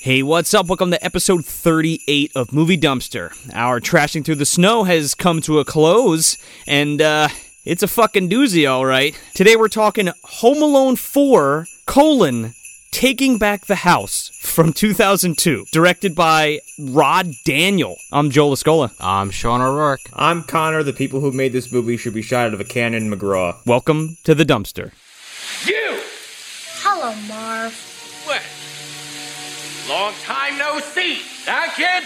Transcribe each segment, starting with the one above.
Hey, what's up? Welcome to episode 38 of Movie Dumpster. Our trashing through the snow has come to a close, and uh, it's a fucking doozy, all right. Today we're talking Home Alone 4, colon, Taking Back the House from 2002, directed by Rod Daniel. I'm Joe Lascola. I'm Sean O'Rourke. I'm Connor. The people who made this movie should be shot out of a cannon, McGraw. Welcome to the dumpster. You! Hello, Marv. Long time no see. Huh, kid?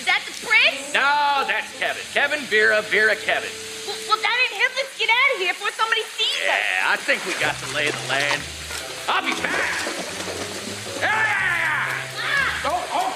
Is that the prince? No, that's Kevin. Kevin, Vera, Vera, Kevin. Well, well, that ain't him. Let's get out of here before somebody sees us. Yeah, I think we got the lay of the land. I'll be back. Yeah! Oh, oh,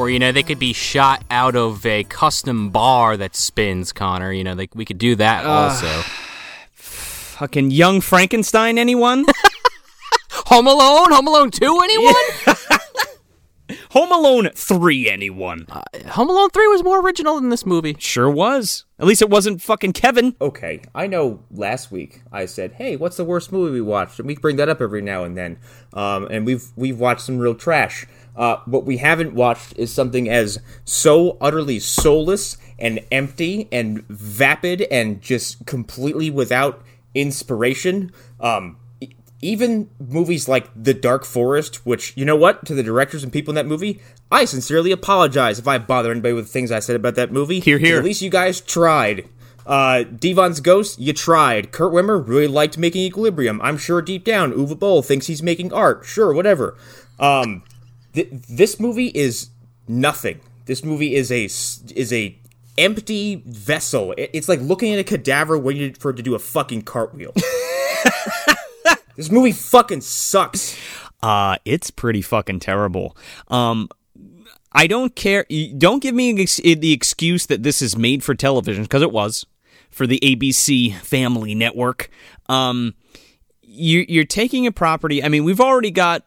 Or, you know, they could be shot out of a custom bar that spins, Connor. You know, like we could do that also. Fucking Young Frankenstein, anyone? Home Alone? Home Alone 2, anyone? Home Alone 3, anyone? Home Alone 3 was more original than this movie. Sure was. At least it wasn't fucking Kevin. Okay, I know last week I said, "Hey, what's the worst movie we watched?" And we bring that up every now and then. Um, and we've we've watched some real trash. Uh, what we haven't watched is something as so utterly soulless and empty and vapid and just completely without inspiration. Um, even movies like The Dark Forest, which, you know what, to the directors and people in that movie, I sincerely apologize if I bother anybody with things I said about that movie. Hear. 'cause At least you guys tried. Uh, Devon's Ghost, you tried. Kurt Wimmer really liked making Equilibrium. I'm sure deep down, Uwe Boll thinks he's making art. Sure, whatever. Um, th- this movie is nothing. This movie is a is a empty vessel. It's like looking at a cadaver waiting for it to do a fucking cartwheel. this movie fucking sucks. Uh, it's pretty fucking terrible. Um, I don't care. Don't give me the excuse that this is made for television because it was for the ABC Family Network. Um, you, you're taking a property. I mean, we've already got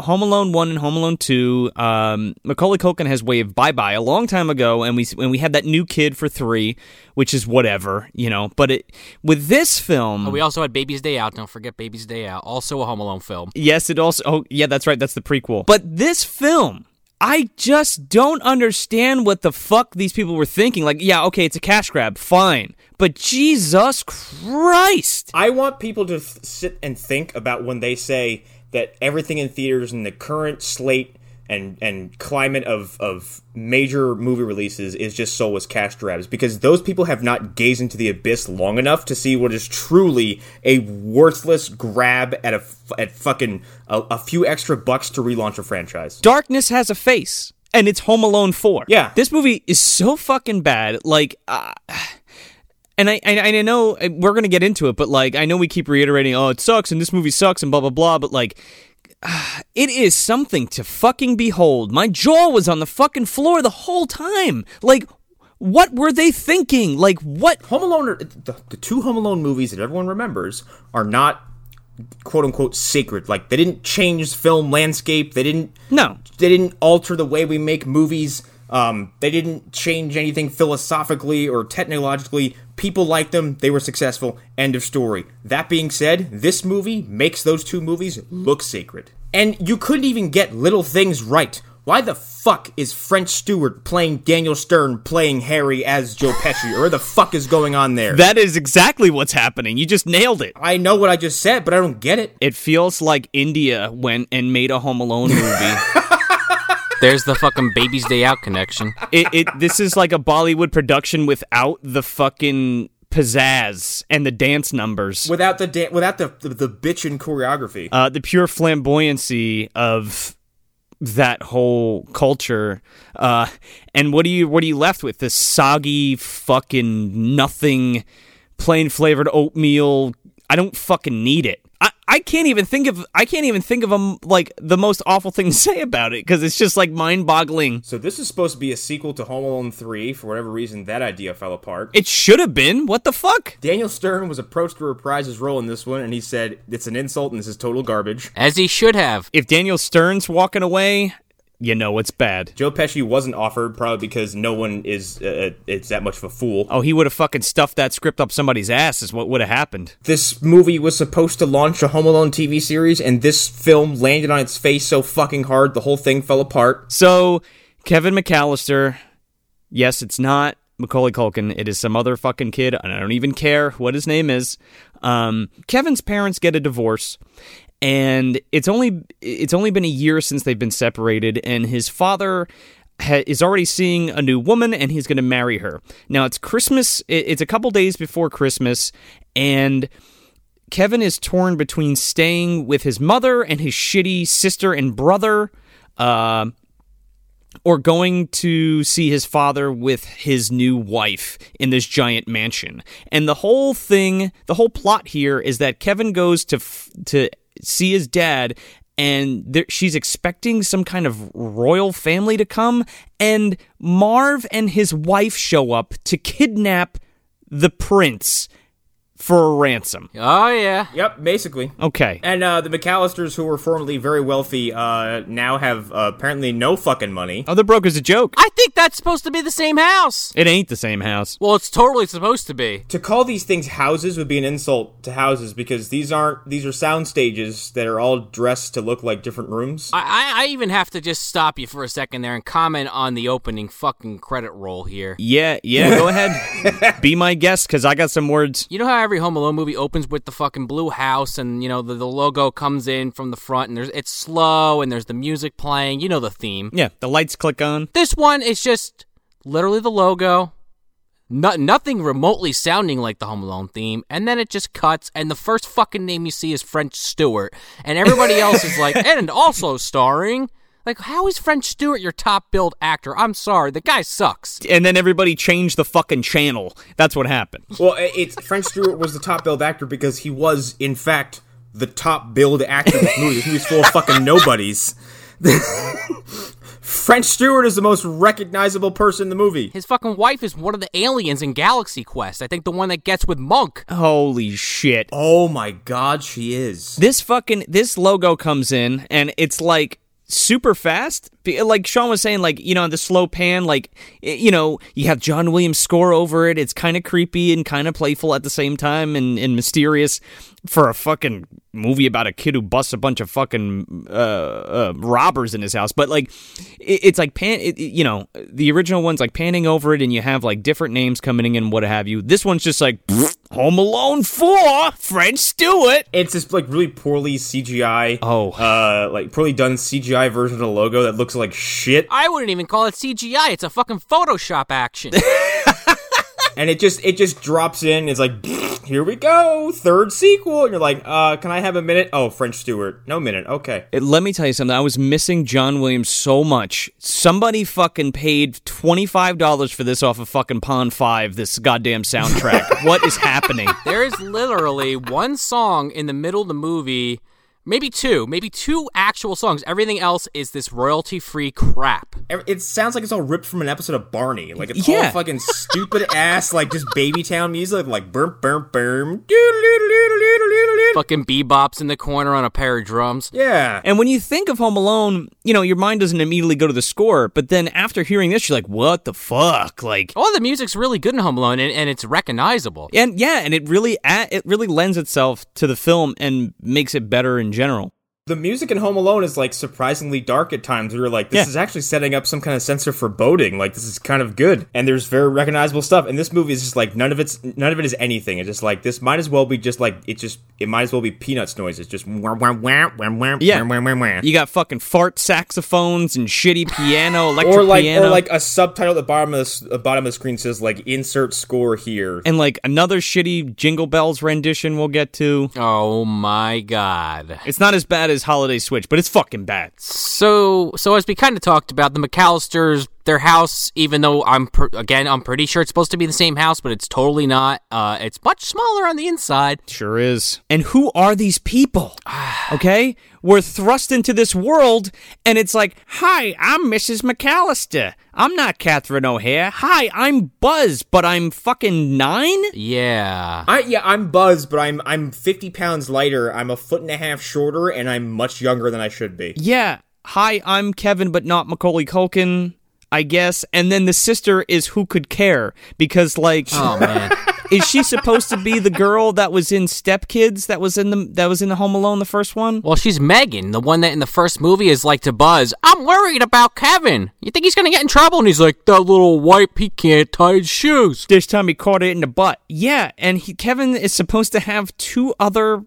Home Alone one and Home Alone two. Um, Macaulay Culkin has waved bye bye a long time ago, and we and we had that new kid for three, which is whatever, you know. But it with this film, Oh, we also had Baby's Day Out. Don't forget Baby's Day Out. Also a Home Alone film. Yes, it also. Oh, yeah, that's right. That's the prequel. But this film, I just don't understand what the fuck these people were thinking. Like, yeah, okay, it's a cash grab, fine. But Jesus Christ. I want people to th- sit and think about when they say that everything in theaters in the current slate and and climate of of major movie releases is just soulless cash grabs because those people have not gazed into the abyss long enough to see what is truly a worthless grab at a at fucking a, a few extra bucks to relaunch a franchise. Darkness has a face, and it's Home Alone 4. Yeah. This movie is so fucking bad. Like, uh, and I, I, I know uh, we're going to get into it, but like, I know we keep reiterating, oh, it sucks, and this movie sucks, and blah, blah, blah, but like, it is something to fucking behold. My jaw was on the fucking floor the whole time. Like, what were they thinking? Like, what? Home Alone, are, the, the two Home Alone movies that everyone remembers are not quote unquote sacred. Like they didn't change film landscape. They didn't. No. They didn't alter the way we make movies. Um, they didn't change anything philosophically or technologically. People liked them. They were successful. End of story. That being said, this movie makes those two movies look sacred. And you couldn't even get little things right. Why the fuck is French Stewart playing Daniel Stern playing Harry as Joe Pesci? Or the fuck is going on there? That is exactly what's happening. You just nailed it. I know what I just said, but I don't get it. It feels like India went and made a Home Alone movie. There's the fucking Baby's Day Out connection. it, it this is like a Bollywood production without the fucking pizzazz and the dance numbers. Without the da- without the the, the bitchin' choreography. uh, the pure flamboyancy of that whole culture. Uh, and what do you what are you left with? This soggy fucking nothing, plain flavored oatmeal. I don't fucking need it. I, I can't even think of I can't even think of a like the most awful thing to say about it because it's just like mind-boggling. So this is supposed to be a sequel to Home Alone 3. For whatever reason, that idea fell apart. It should have been. What the fuck? Daniel Stern was approached to reprise his role in this one, and he said, It's an insult and this is total garbage. As he should have. If Daniel Stern's walking away, you know it's bad. Joe Pesci wasn't offered, probably because no one is uh, it's that much of a fool. Oh, he would have fucking stuffed that script up somebody's ass. Is what would have happened. This movie was supposed to launch a Home Alone TV series, and this film landed on its face so fucking hard the whole thing fell apart. So Kevin McAllister, yes, it's not Macaulay Culkin. It is some other fucking kid, and I don't even care what his name is. Um, Kevin's parents get a divorce, and it's only it's only been a year since they've been separated, and his father ha- is already seeing a new woman, and he's going to marry her. Now it's Christmas. It's a couple days before Christmas, and Kevin is torn between staying with his mother and his shitty sister and brother. Uh, or going to see his father with his new wife in this giant mansion. And the whole thing, the whole plot here is that Kevin goes to f- to see his dad and there, she's expecting some kind of royal family to come and Marv and his wife show up to kidnap the prince for a ransom. Oh, yeah. Yep, basically. Okay. And uh, the McAllisters, who were formerly very wealthy, uh, now have uh, apparently no fucking money. Oh, the broker's a joke. I think that's supposed to be the same house. It ain't the same house. Well, it's totally supposed to be. To call these things houses would be an insult to houses because these aren't these are sound stages that are all dressed to look like different rooms. I, I, I even have to just stop you for a second there and comment on the opening fucking credit roll here. Yeah, yeah, go ahead. Be my guest because I got some words. You know how every Home Alone movie opens with the fucking blue house and you know the, the logo comes in from the front and there's it's slow and there's the music playing. You know the theme. Yeah, the lights click on. This one is just literally the logo. No, nothing remotely sounding like the Home Alone theme, and then it just cuts, and the first fucking name you see is French Stewart, and everybody else is like, and also starring. Like, how is French Stewart your top billed actor? I'm sorry, the guy sucks. And then everybody changed the fucking channel. That's what happened. Well, it's French Stewart was the top billed actor because he was, in fact, the top billed actor in this movie. This movie's full of fucking nobodies. French Stewart is the most recognizable person in the movie. His fucking wife is one of the aliens in Galaxy Quest. I think the one that gets with Monk. Holy shit. Oh my god, she is. This fucking this logo comes in and it's like super fast. Like Sean was saying, like you know, the slow pan, like you know, you have John Williams score over it. It's kind of creepy and kind of playful at the same time, and, and mysterious for a fucking movie about a kid who busts a bunch of fucking uh, uh, robbers in his house. But like, it, it's like pan. It, you know, the original one's like panning over it, and you have like different names coming in and what have you. This one's just like Home Alone Four, French Stewart. It's this like really poorly CGI. Oh. uh, like poorly done CGI version of the logo that looks like shit, I wouldn't even call it CGI. It's a fucking Photoshop action. and it just it just drops in. It's like, here we go, third sequel, and you're like, uh, can I have a minute? Oh, French Stewart, no minute, okay. It- let me tell you something. I was missing John Williams so much. Somebody fucking paid twenty five dollars for this off of fucking Pond Five. This goddamn soundtrack. what is happening? there is literally one song in the middle of the movie, maybe two, maybe two actual songs. Everything else is this royalty free crap. It sounds like it's all ripped from an episode of Barney. Like it's Yeah. all fucking stupid ass, like just baby town music, like burm burm burm. Fucking bebops in the corner on a pair of drums. Yeah. And when you think of Home Alone, you know your mind doesn't immediately go to the score. But then after hearing this, you're like, "What the fuck?" Like, Oh, the music's really good in Home Alone, and, and it's recognizable. and yeah, and it really it really lends itself to the film and makes it better in general. The music in Home Alone is like surprisingly dark at times. We were like, this Yeah. is actually setting up some kind of sense of foreboding. Like this is kind of good, and there's very recognizable stuff. And this movie is just like none of it's none of it is anything. It's just like this might as well be just like it just it might as well be peanuts noises. Just wah, wah, wah, wah, wah, Yeah. wah, wah, wah. You got fucking fart saxophones and shitty piano, electric or like piano. or like a subtitle at the bottom of the s- uh, bottom of the screen says like insert score here. and like another shitty Jingle Bells rendition we'll get to. Oh my god. It's not as bad as Holiday Switch, but it's fucking bad. So, so as we kind of talked about, the McAllisters their house, even though I'm per- again I'm pretty sure it's supposed to be the same house, but it's totally not. Uh, it's much smaller on the inside. Sure is. And who are these people? Okay? We're thrust into this world, and it's like, Hi, I'm Mrs. McAllister. I'm not Catherine O'Hara. Hi, I'm Buzz, but I'm fucking nine? Yeah. I yeah, I'm Buzz, but I'm I'm 50 pounds lighter. I'm a foot and a half shorter, and I'm much younger than I should be. Yeah. Hi, I'm Kevin, but not Macaulay Culkin, I guess. And then the sister is Who Could Care? Because, like, Oh man. is she supposed to be the girl that was in Step Kids that was in the that was in the Home Alone the first one? Well, she's Megan, the one that in the first movie is like to Buzz. I'm worried about Kevin. You think he's gonna get in trouble? And he's like, that little wipe, he can't tie his shoes. This time he caught it in the butt. Yeah, and he, Kevin is supposed to have two other.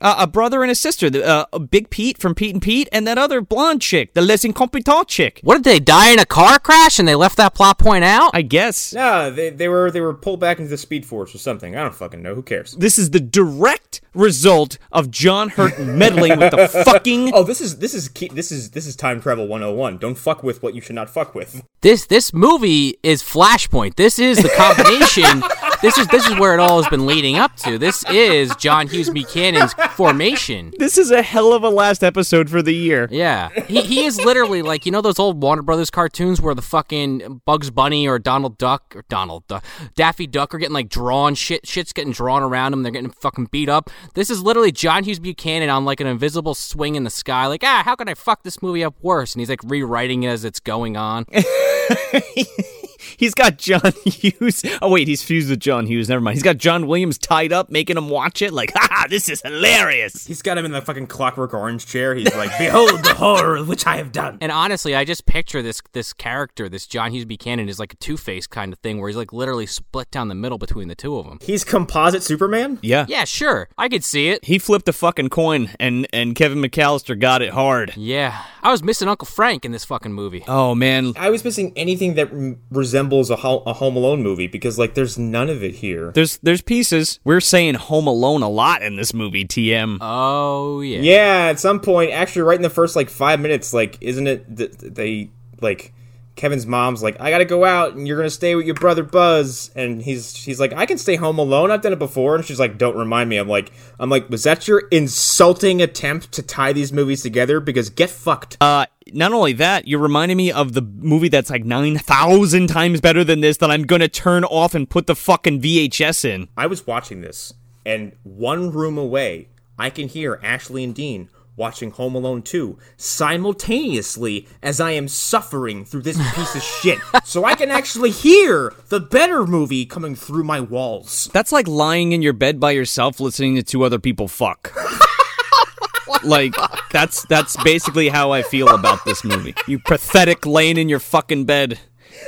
Uh, a brother and a sister, the, uh, Big Pete from Pete and Pete, and that other blonde chick, the Les Incompetents chick. What did they die in a car crash and they left that plot point out? I guess No, they, they were they were pulled back into the Speed Force or something. I don't fucking know. Who cares? this is the direct result of John Hurt meddling with the fucking. Oh, this is this is key, this is this is time travel 101. Don't fuck with what you should not fuck with. This this movie is Flashpoint. This is the combination. this is this is where it all has been leading up to. This is John Hughes Buchanan's formation. This is a hell of a last episode for the year. Yeah, he he is literally like you know those old Warner Brothers cartoons where the fucking Bugs Bunny or Donald Duck or Donald Duck, Daffy Duck are getting like drawn shit shit's getting drawn around them. They're getting fucking beat up. This is literally John Hughes Buchanan on like an invisible swing in the sky. Like ah, how can I fuck this movie up worse? And he's like rewriting it as it's going on. He's got John Hughes. Oh wait, he's fused with John Hughes. Never mind. He's got John Williams tied up, making him watch it. Like, ha, this is hilarious. He's got him in the fucking Clockwork Orange chair. He's like, "Behold the horror which I have done." And honestly, I just picture this this character, this John Hughes Buchanan, is like a Two Face kind of thing, where he's like literally split down the middle between the two of them. He's composite Superman. Yeah. Yeah, sure, I could see it. He flipped a fucking coin, and and Kevin McAllister got it hard. Yeah, I was missing Uncle Frank in this fucking movie. Oh man, I was missing anything that m- resembles a, ho- a Home Alone movie because like there's none of it here. there's there's pieces. We're saying Home Alone a lot in this movie. TM. Oh yeah. Yeah, at some point, actually, right in the first like five minutes, like, isn't it th- they like Kevin's mom's like, I gotta go out, and you're gonna stay with your brother Buzz, and he's he's like, I can stay home alone. I've done it before, and she's like, Don't remind me. I'm like, I'm like, was that your insulting attempt to tie these movies together? Because get fucked. Uh, not only that, you're reminding me of the movie that's like nine thousand times better than this that I'm gonna turn off and put the fucking VHS in. I was watching this, and one room away, I can hear Ashley and Dean watching Home Alone 2 simultaneously as I am suffering through this piece of shit. So I can actually hear the better movie coming through my walls. That's like lying in your bed by yourself listening to two other people fuck. like that's that's basically how I feel about this movie. You pathetic laying in your fucking bed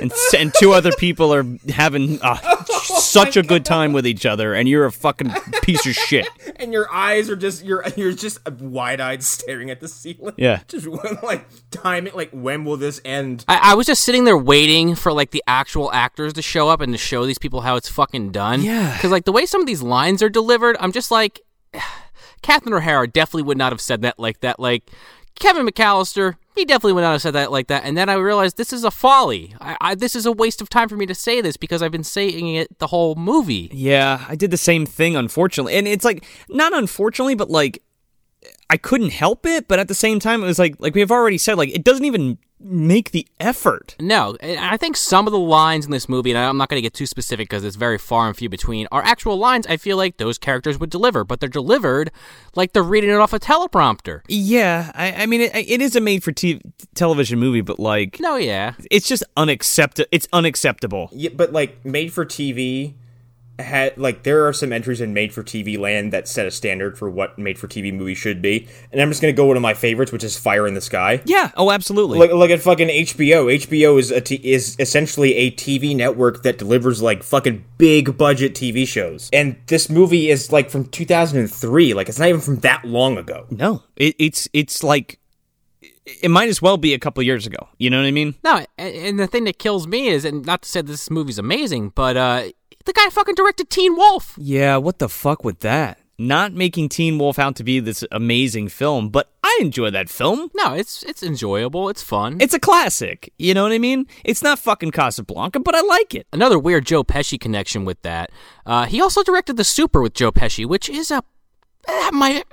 and and two other people are having uh, such a good time with each other and you're a fucking piece of shit. And your eyes are just you're you're just wide-eyed staring at the ceiling. Yeah. Just like timing like when will this end? I, I was just sitting there waiting for like the actual actors to show up and to show these people how it's fucking done. Yeah. Because like the way some of these lines are delivered, I'm just like, Catherine O'Hara definitely would not have said that like that. Like Kevin McAllister, he definitely would not have said that like that. And then I realized this is a folly. I, I, this is a waste of time for me to say this because I've been saying it the whole movie. Yeah, I did the same thing unfortunately. And it's like not unfortunately but like I couldn't help it, but at the same time it was like like we've already said like it doesn't even make the effort. No, I think some of the lines in this movie, and I'm not going to get too specific because it's very far and few between, are actual lines I feel like those characters would deliver, but they're delivered like they're reading it off a teleprompter. Yeah, I, I mean, it, it is a made-for-TV television movie, but like, No, yeah. it's just unacceptable. It's unacceptable. Yeah, but like made for TV had like there are some entries in made for TV land that set a standard for what made for TV movie should be. And I'm just gonna go one of my favorites, which is Fire in the Sky. Yeah. Oh, absolutely. Look, look at fucking HBO. HBO is a t- is essentially a TV network that delivers like fucking big budget TV shows. And this movie is like from 2003. Like it's not even from that long ago. no, it, it's it's like it might as well be a couple years ago. You know what I mean? No, and, and the thing that kills me is, and not to say this movie's amazing, but uh, the guy fucking directed Teen Wolf. Yeah. What the fuck with that? not making Teen Wolf out to be this amazing film, but I enjoy that film. No, it's it's enjoyable. It's fun. It's a classic. You know what I mean? It's not fucking Casablanca, but I like it. Another weird Joe Pesci connection with that. Uh, he also directed The Super with Joe Pesci, which is a that might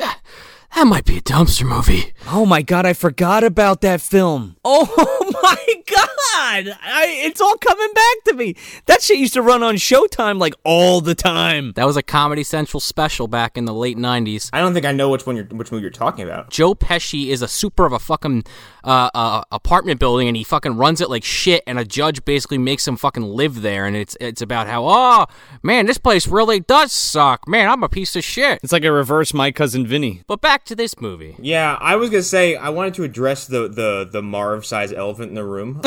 that might be a dumpster movie. Oh my god, I forgot about that film. Oh my god. I, it's all coming back to me. That shit used to run on Showtime like all the time. That was a Comedy Central special back in the late '90s. I don't think I know which one you're which movie you're talking about. Joe Pesci is a super of a fucking uh, uh, apartment building, and he fucking runs it like shit. And a judge basically makes him fucking live there, and it's it's about how oh man, this place really does suck. Man, I'm a piece of shit. It's like a reverse My Cousin Vinny. But back to this movie. Yeah, I was gonna say I wanted to address the the the Marv size elephant in the room.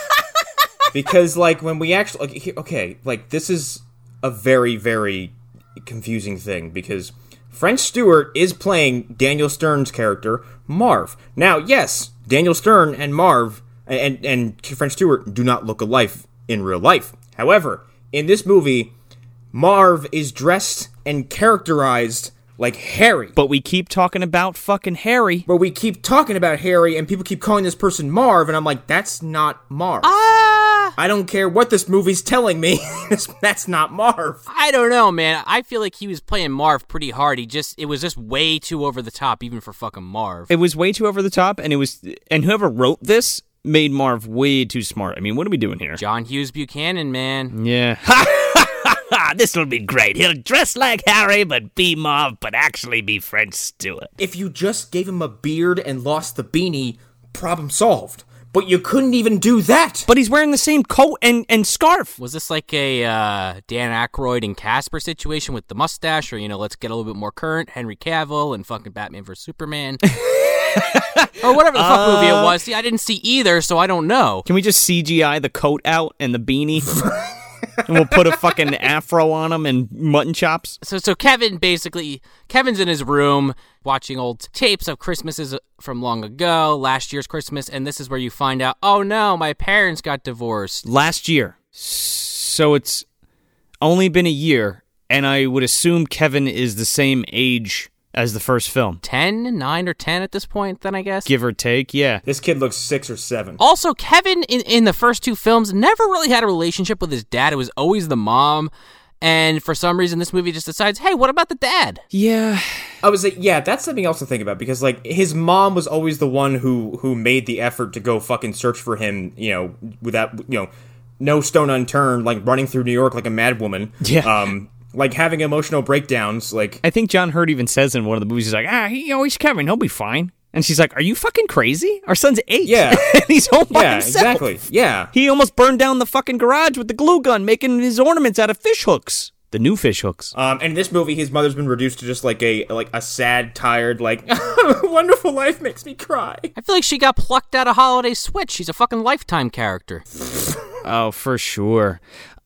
because like when we actually okay, like this is a very very confusing thing because French Stewart is playing Daniel Stern's character Marv. Now, yes, Daniel Stern and Marv and and French Stewart do not look alike in real life. However, in this movie, Marv is dressed and characterized like Harry. But we keep talking about fucking Harry. But we keep talking about Harry, and people keep calling this person Marv, and I'm like, that's not Marv. Ah, I don't care what this movie's telling me. that's not Marv. I don't know, man. I feel like he was playing Marv pretty hard. He just it was just way too over the top, even for fucking Marv. It was way too over the top, and it was, and whoever wrote this made Marv way too smart. I mean, what are we doing here? John Hughes Buchanan, man. Yeah. this will be great. He'll dress like Harry, but be Marv, but actually be French Stewart. If you just gave him a beard and lost the beanie, problem solved. But you couldn't even do that. But he's wearing the same coat and, and scarf. Was this like a uh, Dan Aykroyd and Casper situation with the mustache, or you know, let's get a little bit more current, Henry Cavill and fucking Batman vs Superman, or whatever the fuck movie it was? See, I didn't see either, so I don't know. Can we just CGI the coat out and the beanie? and we'll put a fucking afro on him and mutton chops. So, so Kevin basically, Kevin's in his room watching old tapes of Christmases from long ago, last year's Christmas, and this is where you find out, oh no, my parents got divorced. Last year. So it's only been a year, and I would assume Kevin is the same age as the first film. 10, 9 or 10 at this point, then I guess. Give or take, yeah. This kid looks six or seven. Also, Kevin in, in the first two films never really had a relationship with his dad. It was always the mom. And for some reason, this movie just decides, hey, what about the dad? Yeah. I was like, yeah, that's something else to think about because like his mom was always the one who who made the effort to go fucking search for him, you know, without you know, no stone unturned, like running through New York like a mad woman. Yeah. Um, like having emotional breakdowns, like I think John Heard even says in one of the movies, he's like, ah, he, you know, he's Kevin, he'll be fine. And she's like, are you fucking crazy? Our son's eight. Yeah. and he's home by yeah, himself. exactly, yeah. He almost burned down the fucking garage with the glue gun, making his ornaments out of fish hooks. The new fish hooks. Um, and in this movie, his mother's been reduced to just like a like a sad, tired, like wonderful life makes me cry. I feel like she got plucked out of Holiday Switch. She's a fucking lifetime character. Oh, for sure.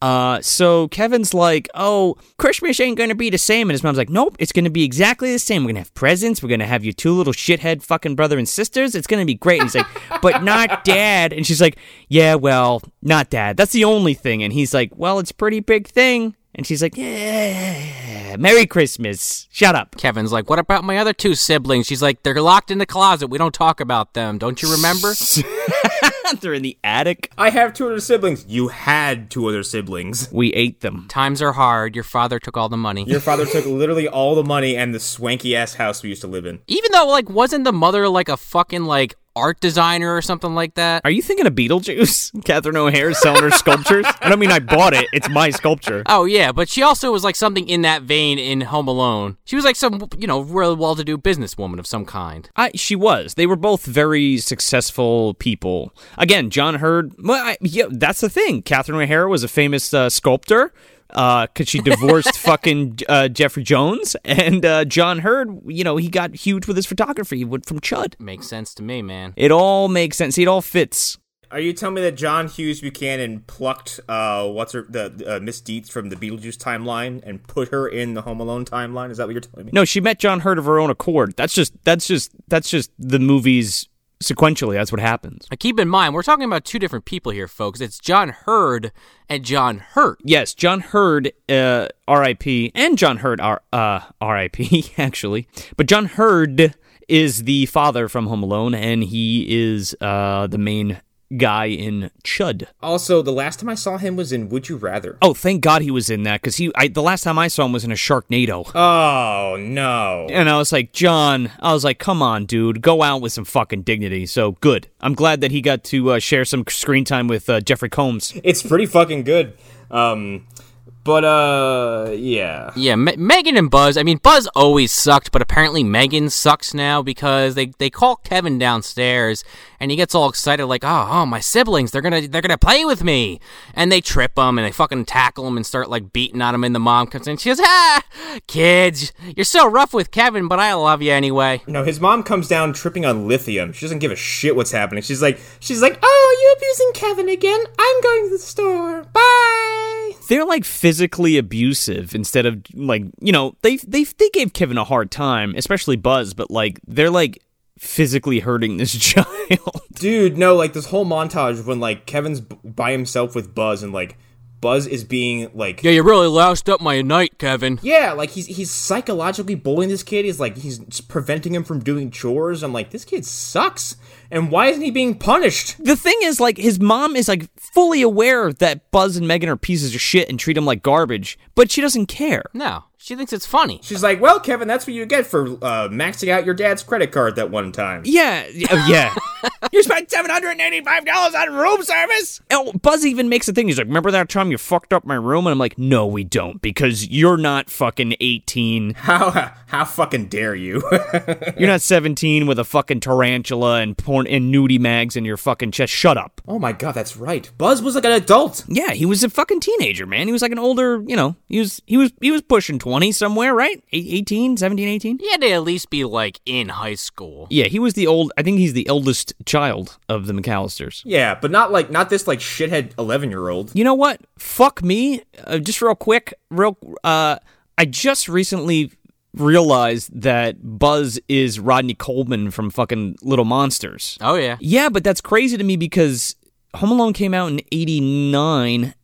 Uh, so Kevin's like, "Oh, Christmas ain't gonna be the same," and his mom's like, "Nope, it's gonna be exactly the same. We're gonna have presents. We're gonna have your two little shithead fucking brother and sisters. It's gonna be great." And he's like, "But not dad." And she's like, "Yeah, well, not dad. That's the only thing." And he's like, "Well, it's a pretty big thing." And she's like, "Yeah, Merry Christmas. Shut up." Kevin's like, what about my other two siblings? She's like, they're locked in the closet. We don't talk about them. Don't you remember? They're in the attic. I have two other siblings. You had two other siblings. We ate them. Times are hard. Your father took all the money. Your father took literally all the money and the swanky ass house we used to live in. Even though, like, wasn't the mother like a fucking like art designer or something like that? Are you thinking of Beetlejuice? Catherine O'Hara selling her sculptures? I don't mean I bought it. It's my sculpture. Oh yeah, but she also was like something in that vein in Home Alone. She was like some, you know, really well-to-do businesswoman of some kind. I, she was. They were both very successful people. Again, John Heard. Well, I, yeah, that's the thing. Catherine O'Hara was a famous uh, sculptor because she divorced fucking uh, Jeffrey Jones, and uh, John Heard. You know, he got huge with his photography he went from Chud. Makes sense to me, man. It all makes sense. It all fits. Are you telling me that John Hughes Buchanan plucked uh what's her the uh, Miss Deetz from the Beetlejuice timeline and put her in the Home Alone timeline? Is that what you're telling me? No, she met John Heard of her own accord. That's just that's just that's just the movie's sequentially. That's what happens. Now, keep in mind, we're talking about two different people here, folks. It's John Heard and John Hurt. Yes, John Heard, uh, R.I.P., and John Hurd, R- uh, R.I.P. Actually, but John Heard is the father from Home Alone, and he is uh, the main guy in Chud. Also, the last time I saw him was in Would You Rather. Oh, thank God he was in that because he. I, the last time I saw him was in a Sharknado. Oh no. And I was like, John, I was like, come on, dude, go out with some fucking dignity. So good. I'm glad that he got to uh, share some screen time with uh, Jeffrey Combs. It's pretty fucking good. Um, but uh, yeah. Yeah, Me- Megan and Buzz. I mean, Buzz always sucked, but apparently Megan sucks now because they, they call Kevin downstairs and he gets all excited, like, "Oh, oh, my siblings, they're gonna they're gonna play with me," and they trip him and they fucking tackle him and start like beating on him. And the mom comes in, she goes, "Ah, kids, you're so rough with Kevin, but I love you anyway." No, his mom comes down tripping on lithium. She doesn't give a shit what's happening. She's like, she's like, oh, are you abusing Kevin again? I'm going to the store. Bye. They're like physically abusive instead of like you know they they they gave Kevin a hard time, especially Buzz, but like they're like physically hurting this child. Dude, no, like this whole montage when like Kevin's by himself with Buzz and like Buzz is being like Yeah, you really loused up my night, Kevin. Yeah, like he's he's psychologically bullying this kid. He's like he's preventing him from doing chores. I'm like, this kid sucks. And why isn't he being punished? the thing is, like, his mom is like fully aware that Buzz and Megan are pieces of shit and treat him like garbage, but she doesn't care. No, she thinks it's funny. She's like, well, Kevin, that's what you get for uh, maxing out your dad's credit card that one time. Yeah, oh, yeah. you spent seven hundred and eighty-five dollars on room service. Oh, Buzz even makes a thing. He's like, "Remember that time you fucked up my room?" And I'm like, "No, we don't, because you're not fucking eighteen. How how fucking dare you? You're not seventeen with a fucking tarantula and porn and nudie mags in your fucking chest. Shut up." oh my god, that's right. Buzz was like an adult. Yeah, he was a fucking teenager, man. He was like an older, you know, he was he was he was pushing 20 somewhere, right? Eight- 18, 17, 18? He had to at least be like in high school. Yeah, he was the old I think he's the eldest child of the McAllisters. Yeah, but not like not this like shithead eleven year old. You know what? Fuck me. Uh, just real quick, real uh I just recently realized that Buzz is Rodney Coleman from fucking Little Monsters. Oh yeah. Yeah, but that's crazy to me because Home Alone came out in 89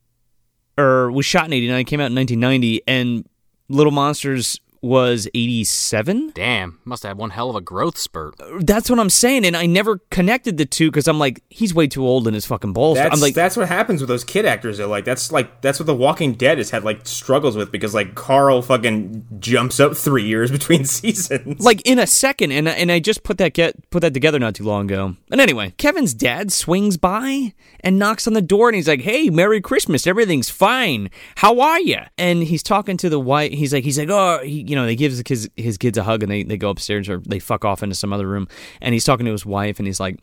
or was shot in 89, came out in 1990 and Little Monsters was 87. Damn, must have had one hell of a growth spurt. Uh, that's what I'm saying and I never connected the two cuz I'm like he's way too old in his fucking balls. That's I'm like that's what happens with those kid actors. Though. Like that's like that's what The Walking Dead has had like struggles with because like Carl fucking jumps up three years between seasons. like in a second and and I just put that get put that together not too long ago. And anyway, Kevin's dad swings by and knocks on the door and he's like, "Hey, Merry Christmas. Everything's fine. How are you?" And he's talking to the wife. He's like he's like, "Oh, he, you know, they gives his his kids a hug and they they go upstairs or they fuck off into some other room." And he's talking to his wife and he's like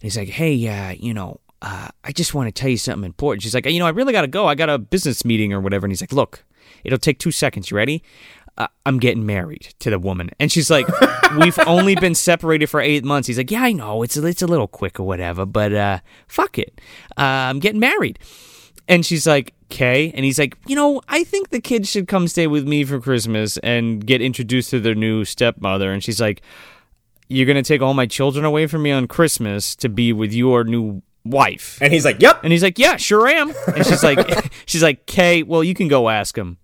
he's like, "Hey, uh, you know, uh, I just want to tell you something important." She's like, "You know, I really got to go. I got a business meeting or whatever." And he's like, "Look, it'll take 2 seconds. You ready?" uh, I'm getting married to the woman. And she's like, we've only been separated for eight months. He's like, yeah, I know. It's, a- it's a little quick or whatever, but uh, fuck it. Uh, I'm getting married. And she's like, okay. And he's like, you know, I think the kids should come stay with me for Christmas and get introduced to their new stepmother. And she's like, you're going to take all my children away from me on Christmas to be with your new wife. and he's like, "Yep." And he's like, "Yeah, sure am." And she's like, "She's like, Kay, well, you can go ask him."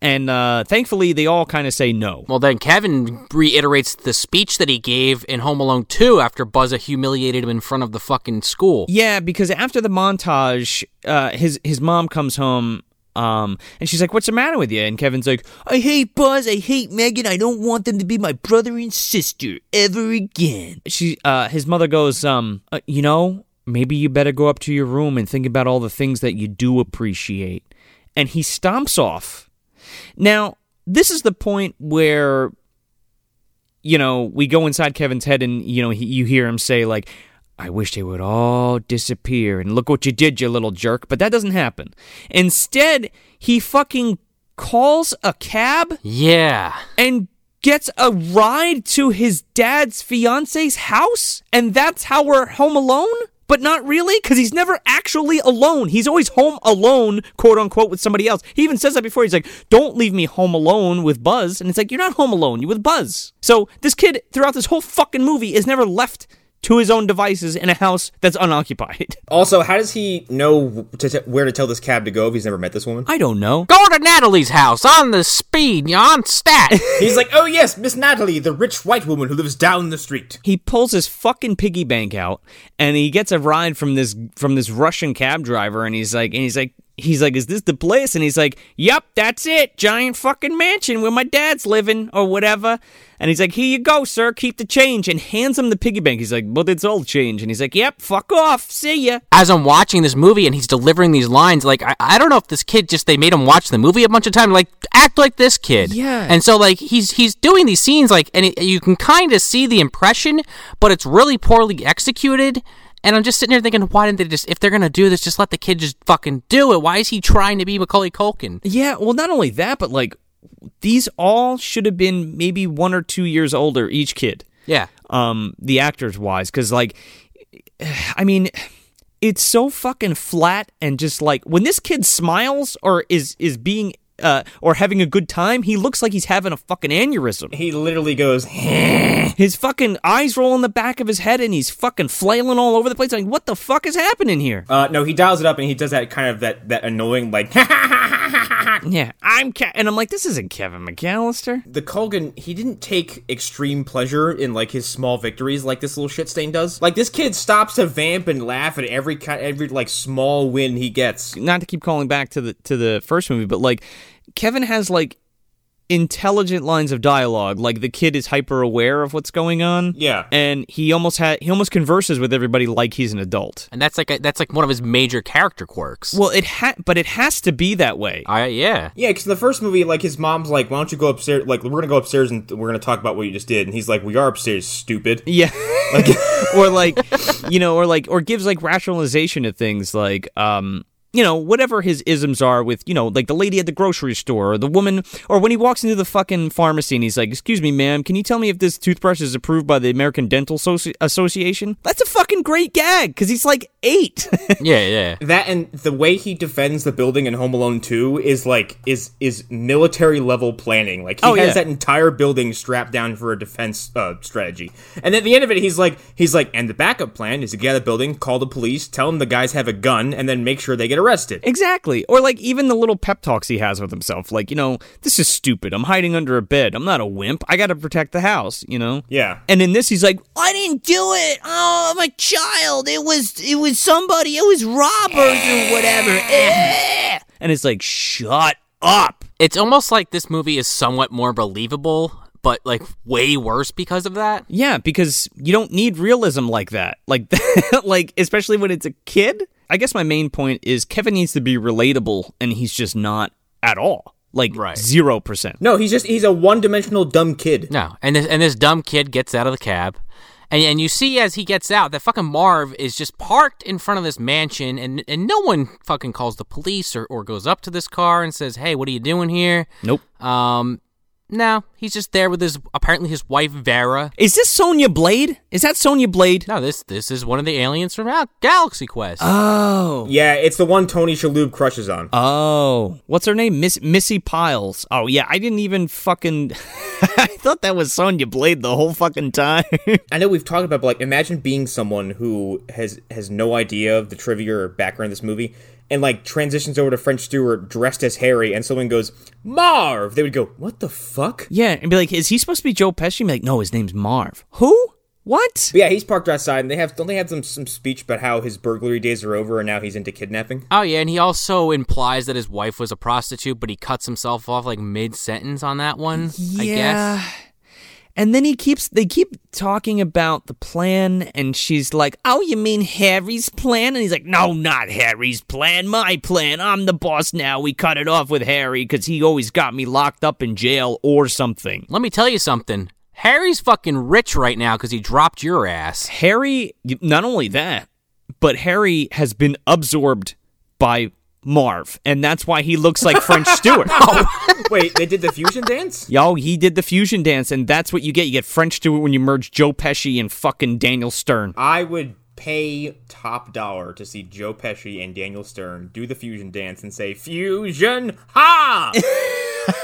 And uh, thankfully, they all kind of say no. Well, then Kevin reiterates the speech that he gave in Home Alone 2 after Buzz humiliated him in front of the fucking school. Yeah, because after the montage, uh, his his mom comes home. Um, and she's like, "What's the matter with you?" And Kevin's like, "I hate Buzz. I hate Megan. I don't want them to be my brother and sister ever again." She, uh, his mother goes, "Um, uh, you know, maybe you better go up to your room and think about all the things that you do appreciate." And he stomps off. Now, this is the point where you know, we go inside Kevin's head and, you know, he, you hear him say, like, I wish they would all disappear and look what you did, you little jerk. But that doesn't happen. Instead, he fucking calls a cab Yeah. and gets a ride to his dad's fiance's house. And that's how we're home alone? But not really, because he's never actually alone. He's always home alone, quote unquote, with somebody else. He even says that before. He's like, don't leave me home alone with Buzz. And it's like, you're not home alone, you're with Buzz. So this kid, throughout this whole fucking movie, is never left to his own devices in a house that's unoccupied. Also, how does he know to t- where to tell this cab to go if he's never met this woman? I don't know. Go to Natalie's house on the speed, on stat. He's like, oh yes, Miss Natalie, the rich white woman who lives down the street. He pulls his fucking piggy bank out and he gets a ride from this from this Russian cab driver and he's like and he's like he's like, Is this the place? And he's like, Yep, that's it. Giant fucking mansion where my dad's living or whatever. And he's like, Here you go, sir, keep the change and hands him the piggy bank. He's like, But it's all change. And he's like, Yep, fuck off. See ya. As I'm watching this movie and he's delivering these lines, like I, I don't know if this kid just they made him watch the movie a bunch of times, like act like this kid. Yeah. And so like he's he's doing these scenes like, and it, you can kind of see the impression, but it's really poorly executed. And I'm just sitting here thinking, why didn't they just, if they're gonna do this, just let the kid just fucking do it? Why is he trying to be Macaulay Culkin? Yeah, well, not only that, but like these all should have been maybe one or two years older, each kid. Yeah. um the actors wise because like i mean it's so fucking flat and just like when this kid smiles or is is being uh or having a good time he looks like he's having a fucking aneurysm He literally goes, his fucking eyes roll in the back of his head and he's fucking flailing all over the place like what the fuck is happening here uh, no, he dials it up and he does that kind of that that annoying like. yeah i'm Ke-, and i'm like this isn't kevin mcallister the Culkin, he didn't take extreme pleasure in like his small victories like this little shit stain does. Like this kid stops to vamp and laugh at every every like small win he gets. not to keep calling back to the to the first movie, but like Kevin has like intelligent lines of dialogue. Like the kid is hyper aware of what's going on. Yeah. and he almost had he almost converses with everybody like he's an adult. And that's like a, that's like one of his major character quirks. Well, it ha- but it has to be that way. I yeah. Yeah, because the first movie, like his mom's like, "Why don't you go upstairs? Like, we're gonna go upstairs and we're gonna talk about what you just did." And he's like, "We are upstairs, stupid." Yeah. like- or like you know, or like or gives like rationalization to things like um you know, whatever his isms are with, you know, like the lady at the grocery store or the woman, or when he walks into the fucking pharmacy and he's like, Excuse me, ma'am, can you tell me if this toothbrush is approved by the American Dental Associ- Association? That's a fucking great gag because he's like eight. Yeah, yeah. That and the way he defends the building in Home Alone 2 is like is is military level planning. Like he Oh, has yeah. that entire building strapped down for a defense uh, strategy. And at the end of it, he's like he's like, and the backup plan is to get out of the building, call the police, tell them the guys have a gun, and then make sure they get arrested. Exactly. Or like even the little pep talks he has with himself. Like, you know, this is stupid. I'm hiding under a bed. I'm not a wimp. I got to protect the house, you know? Yeah. And in this he's like, I didn't do it. Oh, I'm a child. It was it was somebody. It was robbers or whatever. Eh. And it's like, shut up. It's almost like this movie is somewhat more believable, but like way worse because of that. Yeah, because you don't need realism like that. Like like especially when it's a kid. I guess my main point is Kevin needs to be relatable and he's just not at all. Like Right. 0%. No, he's just he's a one dimensional dumb kid. No, and this and this dumb kid gets out of the cab, and and you see as he gets out that fucking Marv is just parked in front of this mansion, and and no one fucking calls the police or, or goes up to this car and says, "Hey, what are you doing here?" Nope. Um, no, he's just there with his apparently his wife Vera. Is this Sonya Blade? Is that Sonya Blade? No, this this is one of the aliens from Gal- Galaxy Quest. Oh. Yeah, it's the one Tony Shalhoub crushes on. Oh. What's her name? Miss Missi Pyles. Oh yeah, I didn't even fucking I thought that was Sonya Blade the whole fucking time. I know we've talked about, but like, imagine being someone who has has no idea of the trivia or background of this movie, and like transitions over to French Stewart dressed as Harry, and someone goes Marv. They would go, "What the fuck?" yeah, and be like, is he supposed to be Joe Pesci? And be like, no, his name's Marv. Who? What? But yeah, he's parked outside, and they have don't they have some some speech about how his burglary days are over, and now he's into kidnapping. Oh yeah, and he also implies that his wife was a prostitute, but he cuts himself off like mid sentence on that one. I guess. And then he keeps they keep talking about the plan and she's like, "Oh, you mean Harry's plan?" And he's like, "No, not Harry's plan. My plan. I'm the boss now. We cut it off with Harry cuz he always got me locked up in jail or something." Let me tell you something. Harry's fucking rich right now because he dropped your ass. Harry not only that, but Harry has been absorbed by Marv, and that's why he looks like French Stewart. Oh. Wait, they did the fusion dance? Yo, he did the fusion dance, and that's what you get. You get French Stewart when you merge Joe Pesci and fucking Daniel Stern. I would pay top dollar to see Joe Pesci and Daniel Stern do the fusion dance and say "Fusion ha."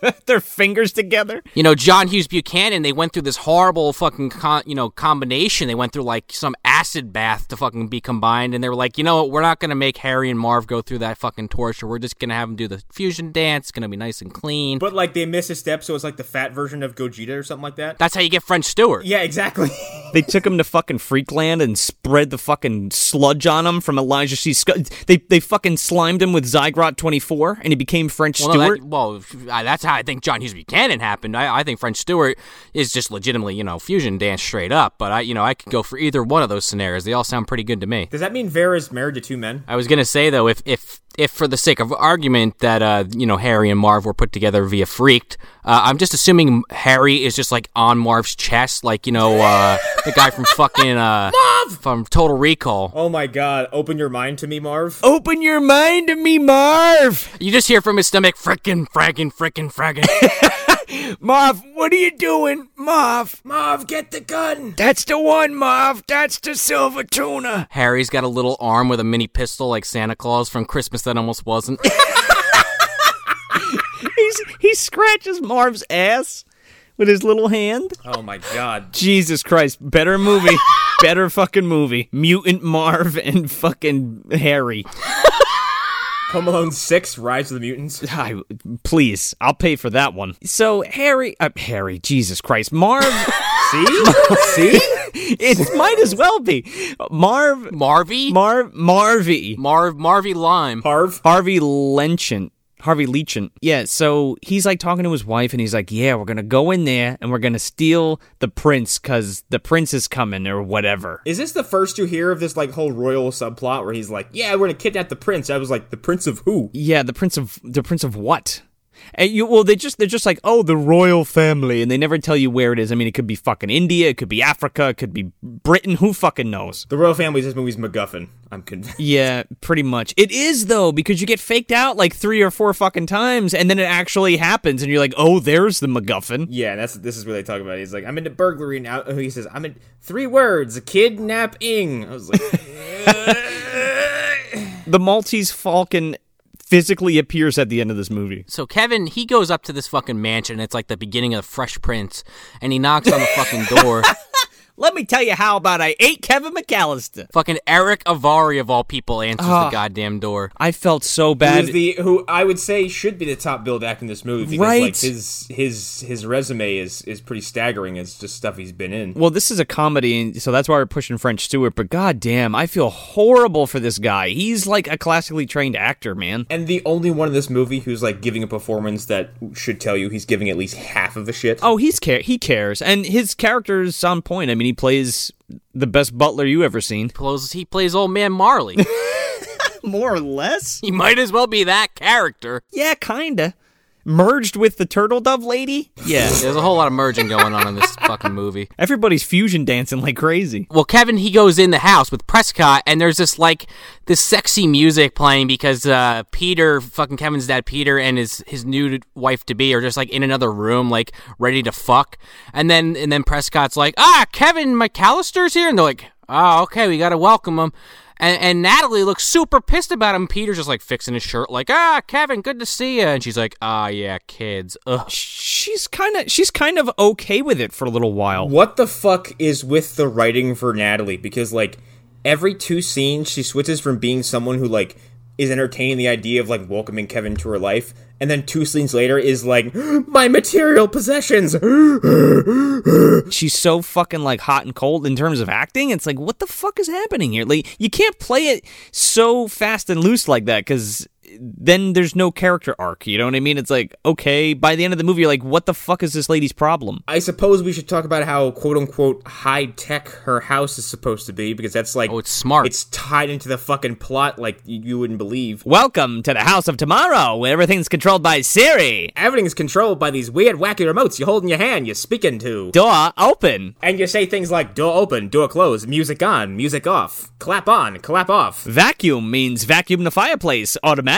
their fingers together. You know, John Hughes Buchanan, they went through this horrible fucking, con- you know, combination. They went through like some acid bath to fucking be combined, and they were like, you know what, we're not gonna make Harry and Marv go through that fucking torture. We're just gonna have them do the fusion dance. It's gonna be nice and clean. But like they miss a step, so it's like the fat version of Gogeta or something like that. That's how you get French Stewart. Yeah, exactly. They took him to fucking Freakland and spread the fucking sludge on him from Elijah C. Skuggs. They they fucking slimed him with Zygrot 24, and he became French Well, no, Stewart. that, well, uh, that's how I think John Hughes Buchanan happened. I, I think French Stewart is just legitimately, you know, fusion dance straight up. But I, you know, I could go for either one of those scenarios. They all sound pretty good to me. Does that mean Vera's married to two men? I was gonna say though, if if if for the sake of argument that uh you know Harry and Marv were put together via Freaked, uh, I'm just assuming Harry is just like on Marv's chest, like you know uh the guy from fucking uh from Total Recall. Oh my god, open your mind to me, Marv. Open your mind to me, Marv. You just hear from his stomach, frickin', fraggin', frickin', fraggin'. Marv, what are you doing, Marv? Marv, get the gun! That's the one, Marv. That's the silver tuna. Harry's got a little arm with a mini pistol like Santa Claus from Christmas that almost wasn't. He's he scratches Marv's ass with his little hand. Oh my god. Jesus Christ, better movie. better fucking movie. Mutant Marv and fucking Harry. Home Alone 6, Rise of the Mutants. I, please, I'll pay for that one. So Harry, uh, Harry, Jesus Christ, Marv. See? See? it might as well be Marv. Marvy, Marv. Marvy. Marv, Marvy Lime. Harv? Harvey Lenchant. Harvey Leachant. Yeah, so he's like talking to his wife and he's like, Yeah, we're gonna go in there and we're gonna steal the prince because the prince is coming or whatever. Is this the first you hear of this like whole royal subplot where he's like, "Yeah, we're gonna kidnap the prince"? I was like, "The prince of who?" Yeah, the prince of the prince of what? And you well, they just they're just like, oh, the royal family, and they never tell you where it is. I mean, it could be fucking India, it could be Africa, it could be Britain. Who fucking knows? The royal family. This movie's MacGuffin. I'm convinced. Yeah, pretty much. It is though because you get faked out like three or four fucking times, and then it actually happens, and you're like, oh, there's the MacGuffin. Yeah, that's this is where they talk about it. He's like, "I'm into burglary now." Oh, He says, "I'm in three words: kidnapping." I was like, The Maltese Falcon physically appears at the end of this movie. So Kevin, he goes up to this fucking mansion. It's like the beginning of the Fresh Prince, and he knocks on the fucking door. Let me tell you how about I ate Kevin McAllister. fucking Erick Avari of all people answers the ah, goddamn door. I felt so who bad. is the who I would say should be the top billed actor in this movie because Right. like his his his resume is is pretty staggering. It's just stuff he's been in. Well, this is a comedy, and so that's why we're pushing French Stewart. But goddamn, I feel horrible for this guy. He's like a classically trained actor, man. And the only one in this movie who's like giving a performance that should tell you he's giving at least half of a shit. Oh, he's care. He cares, and his character's on point. I mean, he plays the best butler you ever seen, Plays- He plays old man Marley. more or less. he might as well be that character. Yeah, kinda. Merged with the turtle dove lady. Yeah, There's a whole lot of merging going on in this fucking movie. everybody's fusion dancing like crazy. Well, Kevin, he goes in the house with Prescott, and there's this like this sexy music playing because uh, Peter, fucking Kevin's dad, Peter, and his his new wife to be are just like in another room, like ready to fuck. And then and then Prescott's like, ah, Kevin McAllister's here, and they're like, oh, okay, we gotta welcome him. And, and Natalie looks super pissed about him. Peter's just like fixing his shirt, like, ah, Kevin, good to see you. And she's like, ah, yeah, kids. Ugh. She's kind of she's kind of okay with it for a little while. What the fuck is with the writing for Natalie? Because like every two scenes, she switches from being someone who like is entertaining the idea of like welcoming Kevin to her life, and then two scenes later is like my material possessions. she's so fucking like hot and cold in terms of acting. It's like, what the fuck is happening here? Like, you can't play it so fast and loose like that because then there's no character arc. You know what I mean? It's like, okay, by the end of the movie, you're like, what the fuck is this lady's problem? I suppose we should talk about how quote unquote high tech her house is supposed to be because that's like Oh, it's smart. It's tied into the fucking plot like you, you wouldn't believe. Welcome to the House of Tomorrow, where everything's controlled by Siri. Everything's controlled by these weird, wacky remotes you hold in your hand. You're speaking to. Door open. And you say things like door open, door closed, music on, music off, clap on, clap off. Vacuum means vacuum the fireplace automatically.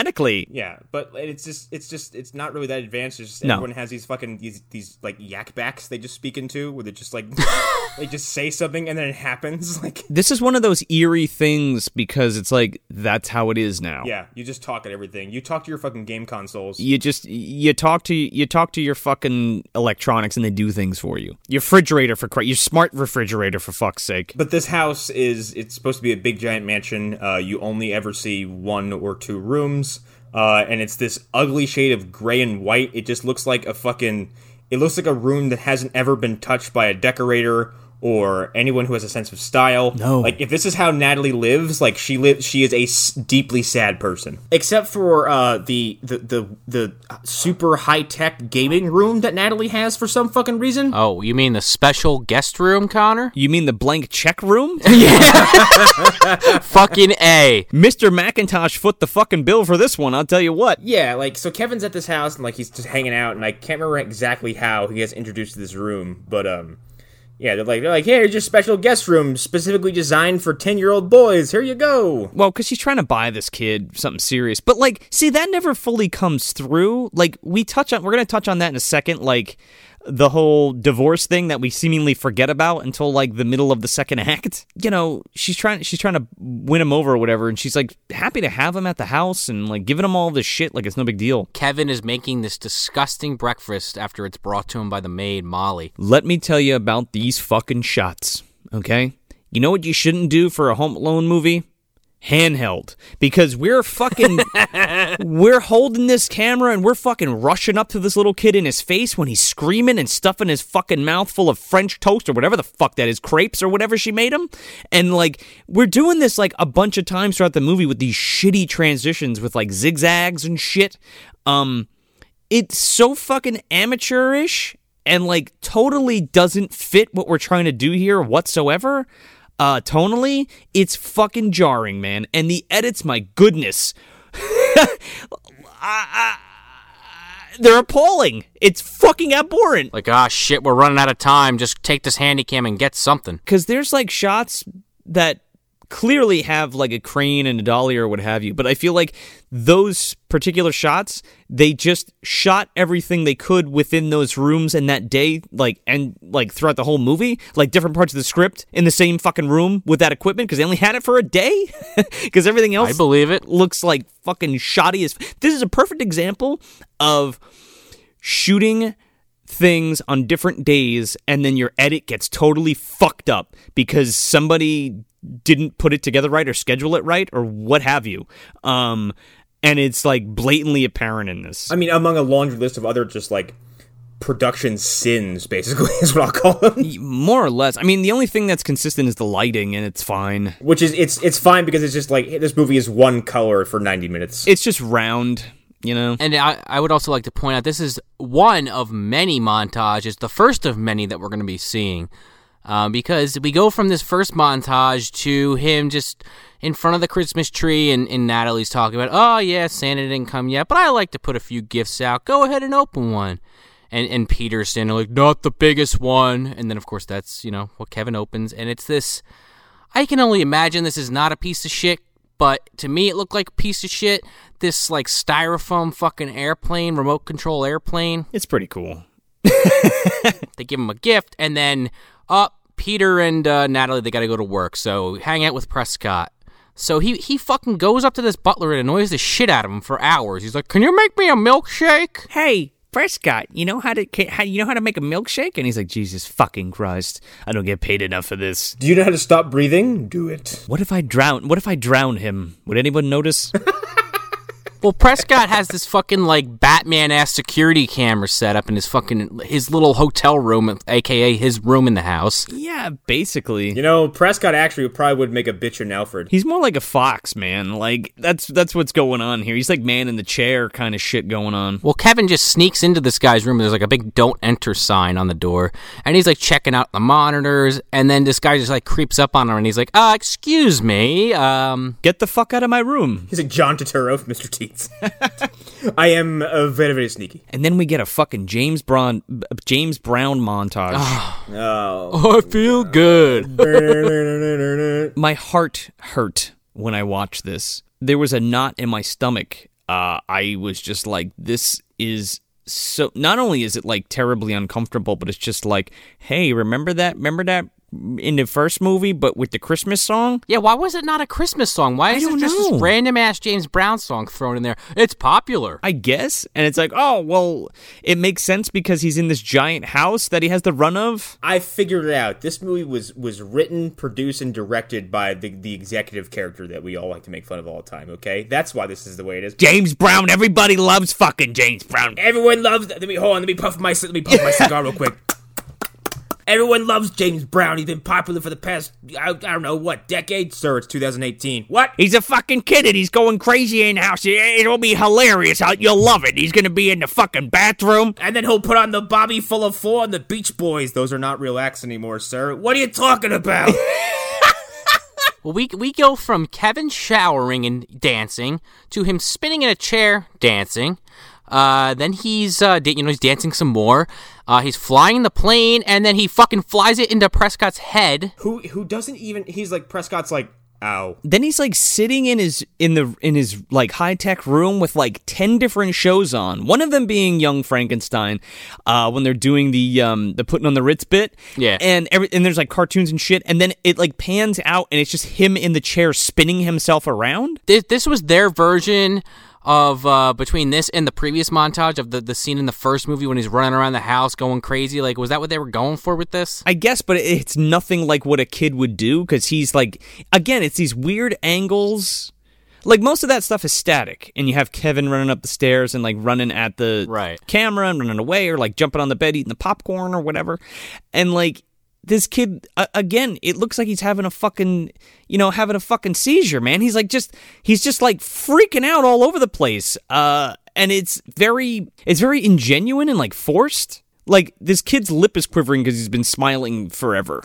Yeah, but it's just it's just it's not really that advanced. It's just No. everyone has these fucking these these like yak backs they just speak into where they just like they just say something and then it happens. Like This is one of those eerie things because it's like that's how it is now. yeah, you just talk at everything. You talk to your fucking game consoles. You just you talk to you talk to your fucking electronics and they do things for you. Your refrigerator for Christ, your smart refrigerator for fuck's sake. But this house is it's supposed to be a big giant mansion. Uh, you only ever see one or two rooms. Uh, and it's this ugly shade of gray and white. It just looks like a fucking it looks like a room that hasn't ever been touched by a decorator or anyone who has a sense of style. No. Like if this is how Natalie lives, like she lives she is a s- deeply sad person. Except for uh the the the, the super high-tech gaming room that Natalie has for some fucking reason. Oh, you mean the special guest room, Connor? You mean the blank check room? yeah. Fucking A. Mr. McIntosh foot the fucking bill for this one, I'll tell you what. Yeah, like so Kevin's at this house and like he's just hanging out and I can't remember exactly how he gets introduced to this room, but um yeah, they're like they're like, "Hey, here's your special guest room specifically designed for 10-year-old boys. Here you go." Well, because she's trying to buy this kid something serious. But, like, see, that never fully comes through. Like, we touch on, we're to touch on that in a second. Like, the whole divorce thing that we seemingly forget about until like the middle of the second act. You know, she's trying she's trying to win him over or whatever, and she's like happy to have him at the house and like giving him all this shit like it's no big deal. Kevin is making this disgusting breakfast after it's brought to him by the maid, Molly. Let me tell you about these fucking shots, okay? You know what you shouldn't do for a Home Alone movie? Handheld. Because we're fucking. we're holding this camera and we're fucking rushing up to this little kid in his face when he's screaming and stuffing his fucking mouth full of French toast or whatever the fuck that is, crepes or whatever she made him. And like, we're doing this like a bunch of times throughout the movie with these shitty transitions with like zigzags and shit. Um, it's so fucking amateurish and like totally doesn't fit what we're trying to do here whatsoever. Uh, tonally, it's fucking jarring, man. And the edits, my goodness, I- I- they're appalling. It's fucking abhorrent. Like, ah, shit, we're running out of time. Just take this handy cam and get something. because there's like shots that clearly have like a crane and a dolly or what have you but i feel like those particular shots they just shot everything they could within those rooms in that day like and like throughout the whole movie like different parts of the script in the same fucking room with that equipment because they only had it for a day because everything else I believe it. looks like fucking shoddy as this is a perfect example of shooting things on different days and then your edit gets totally fucked up because somebody didn't put it together right or schedule it right or what have you um and it's like blatantly apparent in this I mean, among a laundry list of other just like production sins, basically is what I'll call them. more or less i mean the only thing that's consistent is the lighting and it's fine Which is it's it's fine because it's just like hey, this movie is one color for ninety minutes. it's just round you know And I, I would also like to point out this is one of many montages, the first of many that we're going to be seeing. Um, because we go from this first montage to him just in front of the Christmas tree, and, and Natalie's talking about, oh, yeah, Santa didn't come yet, but I like to put a few gifts out. Go ahead and open one. And, and Peter's standing like, not the biggest one. And then, of course, that's, you know, what Kevin opens. And it's this. I can only imagine this is not a piece of shit, but to me it looked like a piece of shit. This like styrofoam fucking airplane, remote control airplane. it's pretty cool They give him a gift, and then up Peter and uh, Natalie they got to go to work, so hang out with Prescott. So he he fucking goes up to this butler and annoys the shit out of him for hours. He's like, "Can you make me a milkshake?" hey Prescott, you know how to how, you know how to make a milkshake? And he's like, Jesus fucking Christ, I don't get paid enough for this. Do you know how to stop breathing? Do it. What if I drown? What if I drown him? Would anyone notice? Well, Prescott has this fucking like Batman ass security camera set up in his fucking his little hotel room, aka his room in the house. yeah, basically. You know, Prescott actually probably would make a bitch in Alfred. He's more like a fox, man. Like that's that's what's going on here. He's like man in the chair kind of shit going on. Well, Kevin just sneaks into this guy's room. And there's like a big "Don't Enter" sign on the door, and he's like checking out the monitors. And then this guy just like creeps up on him, and he's like, "Uh, excuse me, um, Get the fuck out of my room. He's like John Turturro Mr. Mr. Teats. I am uh, very very sneaky. And then we get a fucking James Brown James Brown montage. Oh. I feel good." my heart hurt when I watched this. There was a knot in my stomach uh, I was just like, this is so. Not only is it like terribly uncomfortable, but it's just like, hey, remember that? Remember that in the first movie, but with the Christmas song? Yeah, why was it not a Christmas song? Why is it just know. this random ass James Brown song thrown in there? It's popular. I guess. And it's like, oh, well, it makes sense because he's in this giant house that he has the run of. I figured it out. This movie was was written, produced, and directed by the the executive character that we all like to make fun of all the time. Okay, that's why this is the way it is. James Brown, everybody loves fucking James Brown. Everyone loves. Let me hold on. Let me puff my let me puff my cigar real quick. Everyone loves James Brown. He's been popular for the past I, I don't know what decade, sir. It's 2018. What? He's a fucking kid and he's going crazy in the house. It- It'll be hilarious. You'll love it. He's gonna be in the fucking bathroom. And then he'll put on the Bobby Fuller Four and the Beach Boys. Those are not real acts anymore, sir. What are you talking about? Well, we we go from Kevin showering and dancing to him spinning in a chair dancing. Uh, then he's uh, da- you know he's dancing some more. Uh, he's flying the plane, and then he fucking flies it into Prescott's head. who who doesn't even? He's like Prescott's like, ow. Then he's like sitting in his in the in his like high tech room with like ten different shows on. One of them being Young Frankenstein, uh, when they're doing the um the putting on the Ritz bit. Yeah. and every and there's like cartoons and shit, and then it like pans out and it's just him in the chair spinning himself around. This this was their version of uh, between this and the previous montage of the the scene in the first movie when he's running around the house going crazy. Like, was that what they were going for with this? I guess, but it's nothing like what a kid would do because he's like, again, it's these weird angles. Like most of that stuff is static, and you have Kevin running up the stairs and like running at the Right. camera and running away, or like jumping on the bed eating the popcorn or whatever. And like this kid, uh, again, it looks like he's having a fucking, you know, having a fucking seizure, man. He's like just, he's just like freaking out all over the place. Uh, and it's very, it's very ingenuine and like forced. Like this kid's lip is quivering because he's been smiling forever.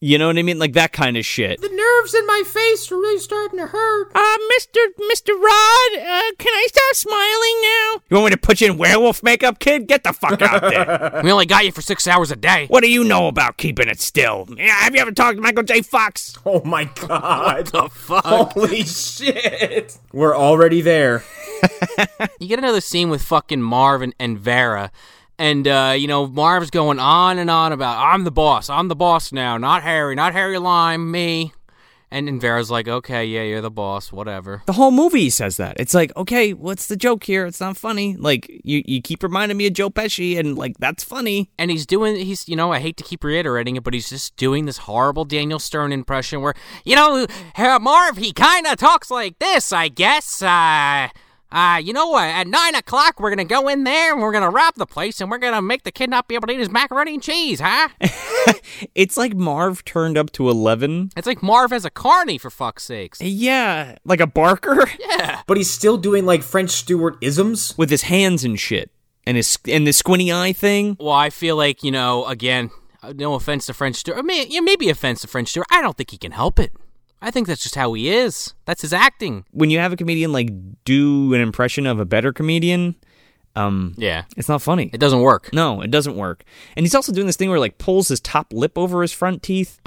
You know what I mean? Like that kind of shit. The nerves in my face are really starting to hurt. Uh, Mr. Mr. Rod, uh, can I stop smiling now? You want me to put you in werewolf makeup, kid? Get the fuck out there. We only got you for six hours a day. what do you know about keeping it still? Yeah, have you ever talked to Michael J. Fox? Oh my god. The fuck. Holy shit. We're already there. you get another scene with fucking Marv and, and Vera. And, uh, you know, Marv's going on and on about, I'm the boss. I'm the boss now. Not Harry. Not Harry Lime. Me. And, and Vera's like, okay, yeah, you're the boss. Whatever. The whole movie says that. It's like, okay, what's the joke here? It's not funny. Like, you, you keep reminding me of Joe Pesci, and, like, that's funny. And he's doing, he's, you know, I hate to keep reiterating it, but he's just doing this horrible Daniel Stern impression where, you know, Marv, he kind of talks like this, I guess. Uh, uh, you know, what? at nine o'clock, we're gonna go in there and we're gonna rob the place and we're gonna make the kid not be able to eat his macaroni and cheese, huh? It's like Marv turned up to 11. it's like Marv as a carny, for fuck's sakes. Yeah, like a barker Yeah. But he's still doing like French Stewart isms. with his hands and shit. And his and the squinty eye thing. Well, I feel like, you know, again, uh, no offense to French Stewart. I mean, yeah, maybe offense to French Stewart. I don't think he can help it. I think that's just how he is. That's his acting. When you have a comedian like do an impression of a better comedian, um, Yeah. it's not funny. It doesn't work. No, it doesn't work. And he's also doing this thing where he, like pulls his top lip over his front teeth.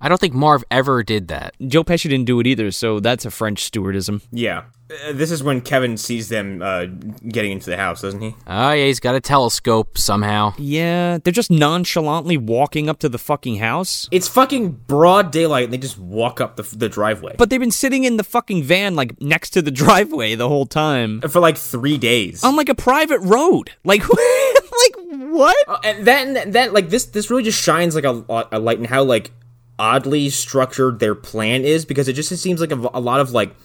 I don't think Marv ever did that. Joe Pesci didn't do it either, so that's a French Stewartism. Yeah. Uh, this is when Kevin sees them uh, getting into the house, doesn't he? Oh, yeah, he's got a telescope somehow. Yeah, they're just nonchalantly walking up to the fucking house. It's fucking broad daylight and they just walk up the, the driveway. But they've been sitting in the fucking van like next to the driveway the whole time. for like three days. On like a private road. Like like what? Uh, and that, that, like, this, this really just shines like a, a light in how, like, oddly structured their plan is because it just seems like a, a lot of, like,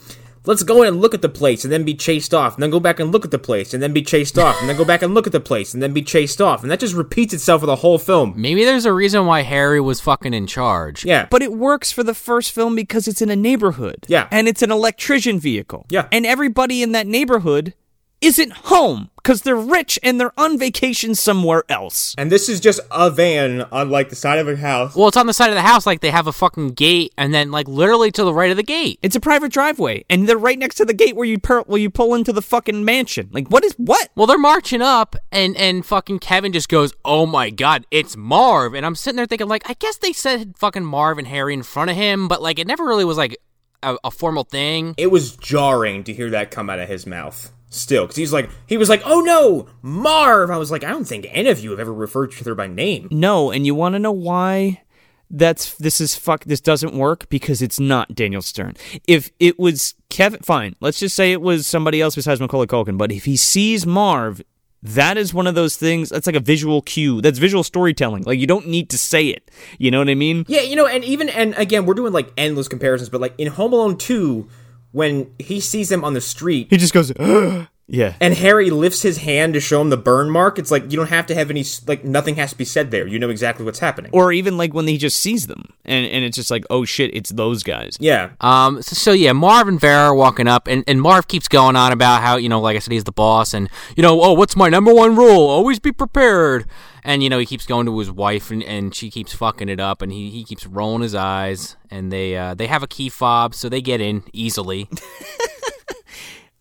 let's go in and look at the place and then be chased off and then go back and look at the place and then be chased off and then go back and look at the place and then be chased off. And that just repeats itself for the whole film. Maybe there's a reason why Harry was fucking in charge. Yeah. But it works for the first film because it's in a neighborhood. Yeah. And it's an electrician vehicle. Yeah. And everybody in that neighborhood isn't home because they're rich and they're on vacation somewhere else. And this is just a van on, like, the side of a house. Well, it's on the side of the house, like they have a fucking gate, and then like literally to the right of the gate. It's a private driveway, and they're right next to the gate where you per- where you pull into the fucking mansion. Like, what is what? Well, they're marching up, and and fucking Kevin just goes, "Oh my god, it's Marv!" And I'm sitting there thinking, like, I guess they said fucking Marv and Harry in front of him, but like it never really was like a, a formal thing. It was jarring to hear that come out of his mouth. Still, because he's like, he was like, "Oh no, Marv!" I was like, I don't think any of you have ever referred to her by name. No, and you want to know why? That's this is fuck. This doesn't work because it's not Daniel Stern. If it was Kevin, fine. Let's just say it was somebody else besides Macaulay Culkin. But if he sees Marv, that is one of those things. That's like a visual cue. That's visual storytelling. Like you don't need to say it. You know what I mean? Yeah, you know, and even and again, we're doing like endless comparisons, but like in Home Alone two, when he sees him on the street, He just goes, yeah. and Harry lifts his hand to show him the burn mark, it's like you don't have to have any like nothing has to be said there. You know exactly what's happening. Or even like when he just sees them, and and it's just like, oh shit, it's those guys. yeah, Um, so, so yeah, Marv and Vera are walking up, and, and Marv keeps going on about how, you know, like I said, he's the boss, and, you know, oh, what's my number one rule? Always be prepared. And, you know, he keeps going to his wife, and, and she keeps fucking it up, and he, he keeps rolling his eyes, and they uh, they have a key fob, so they get in easily.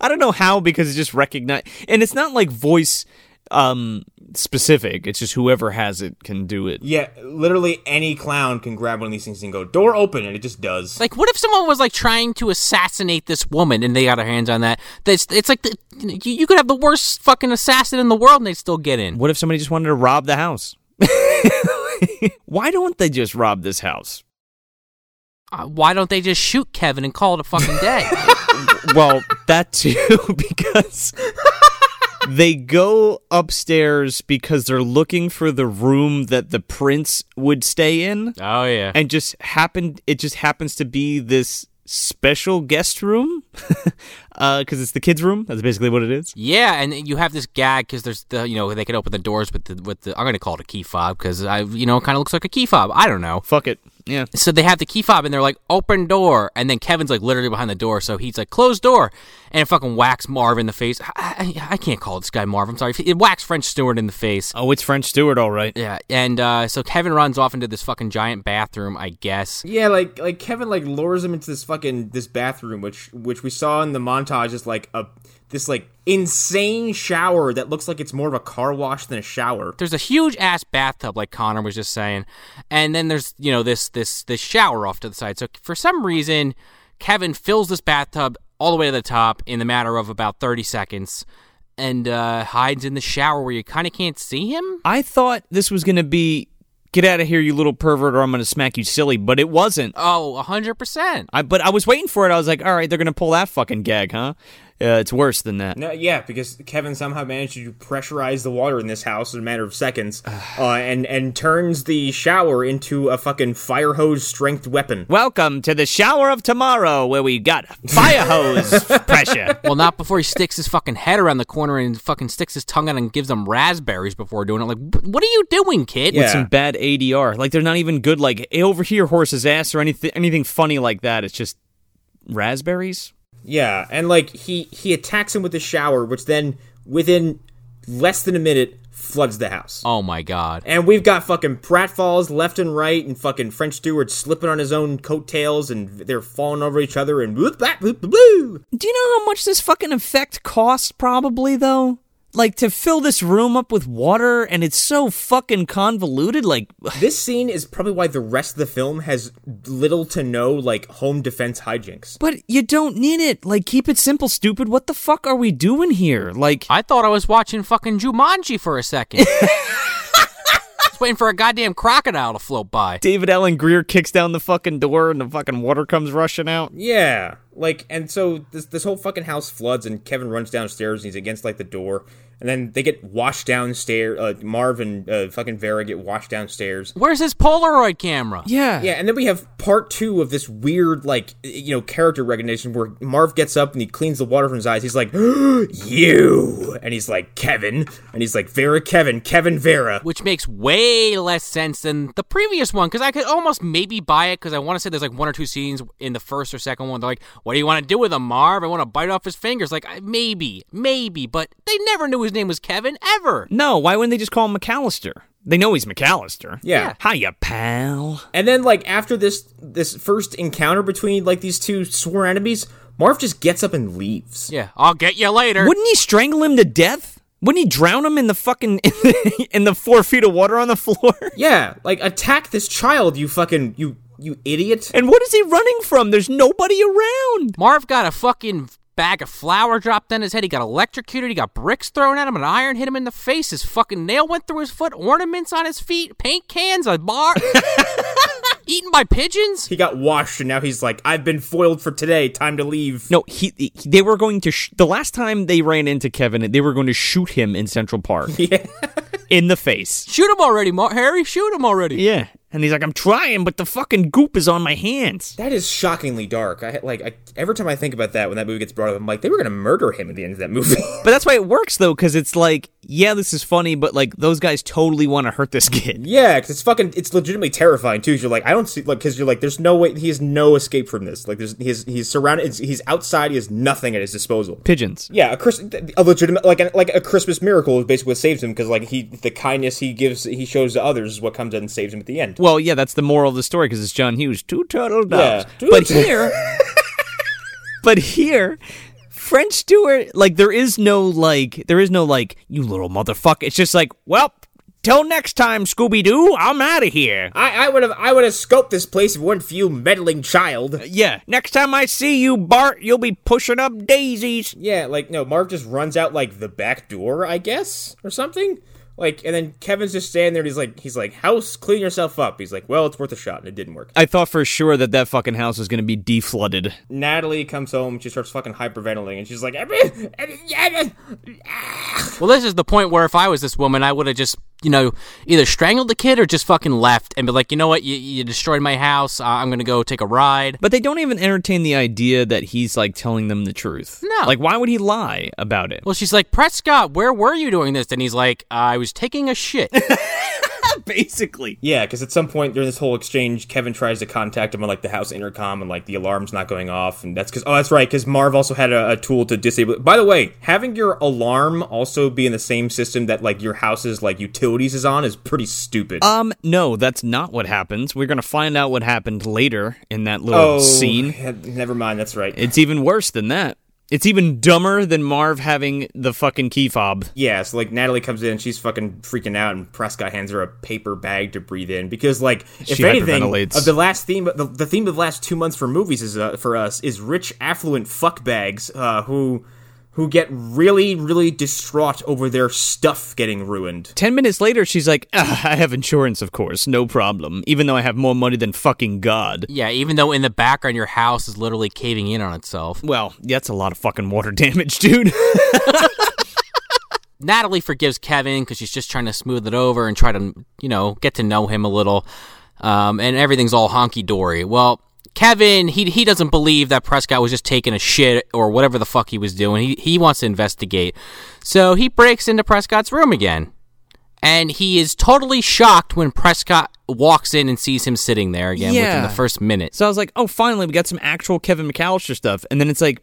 I don't know how because it just recognize, and it's not like voice um specific. It's just whoever has it can do it. yeah. Literally any clown can grab one of these things and go door open, and it just does. like, what if someone was, like, trying to assassinate this woman, and they got their hands on that? That's, it's like, the, you, you could have the worst fucking assassin in the world, and they'd still get in. What if somebody just wanted to rob the house? Why don't they just rob this house? Uh, why don't they just shoot Kevin and call it a fucking day? Well, that too, because they go upstairs because they're looking for the room that the prince would stay in, oh, yeah. and just happened. It just happens to be this special guest room, because it's the kids' room. That's basically what it is. Yeah, and you have this gag because there's the you know they can open the doors with the with the I'm gonna call it a key fob because I you know it kind of looks like a key fob. I don't know. Fuck it. Yeah. So they have the key fob and they're like open door, and then Kevin's like literally behind the door, so he's like closed door, and it fucking whacks Marv in the face. I, I, I can't call this guy Marv. I'm sorry. It whacks French Stewart in the face. Oh, it's French Stewart, all right. Yeah, and uh, so Kevin runs off into this fucking giant bathroom, I guess. Yeah, like like Kevin like lures him into this fucking this bathroom, which which we saw in the montage is like a this like insane shower that looks like it's more of a car wash than a shower. there's a huge ass bathtub like Connor was just saying, and then there's you know this this this shower off to the side. So for some reason, Kevin fills this bathtub all the way to the top in the matter of about 30 seconds, and uh, hides in the shower where you kind of can't see him. I thought this was going to be get out of here, you little pervert, or I'm going to smack you silly, but it wasn't. Oh, 100%. I but I was waiting for it. I was like, all right, they're going to pull that fucking gag, huh? Uh, it's worse than that. No, yeah, because Kevin somehow managed to pressurize the water in this house in a matter of seconds, uh, and and turns the shower into a fucking fire hose strength weapon. Welcome to the shower of tomorrow, where we got fire hose pressure. Well, not before he sticks his fucking head around the corner and fucking sticks his tongue out and gives them raspberries before doing it. Like, what are you doing, kid? Yeah. Some bad ADR. Like they're not even good. Like "Hey, over here, horse's ass, or anything, anything funny like that. It's just raspberries. Yeah, and like he he attacks him with the shower, which then within less than a minute floods the house. Oh my god. And we've got fucking pratfalls left and right, and fucking French Stewart slipping on his own coattails, and they're falling over each other, and whoop, blah, whoop, blah, blah. Do you know how much this fucking effect cost Probably though. Like to fill this room up with water, and it's so fucking convoluted. Like, This scene is probably why the rest of the film has little to no like home defense hijinks. but you don't need it. Like, keep it simple, stupid. What the fuck are we doing here? Like, I thought I was watching fucking Jumanji for a second. Waiting for a goddamn crocodile to float by. David Alan Grier kicks down the fucking door, and the fucking water comes rushing out. Yeah, like, and so this this whole fucking house floods, and Kevin runs downstairs, and he's against like the door, and then they get washed downstairs. Uh, Marv and uh, fucking Vera get washed downstairs. Where's his Polaroid camera? Yeah, Yeah, and then we have part two of this weird, like, you know, character recognition where Marv gets up and he cleans the water from his eyes. He's like, you! And he's like, Kevin. And he's like, Vera, Kevin, Kevin, Vera. Which makes way less sense than the previous one, because I could almost maybe buy it, because I want to say there's like one or two scenes in the first or second one. They're like, "What do you want to do with him, Marv? I want to bite off his fingers." Like, maybe, maybe, but they never knew his name was Kevin ever. No, why wouldn't they just call him McAllister? They know he's McAllister. Yeah. Hiya, pal. And then, like, after this this first encounter between, like, these two sworn enemies, Marv just gets up and leaves. Yeah, I'll get you later. Wouldn't he strangle him to death? Wouldn't he drown him in the fucking in the, in the four feet of water on the floor? Yeah, like, attack this child, you fucking, you You idiot. And what is he running from? There's nobody around. Marv got a fucking bag of flour dropped on his head. He got electrocuted. He got bricks thrown at him. An iron hit him in the face. His fucking nail went through his foot. Ornaments on his feet. Paint cans. A bar. Eaten by pigeons. He got washed, and now he's like, I've been foiled for today. Time to leave. No, he, he they were going to sh- the last time they ran into Kevin, they were going to shoot him in Central Park Yeah. in the face. Shoot him already, Mar- Harry. Shoot him already. Yeah. And he's like, I'm trying, but the fucking goop is on my hands. That is shockingly dark. I like I, every time I think about that when that movie gets brought up, I'm like, they were gonna murder him at the end of that movie. But that's why it works though, because it's like, yeah, this is funny, but like those guys totally want to hurt this kid. yeah, because it's fucking, it's legitimately terrifying too. 'cause You're like, I don't see, like, because you're like, there's no way, he has no escape from this. Like, there's he's he's surrounded, he's outside, he has nothing at his disposal. Pigeons. Yeah, a, Chris, a legitimate like a, like a Christmas miracle is basically what saves him because like he the kindness he gives he shows to others is what comes in and saves him at the end. Well, yeah, that's the moral of the story because it's John Hughes, two turtle doves. Yeah, two but here, but here, French Stewart, like there is no like, there is no like, you little motherfucker. It's just like, well, till next time, Scooby Doo, I'm out of here. I, I would have I would have scoped this place if it weren't for you meddling child. Uh, yeah, next time I see you, Bart, you'll be pushing up daisies. Yeah, like no, Marv just runs out like the back door, I guess, or something. Like, and then Kevin's just standing there. and He's like, he's like, "House, clean yourself up." He's like, "Well, it's worth a shot," and it didn't work. I thought for sure that that fucking house was going to be deflooded. Natalie comes home. She starts fucking hyperventilating, and she's like, ah. Well, this is the point where if I was this woman, I would have just, you know, either strangled the kid or just fucking left and be like, you know what, you, you destroyed my house. Uh, I'm gonna go take a ride. But they don't even entertain the idea that he's like telling them the truth. No. Like, why would he lie about it? Well, she's like, Prescott, where were you doing this? And he's like, I was taking a shit. basically. Yeah, because at some point during this whole exchange, Kevin tries to contact him on like the house intercom, and like the alarm's not going off, and that's because oh, that's right, because Marv also had a, a tool to disable. it. By the way, having your alarm also be in the same system that like your house's like utilities is on is pretty stupid. Um, no, that's not what happens. We're gonna find out what happened later in that little oh, scene. never mind. That's right. It's even worse than that. It's even dumber than Marv having the fucking key fob. Yeah, so like Natalie comes in, she's fucking freaking out, and Prescott hands her a paper bag to breathe in because, like, if She anything, of the last theme, the, the theme of the last two months for movies is uh, for us is rich, affluent fuckbags uh, who who get really, really distraught over their stuff getting ruined. Ten minutes later, she's like, "Ah, I have insurance, of course, no problem, even though I have more money than fucking God. yeah, even though in the background your house is literally caving in on itself. Well, that's a lot of fucking water damage, dude. Natalie forgives Kevin because she's just trying to smooth it over and try to, you know, get to know him a little. Um, and everything's all honky dory. Well, Kevin, he he doesn't believe that Prescott was just taking a shit or whatever the fuck he was doing. He he wants to investigate. So he breaks into Prescott's room again. And he is totally shocked when Prescott walks in and sees him sitting there again within the first minute. so I was like, oh, finally, we got some actual Kevin McAllister stuff. And then it's like,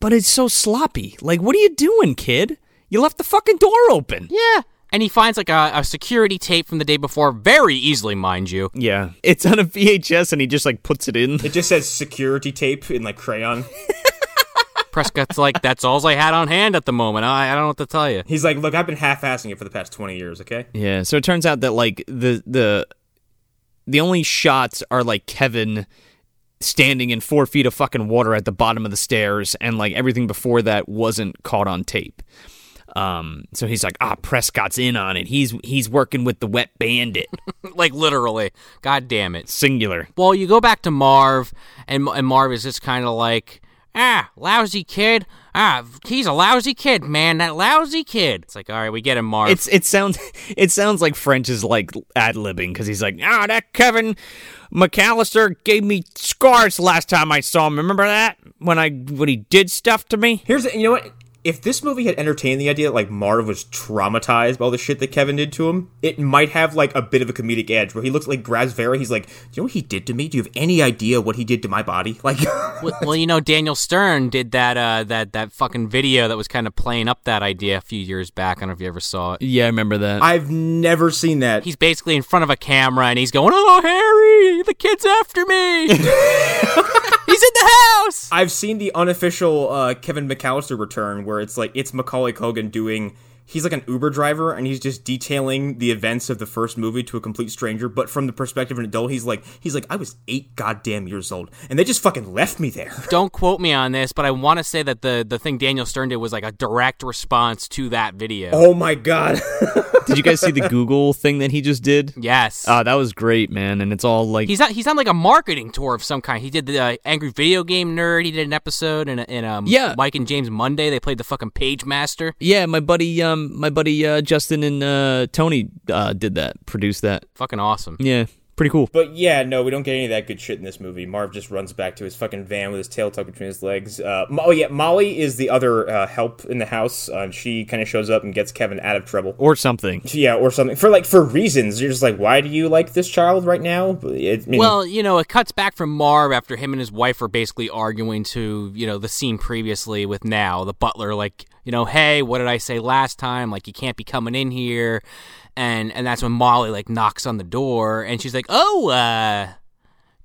but it's so sloppy. Like, what are you doing, kid? You left the fucking door open. Yeah. And he finds like a, a security tape from the day before, very easily, mind you. Yeah, it's on a VHS, and he just like puts it in. It just says security tape in like crayon. Prescott's like, that's all I had on hand at the moment. I, I don't know what to tell you. He's like, "Look, I've been half-assing it for the past twenty years. Okay." Yeah, so it turns out that like the the the only shots are like Kevin standing in four feet of fucking water at the bottom of the stairs, and like everything before that wasn't caught on tape. Um, so he's like, ah, Prescott's in on it. He's he's working with the wet bandit, like literally. God damn it. singular. Well, you go back to Marv, and, and Marv is just kind of like, ah, lousy kid. Ah, he's a lousy kid, man. That lousy kid. It's like, all right, we get him, Marv. It's it sounds it sounds like French is like ad libbing because he's like, ah, that Kevin McAllister gave me scars last time I saw him. Remember that when I when he did stuff to me? Here's the, you know what? If this movie had entertained the idea that like Marv was traumatized by all the shit that Kevin did to him, it might have like a bit of a comedic edge where he looks like grabs Vera. He's like, "Do you know what he did to me? Do you have any idea what he did to my body?" Like, well, well, you know, Daniel Stern did that uh, that that fucking video that was kind of playing up that idea a few years back. I don't know if you ever saw it. Yeah, I remember that. I've never seen that. He's basically in front of a camera and he's going, "Oh, Harry, the kid's after me. in the house." I've seen the unofficial uh, Kevin McAllister return where it's like it's Macaulay Culkin doing he's like an Uber driver and he's just detailing the events of the first movie to a complete stranger, but from the perspective of an adult, he's like he's like I was 8 goddamn years old and they just fucking left me there. Don't quote me on this, but I want to say that the the thing Daniel Stern did was like a direct response to that video. Oh my god. Did you guys see the Google thing that he just did? Yes. Uh, that was great, man. And it's all like He's on, he's on like a marketing tour of some kind. He did the uh, Angry Video Game Nerd. He did an episode in, a, in um, Yeah. Mike and James Monday. They played the fucking Pagemaster. Yeah, my buddy, um, my buddy uh, Justin and uh, Tony uh, did that, produced that. Fucking awesome. Yeah, pretty cool. But yeah, no, we don't get any of that good shit in this movie. Marv just runs back to his fucking van with his tail tucked between his legs. Uh, oh yeah, Molly is the other uh, help in the house, uh, and she kind of shows up and gets Kevin out of trouble. Or something. Yeah, or something for like for reasons. You're just like, why do you like this child right now? It, I mean, Well, you know, it cuts back from Marv after him and his wife are basically arguing to, you know, the scene previously with now, the butler, like, you know, hey, what did I say last time? Like, you can't be coming in here. And and that's when Molly like knocks on the door and she's like, Oh, uh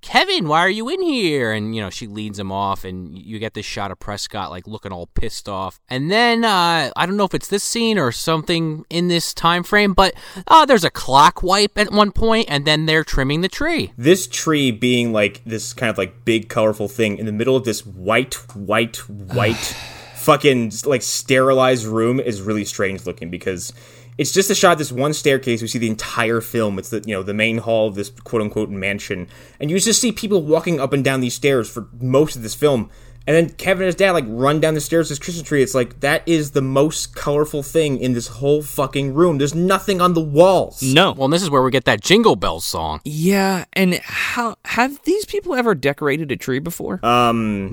Kevin, why are you in here? And you know, she leads him off and you get this shot of Prescott like looking all pissed off. And then uh I don't know if it's this scene or something in this time frame, but uh there's a clock wipe at one point and then they're trimming the tree. this tree being like this kind of like big colorful thing in the middle of this white, white, white, fucking like sterilized room is really strange looking because. It's just a shot this one staircase. We see the entire film. It's the you know the main hall of this quote unquote mansion, and you just see people walking up and down these stairs for most of this film. And then Kevin and his dad like run down the stairs to this Christmas tree. It's like that is the most colorful thing in this whole fucking room. There's nothing on the walls. No. Well, and this is where we get that Jingle Bell song. Yeah, and how have these people ever decorated a tree before?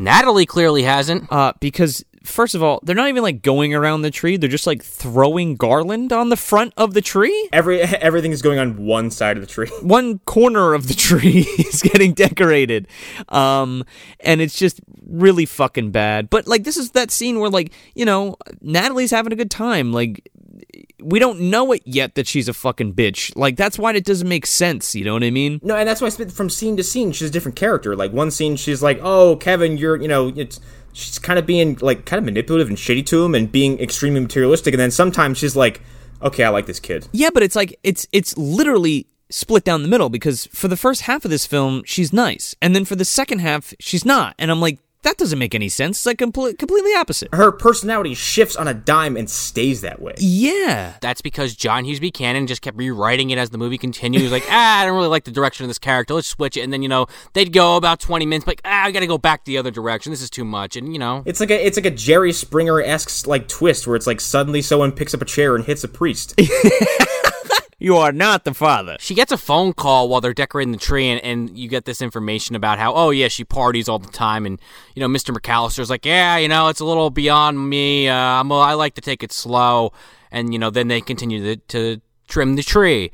Natalie clearly hasn't. Uh, because first of all, they're not even like going around the tree; they're just like throwing garland on the front of the tree. Every everything is going on one side of the tree. One corner of the tree is getting decorated, um, and it's just really fucking bad. But like, this is that scene where like you know Natalie's having a good time, like. We don't know it yet that she's a fucking bitch. Like that's why it doesn't make sense. You know what I mean? No, and that's why from scene to scene. She's a different character. Like one scene, she's like, "Oh, Kevin, you're you know it's." She's kind of being like kind of manipulative and shitty to him, and being extremely materialistic. And then sometimes she's like, "Okay, I like this kid." Yeah, but it's like it's it's literally split down the middle because for the first half of this film she's nice, and then for the second half she's not, and I'm like that doesn't make any sense. It's like complete, completely opposite. Her personality shifts on a dime and stays that way. Yeah, That's because John Hughes Buchanan just kept rewriting it as the movie continued. He was like, ah, I don't really like the direction of this character. Let's switch it. And then, you know, they'd go about 20 minutes, like, ah, I got to go back the other direction. This is too much. And, you know, It's like a it's like a Jerry Springer esque like twist where it's like suddenly someone picks up a chair and hits a priest. you are not the father. she gets a phone call while they're decorating the tree, and, and you get this information about how, oh, yeah, she parties all the time. And, you know, Mr. McAllister's like, yeah, you know, it's a little beyond me. Uh, I'm I like to take it slow. And, you know, then they continue to, to trim the tree.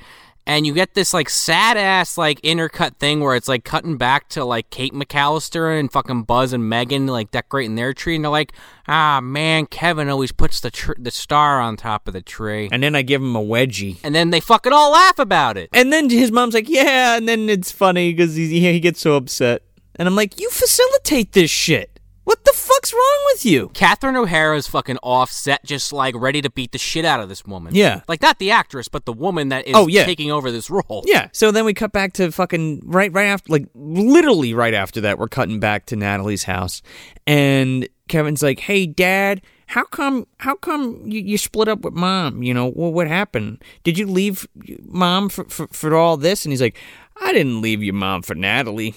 And you get this like sad ass like intercut thing where it's like cutting back to like Kate McAllister and fucking Buzz and Megan like decorating their tree, and they're like, "Ah man, Kevin always puts the tr- the star on top of the tree," And then I give him a wedgie. and then they fucking all laugh about it. And then his mom's like, yeah, and then it's funny because he, he gets so upset. And I'm like, you facilitate this shit. What the fuck's wrong with you? Catherine O'Hara's fucking offset, just like ready to beat the shit out of this woman. Yeah. like not the actress, but the woman that is Oh, yeah. taking over this role. Yeah. So then we cut back to fucking right right after like literally right after that we're cutting back to Natalie's house and Kevin's like, "Hey dad, how come how come you, you split up with mom? You know, well, what happened? Did you leave mom for, for for all this?" And he's like, "I didn't leave your mom for Natalie."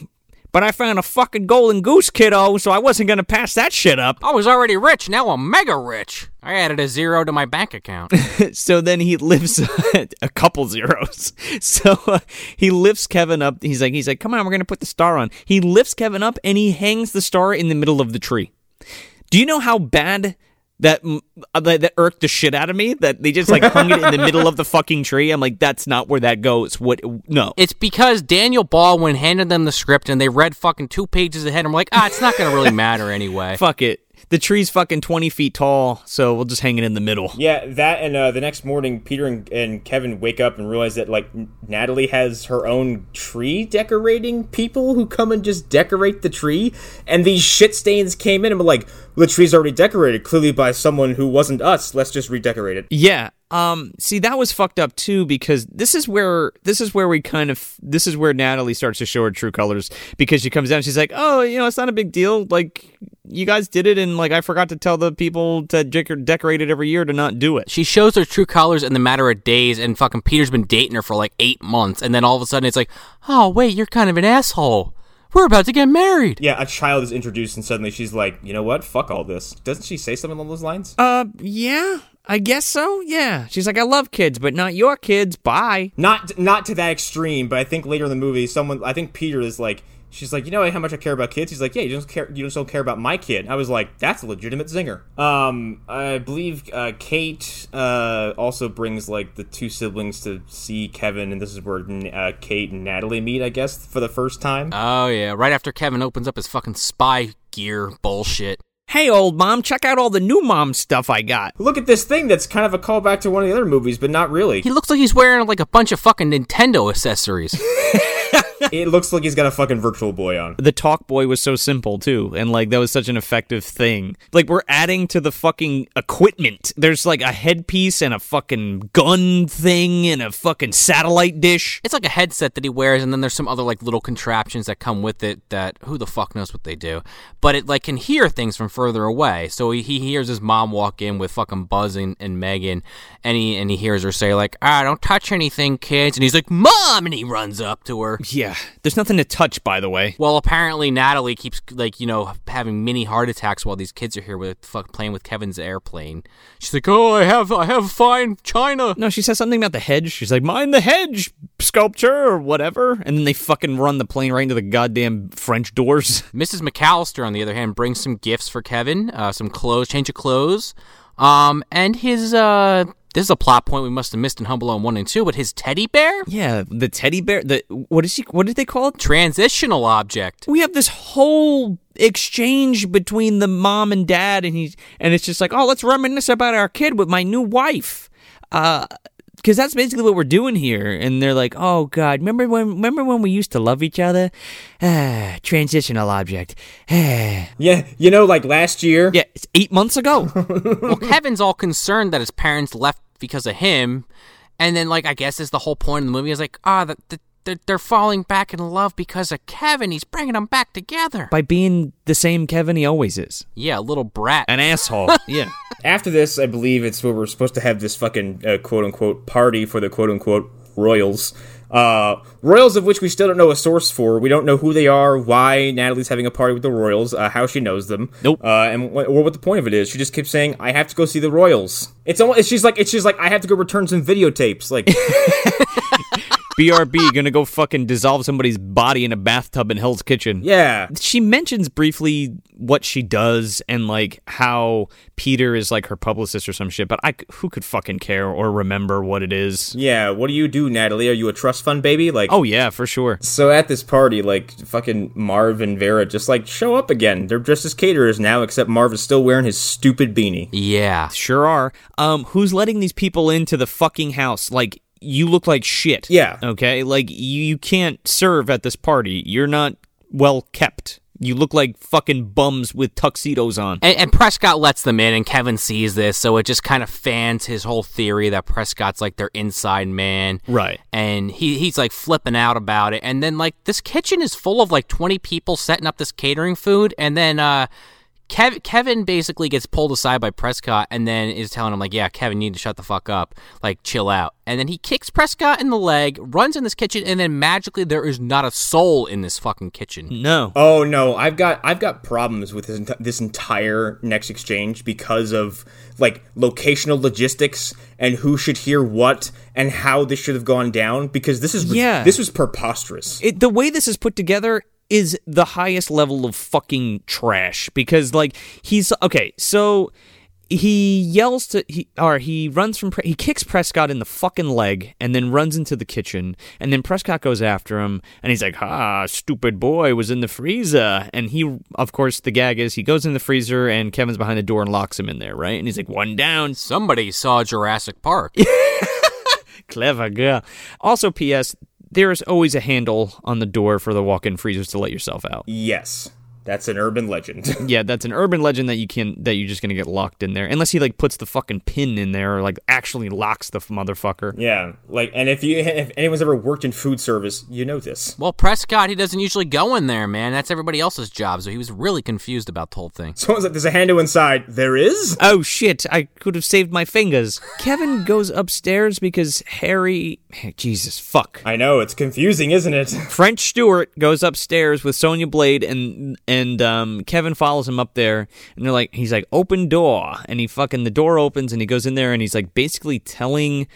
But I found a fucking golden goose, kiddo, so I wasn't gonna pass that shit up. I was already rich, now I'm mega rich. I added a zero to my bank account. so then he lifts a couple zeros. So uh, he lifts Kevin up. He's like, he's like, come on, we're gonna put the star on. He lifts Kevin up and he hangs the star in the middle of the tree. Do you know how bad that uh, that, that irked the shit out of me? That they just like hung it in the middle of the fucking tree. I'm like, that's not where that goes. What? No. It's because Daniel Baldwin handed them the script and they read fucking two pages ahead. I'm like, ah, it's not going to really matter anyway. Fuck it. The tree's fucking 20 feet tall, so we'll just hang it in the middle. Yeah, that and uh, the next morning, Peter and, and Kevin wake up and realize that like Natalie has her own tree decorating people who come and just decorate the tree, and these shit stains came in and were like, well, the tree's already decorated, clearly by someone who wasn't us. Let's just redecorate it. Yeah. Um see that was fucked up too because this is where this is where we kind of this is where Natalie starts to show her true colors because she comes down she's like, "Oh, you know, it's not a big deal. Like you guys did it and like I forgot to tell the people to dec- decorate it every year to not do it." She shows her true colors in the matter of days, and fucking Peter's been dating her for like eight months, and then all of a sudden it's like, oh wait, you're kind of an asshole. We're about to get married. Yeah, a child is introduced and suddenly she's like, you know what? Fuck all this. Doesn't she say something along those lines? Uh yeah. I guess so. Yeah. She's like, "I love kids, but not your kids. Bye." not not to that extreme, but I think later in the movie, someone I think Peter is like, she's like, you know how much I care about kids. He's like, yeah, you don't care, you just don't care about my kid. I was like, that's a legitimate zinger. Um, I believe uh, Kate uh, also brings like the two siblings to see Kevin, and this is where uh, Kate and Natalie meet, I guess, for the first time. Oh yeah, right after Kevin opens up his fucking spy gear bullshit. Hey, old mom, check out all the new mom stuff I got. Look at this thing that's kind of a callback to one of the other movies, but not really. He looks like he's wearing like a bunch of fucking Nintendo accessories. it looks like he's got a fucking Virtual Boy on. The talk boy was so simple too, and like that was such an effective thing. Like we're adding to the fucking equipment. There's like a headpiece and a fucking gun thing and a fucking satellite dish. it's like a headset that he wears, and then there's some other like little contraptions that come with it that who the fuck knows what they do. But it like can hear things from further away. So he, he hears his mom walk in with fucking Buzz and, and Megan, and he and he hears her say like, "Ah, don't touch anything, kids." And he's like, "Mom!" and he runs up to her. Yeah, there's nothing to touch, by the way. Well, apparently Natalie keeps like you know having mini heart attacks while these kids are here with fuck playing with Kevin's airplane. She's like, "Oh, I have I have fine china." No, she says something about the hedge. She's like, "Mind the hedge sculpture or whatever," and then they fucking run the plane right into the goddamn French doors. Mrs. McCallister, on the other hand, brings some gifts for Kevin, uh, some clothes, change of clothes, um, and his. Uh, this is a plot point we must have missed in Home Alone one and two, but his teddy bear, Yeah, the teddy bear. The what is he? What did they call it? transitional object. we have this whole exchange between the mom and dad and he's and it's just like oh let's reminisce about our kid with my new wife uh because that's basically what we're doing here and they're like oh god remember when remember when we used to love each other ah transitional object ah. Yeah, you know, like last year. yeah it's eight months ago Well, Kevin's all concerned that his parents left because of him, and then like I guess is the whole point of the movie is like ah that. that they're, they're falling back in love because of Kevin. He's bringing them back together. by being the same kevin he always is Yeah, a little brat. an asshole yeah After this, I believe it's where we're supposed to have this fucking uh, quote unquote party for the quote unquote royals. Uh, royals of which we still don't know a source for. We don't know who they are, why Natalie's having a party with the royals, uh, how she knows them. Nope. Uh, and wh- or what the point of it is. She just keeps saying, "I have to go see the royals." It's almost. She's like. It's just like I have to go return some videotapes. Like. brb gonna go fucking dissolve somebody's body in a bathtub in hell's kitchen yeah. she mentions briefly what she does and like how Peter is like her publicist or some shit, but I who could fucking care or remember what it is? Yeah. What do you do, Natalie? Are you a trust fund baby? Like. Oh yeah, for sure. So at this party, like fucking Marv and Vera just like show up again. They're just as caterers now, except Marv is still wearing his stupid beanie. yeah. Sure are. Um, who's letting these people into the fucking house? Like you look like shit. Yeah. Okay. Like you, you can't serve at this party. You're not well kept. You look like fucking bums with tuxedos on. And, and Prescott lets them in, and Kevin sees this, so it just kind of fans his whole theory that Prescott's like their inside man. Right. And he he's like flipping out about it. And then like this kitchen is full of like twenty people setting up this catering food, and then uh Kev- Kevin basically gets pulled aside by Prescott and then is telling him like, "Yeah, Kevin, you need to shut the fuck up, like chill out." And then he kicks Prescott in the leg, runs in this kitchen, and then magically there is not a soul in this fucking kitchen. No. Oh no, I've got I've got problems with this, enti- this entire next exchange because of like locational logistics and who should hear what and how this should have gone down because this is Yeah. this was preposterous. it, the way this is put together is the highest level of fucking trash because like he's okay so he yells to he or he runs from he kicks Prescott in the fucking leg and then runs into the kitchen and then Prescott goes after him and he's like ah stupid boy was in the freezer. And he of course the gag is he goes in the freezer and Kevin's behind the door and locks him in there right? And he's like one down. Somebody saw Jurassic Park. clever girl. Also PS there's always a handle on the door for the walk-in freezers to let yourself out. Yes, that's an urban legend. yeah that's an urban legend that you can that you're just gonna get locked in there unless he like puts the fucking pin in there or like actually locks the f- motherfucker yeah, like, and if you if anyone's ever worked in food service, you know this. Well, Prescott, he doesn't usually go in there, man. That's everybody else's job, so he was really confused about the whole thing. Someone's like, "There's a handle inside." There is. Oh shit, I could have saved my fingers. Kevin goes upstairs because Harry. Jesus, fuck. I know it's confusing, isn't it? French Stewart goes upstairs with Sonya Blade and and um, Kevin follows him up there and they're like he's like open door. And he fucking the door opens and he goes in there and he's like basically telling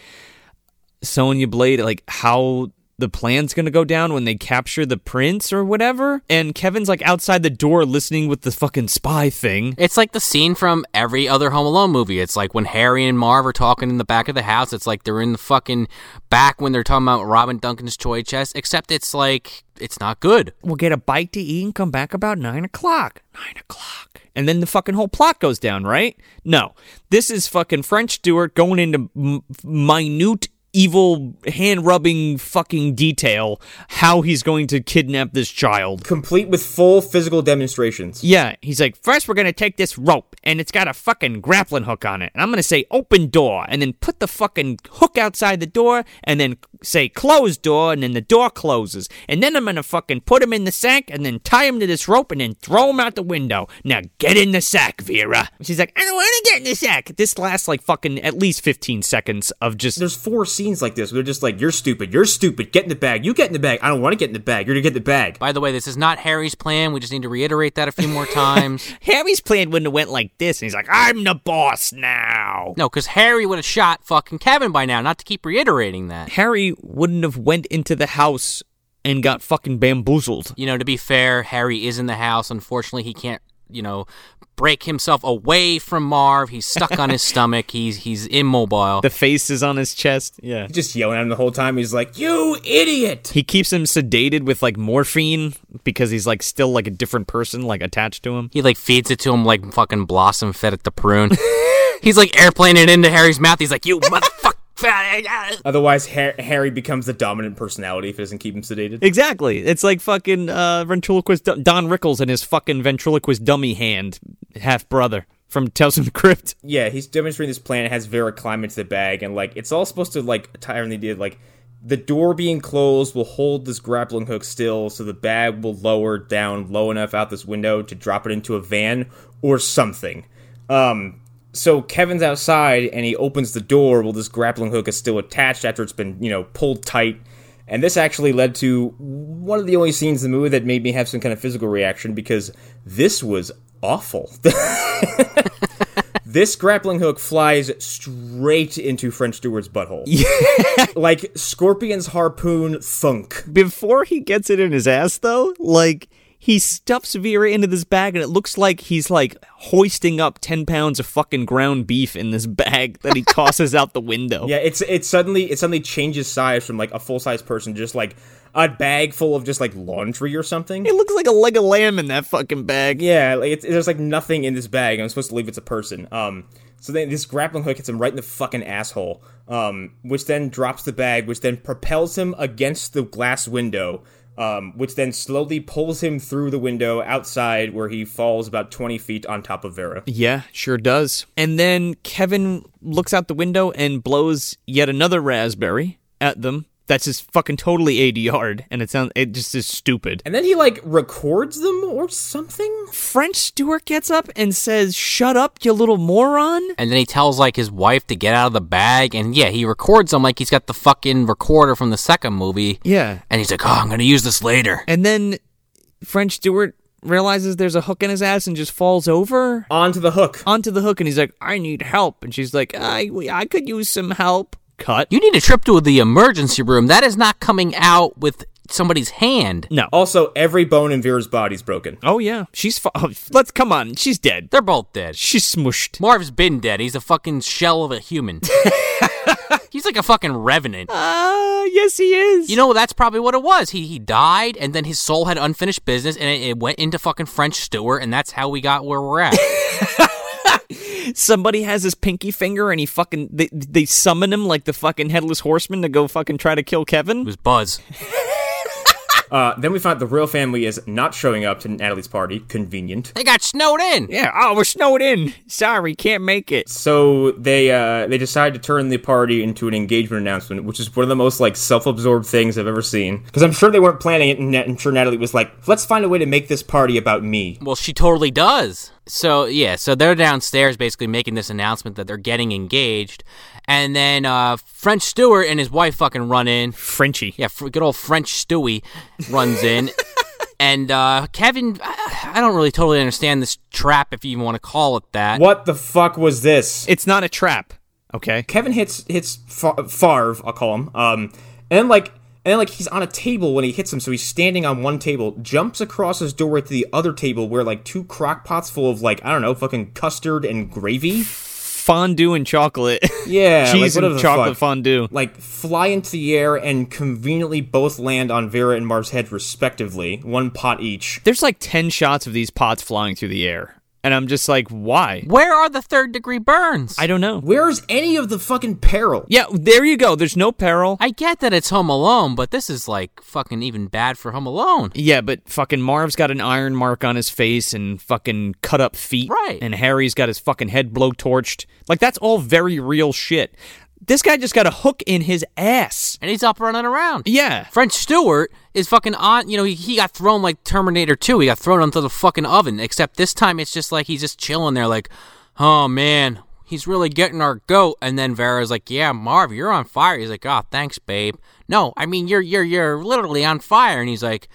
Sonya Blade like how the plan's gonna go down when they capture the prince or whatever and Kevin's like outside the door listening with the fucking spy thing It's like the scene from every other Home Alone movie. It's like when Harry and Marv are talking in the back of the house. It's like they're in the fucking back when they're talking about Robin Duncan's toy chest, except it's like, it's not good. we'll get a bite to eat and come back about nine o'clock. Nine o'clock. And then the fucking whole plot goes down, right? No. This is fucking French Stewart going into m- minute evil hand rubbing fucking detail how he's going to kidnap this child. Complete with full physical demonstrations. Yeah, he's like, first we're gonna take this rope, and it's got a fucking grappling hook on it, and I'm gonna say open door, and then put the fucking hook outside the door, and then say closed door, and then the door closes, and then I'm gonna fucking put him in the sack, and then tie him to this rope, and then throw him out the window. Now get in the sack, Vera. She's like, I don't want to get in the sack. This lasts like fucking at least 15 seconds of just There's four scenes like this. Where they're just like, "You're stupid. You're stupid. Get in the bag. You get in the bag. I don't want to get in the bag. You're gonna get in the bag." By the way, this is not Harry's plan. We just need to reiterate that a few more times. Harry's plan wouldn't have went like this, and he's like, I'm the boss now. no, because Harry would have shot fucking Kevin by now, not to keep reiterating that. Harry wouldn't have went into the house and got fucking bamboozled. You know, to be fair, Harry is in the house. Unfortunately, he can't, you know, break himself away from Marv. He's stuck on his stomach. He's he's immobile. The face is on his chest. Yeah. Just yelling at him the whole time. He's like, "You idiot!" He keeps him sedated with like morphine because he's like still like a different person, like attached to him. He like feeds it to him like fucking Blossom fed it to Prune. He's like airplaning it into Harry's mouth. He's like, "You motherfucker!" Otherwise, Harry becomes the dominant personality if it doesn't keep him sedated. Exactly. It's like fucking uh, ventriloquist Don Rickles and his fucking ventriloquist dummy hand half brother from Tales from the Crypt. yeah, he's demonstrating this plan. It has Vera climb into the bag, and like it's all supposed to like tie on the idea of, like the door being closed will hold this grappling hook still, so the bag will lower down low enough out this window to drop it into a van or something. Um, so Kevin's outside and he opens the door while this grappling hook is still attached after it's been you know pulled tight. And this actually led to one of the only scenes in the movie that made me have some kind of physical reaction because this was awful. this grappling hook flies straight into French Stewart's butthole. like Scorpion's harpoon thunk. Before he gets it in his ass, though, like he stuffs Vera into this bag, and it looks like he's like hoisting up ten pounds of fucking ground beef in this bag that he tosses out the window. Yeah, it's it suddenly it suddenly changes size from like a full size person just like a bag full of just like laundry or something. It looks like a leg of lamb in that fucking bag. Yeah, like it's, there's like nothing in this bag. I'm supposed to believe it's a person. Um, so then this grappling hook hits him right in the fucking asshole. Um, which then drops the bag, which then propels him against the glass window. Um, which then slowly pulls him through the window outside, where he falls about 20 feet on top of Vera. Yeah, sure does. And then Kevin looks out the window and blows yet another raspberry at them. That's just fucking totally ADR'd, and it sounds it just is stupid. And then he like records them or something. French Stewart gets up and says, "Shut up, you little moron." and then he tells like his wife to get out of the bag, and yeah, he records them like he's got the fucking recorder from the second movie. Yeah. And he's like, "Oh, I'm gonna use this later." And then French Stewart realizes there's a hook in his ass and just falls over Onto the hook. onto the hook and he's like, "I need help." And she's like, "I I could use some help." Cut. You need a trip to the emergency room. That is not coming out with somebody's hand. No. Also, every bone in Vera's body's broken. Oh yeah, she's. Fu- oh, let's come on. She's dead. They're both dead. She's smushed. Marv's been dead. He's a fucking shell of a human. He's like a fucking revenant. Ah, yes, he is. You know, that's probably what it was. He he died, and then his soul had unfinished business, and it, it went into fucking French Stewart, and that's how we got where we're at. somebody has his pinky finger, and he fucking they they summon him like the fucking headless horseman to go fucking try to kill Kevin. it was Buzz. Uh, then we find the real family is not showing up to Natalie's party. Convenient. They got snowed in. Yeah. Oh, we're snowed in. Sorry, can't make it. So they uh, they decide to turn the party into an engagement announcement, which is one of the most like self-absorbed things I've ever seen. Because I'm sure they weren't planning it, and Nat- I'm sure Natalie was like, "Let's find a way to make this party about me." Well, she totally does. So yeah, so they're downstairs basically making this announcement that they're getting engaged, and then uh, French Stewart and his wife fucking run in. Frenchy, Yeah, fr- good old French Stewie runs in. And uh, Kevin, I I don't really totally understand this trap, if you even want to call it that. What the fuck was this? It's not a trap. Okay. Kevin hits hits Fa- Favre, I'll call him. Um, and then like and then like he's on a table when he hits him, so he's standing on one table, jumps across his doorway to the other table where like two crock pots full of like I don't know, fucking custard and gravy. Fondue and chocolate. Yeah, Cheese like, and chocolate fuck. fondue. Like fly into the air and conveniently both land on Vera and Mars' head respectively, one pot each. There's like 10 shots of these pots flying through the air. And I'm just like, why? Where are the third degree burns? I don't know. Where's any of the fucking peril? Yeah, there you go. There's no peril. I get that it's Home Alone, but this is like fucking even bad for Home Alone. Yeah, but fucking Marv's got an iron mark on his face and fucking cut up feet. Right. And Harry's got his fucking head blowtorched. Like, that's all very real shit. This guy just got a hook in his ass. And he's up running around. Yeah. French Stewart is fucking on, you know, he, he got thrown like Terminator 2. He got thrown onto the fucking oven, except this time it's just like he's just chilling there, like, oh man, he's really getting our goat. And then Vera's like, yeah, Marv, you're on fire. He's like, oh, thanks, babe. No, I mean, you're, you're, you're literally on fire. And he's like,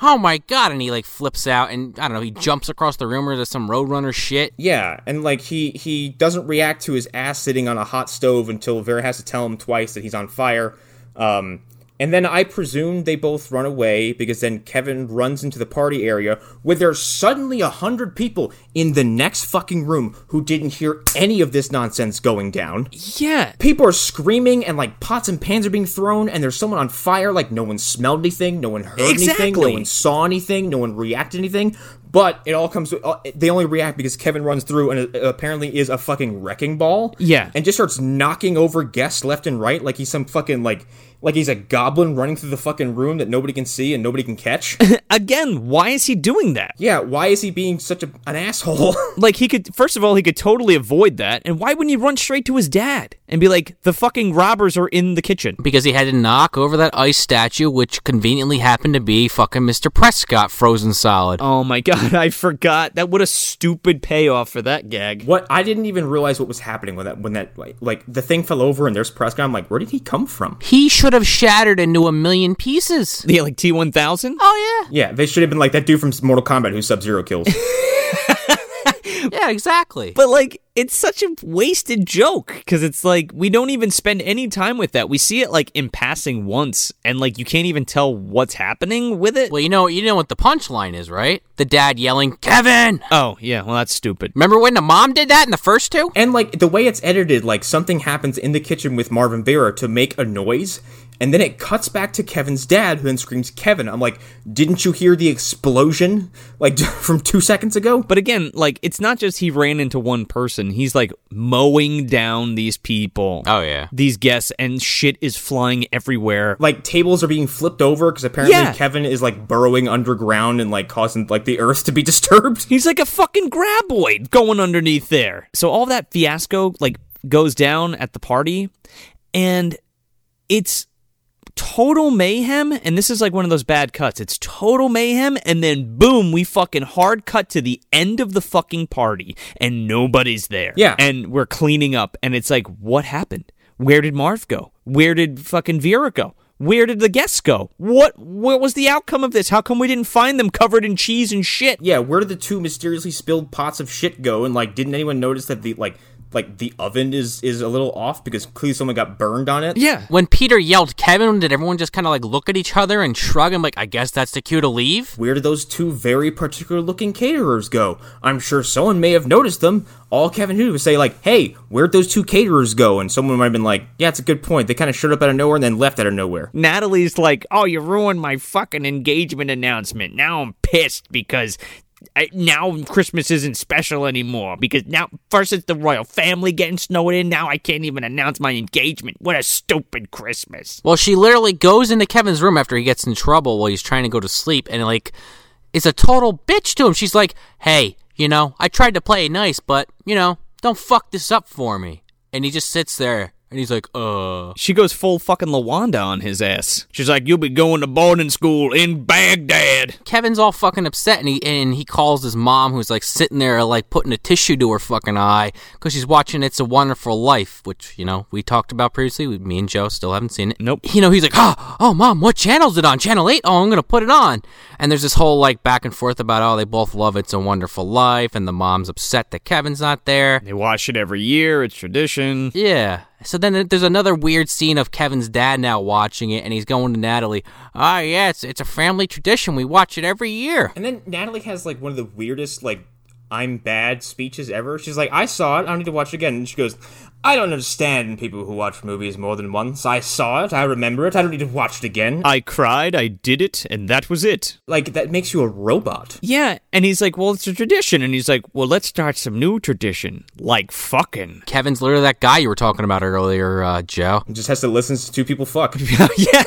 oh my God. And he like flips out and I don't know, he jumps across the room or there's some Roadrunner shit. Yeah, and like he he doesn't react to his ass sitting on a hot stove until Vera has to tell him twice that he's on fire. Um, and then I presume they both run away because then Kevin runs into the party area where there's suddenly a hundred people in the next fucking room who didn't hear any of this nonsense going down. Yeah. People are screaming and like pots and pans are being thrown and there's someone on fire like no one smelled anything, no one heard anything, no one saw anything, no one reacted anything. But it all comes. uh, They only react because Kevin runs through and uh, apparently is a fucking wrecking ball. Yeah. and just starts knocking over guests left and right like he's some fucking like like he's a goblin running through the fucking room that nobody can see and nobody can catch. Again, why is he doing that? yeah, why is he being such a, an asshole? Like, he could, first of all, he could totally avoid that. And why wouldn't he run straight to his dad and be like, the fucking robbers are in the kitchen? Because he had to knock over that ice statue, which conveniently happened to be fucking Mr. Prescott frozen solid. Oh my god, I forgot. That what a stupid payoff for that gag. what I didn't even realize what was happening when that when that like, like the thing fell over and there's Prescott. I'm like, where did he come from? He should have shattered into a million pieces. Yeah, like T1000? Oh Yeah, Yeah, they should have been like that dude from Mortal Kombat who Sub Zero kills. yeah, yeah, exactly. But like, it's such a wasted joke because it's like we don't even spend any time with that. We see it like in passing once, and like you can't even tell what's happening with it. well, you know, you know what the punchline is, right? The dad yelling, "Kevin!" Oh yeah, well that's stupid. Remember when the mom did that in the first two? And like the way it's edited, like something happens in the kitchen with Marvin Vera to make a noise, and then it cuts back to Kevin's dad, who then screams Kevin. I'm like, didn't you hear the explosion like from two seconds ago? But again, like it's not just he ran into one person. He's like mowing down these people. Oh yeah. These guests and shit is flying everywhere. Like tables are being flipped over because apparently Yeah. Kevin is like burrowing underground and like causing like the earth to be disturbed. He's like a fucking graboid going underneath there. So all that fiasco like goes down at the party and it's total mayhem and this is like one of those bad cuts. It's total mayhem and then boom, we fucking hard cut to the end of the fucking party and nobody's there. Yeah. And we're cleaning up and it's like what happened? Where did Marv go? Where did fucking Vera go? Where did the guests go? What what was the outcome of this? How come we didn't find them covered in cheese and shit? Yeah, where did the two mysteriously spilled pots of shit go? And like, didn't anyone notice that the like like the oven is is a little off because clearly someone got burned on it. Yeah. When Peter yelled Kevin, did everyone just kind of like look at each other and shrug and like, I guess that's the cue to leave? Where did those two very particular looking caterers go? I'm sure someone may have noticed them. All Kevin did was say like, "Hey, where'd those two caterers go?" And someone might have been like, "Yeah, it's a good point. They kind of showed up out of nowhere and then left out of nowhere." Natalie's like, "Oh, you ruined my fucking engagement announcement. Now I'm pissed because I, now Christmas isn't special anymore because now first it's the royal family getting snowed in. Now I can't even announce my engagement. What a stupid Christmas." Well, she literally goes into Kevin's room after he gets in trouble while he's trying to go to sleep and like is a total bitch to him. She's like, "Hey, you know, I tried to play nice, but you know, don't fuck this up for me." And he just sits there and he's like, "Uh." She goes full fucking Lawanda on his ass. She's like, "You'll be going to boarding school in Baghdad." Kevin's all fucking upset and he and he calls his mom who's like sitting there like putting a tissue to her fucking eye because she's watching It's a Wonderful Life, which you know we talked about previously. We, me and Joe still haven't seen it. Nope. You know he's like, oh, oh, mom, what channel's it on? Channel eight. Oh, I'm gonna put it on. And there's this whole like back and forth about oh they both love It's a Wonderful Life, and the mom's upset that Kevin's not there. They watch it every year. It's tradition. Yeah. So then there's another weird scene of Kevin's dad now watching it, and he's going to Natalie. Ah, yeah, it's it's a family tradition. We watch it every year. And then Natalie has like one of the weirdest like I'm bad speeches ever. She's like, I saw it, I don't need to watch it again. And she goes, I don't understand people who watch movies more than once. I saw it, I remember it, I don't need to watch it again. I cried. I did it, and that was it. like that makes you a robot. Yeah, and he's like, "Well, it's a tradition," and he's like, "Well, let's start some new tradition, like fucking." Kevin's literally that guy you were talking about earlier, uh, Joe. He just has to listen to two people fuck. yeah.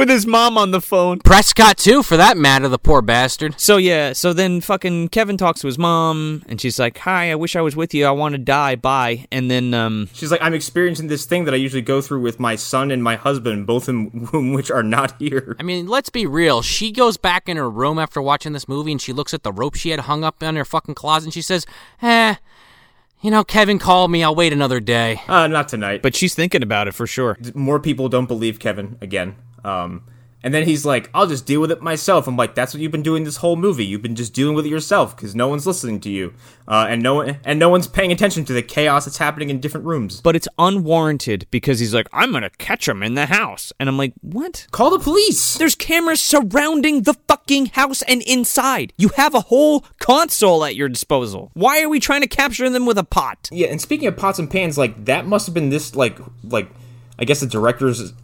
With his mom on the phone. Prescott too, for that matter, the poor bastard. So yeah, so then fucking Kevin talks to his mom, and she's like, "Hi, I wish I was with you. I want to die. Bye." And then um, She's like, I'm experiencing this thing that I usually go through with my son and my husband, both of whom which are not here. I mean, let's be real. She goes back in her room after watching this movie and she looks at the rope she had hung up on her fucking closet and she says, eh, you know, Kevin called me. I'll wait another day. Uh, not tonight. But but she's thinking about it for sure. more people don't believe Kevin again. Um, and then he's like, I'll just deal with it myself. I'm like, that's what you've been doing this whole movie. You've been just dealing with it yourself because no one's listening to you, uh, and no one and no one's paying attention to the chaos that's happening in different rooms. But it's unwarranted because he's like, "I'm gonna catch him in the house," and I'm like, "What?" Call the police. There's cameras surrounding the fucking house and inside. You have a whole console at your disposal. Why are we trying to capture them with a pot? Yeah, and speaking of pots and pans, like that must have been this like like I guess the director's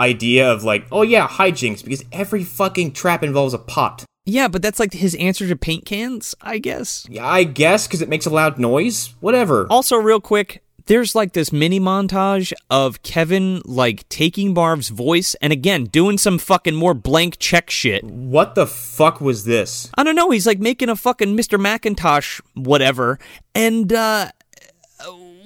idea of like, oh yeah, hijinks because every fucking trap involves a pot. Yeah, but that's like his answer to paint cans, I guess. Yeah, I guess because it makes a loud noise. Whatever. Also, real quick, there's like this mini montage of Kevin like taking Marv's voice and again doing some fucking more blank check shit. What the fuck was this? I don't know, he's like making a fucking Mr. Macintosh whatever. And uh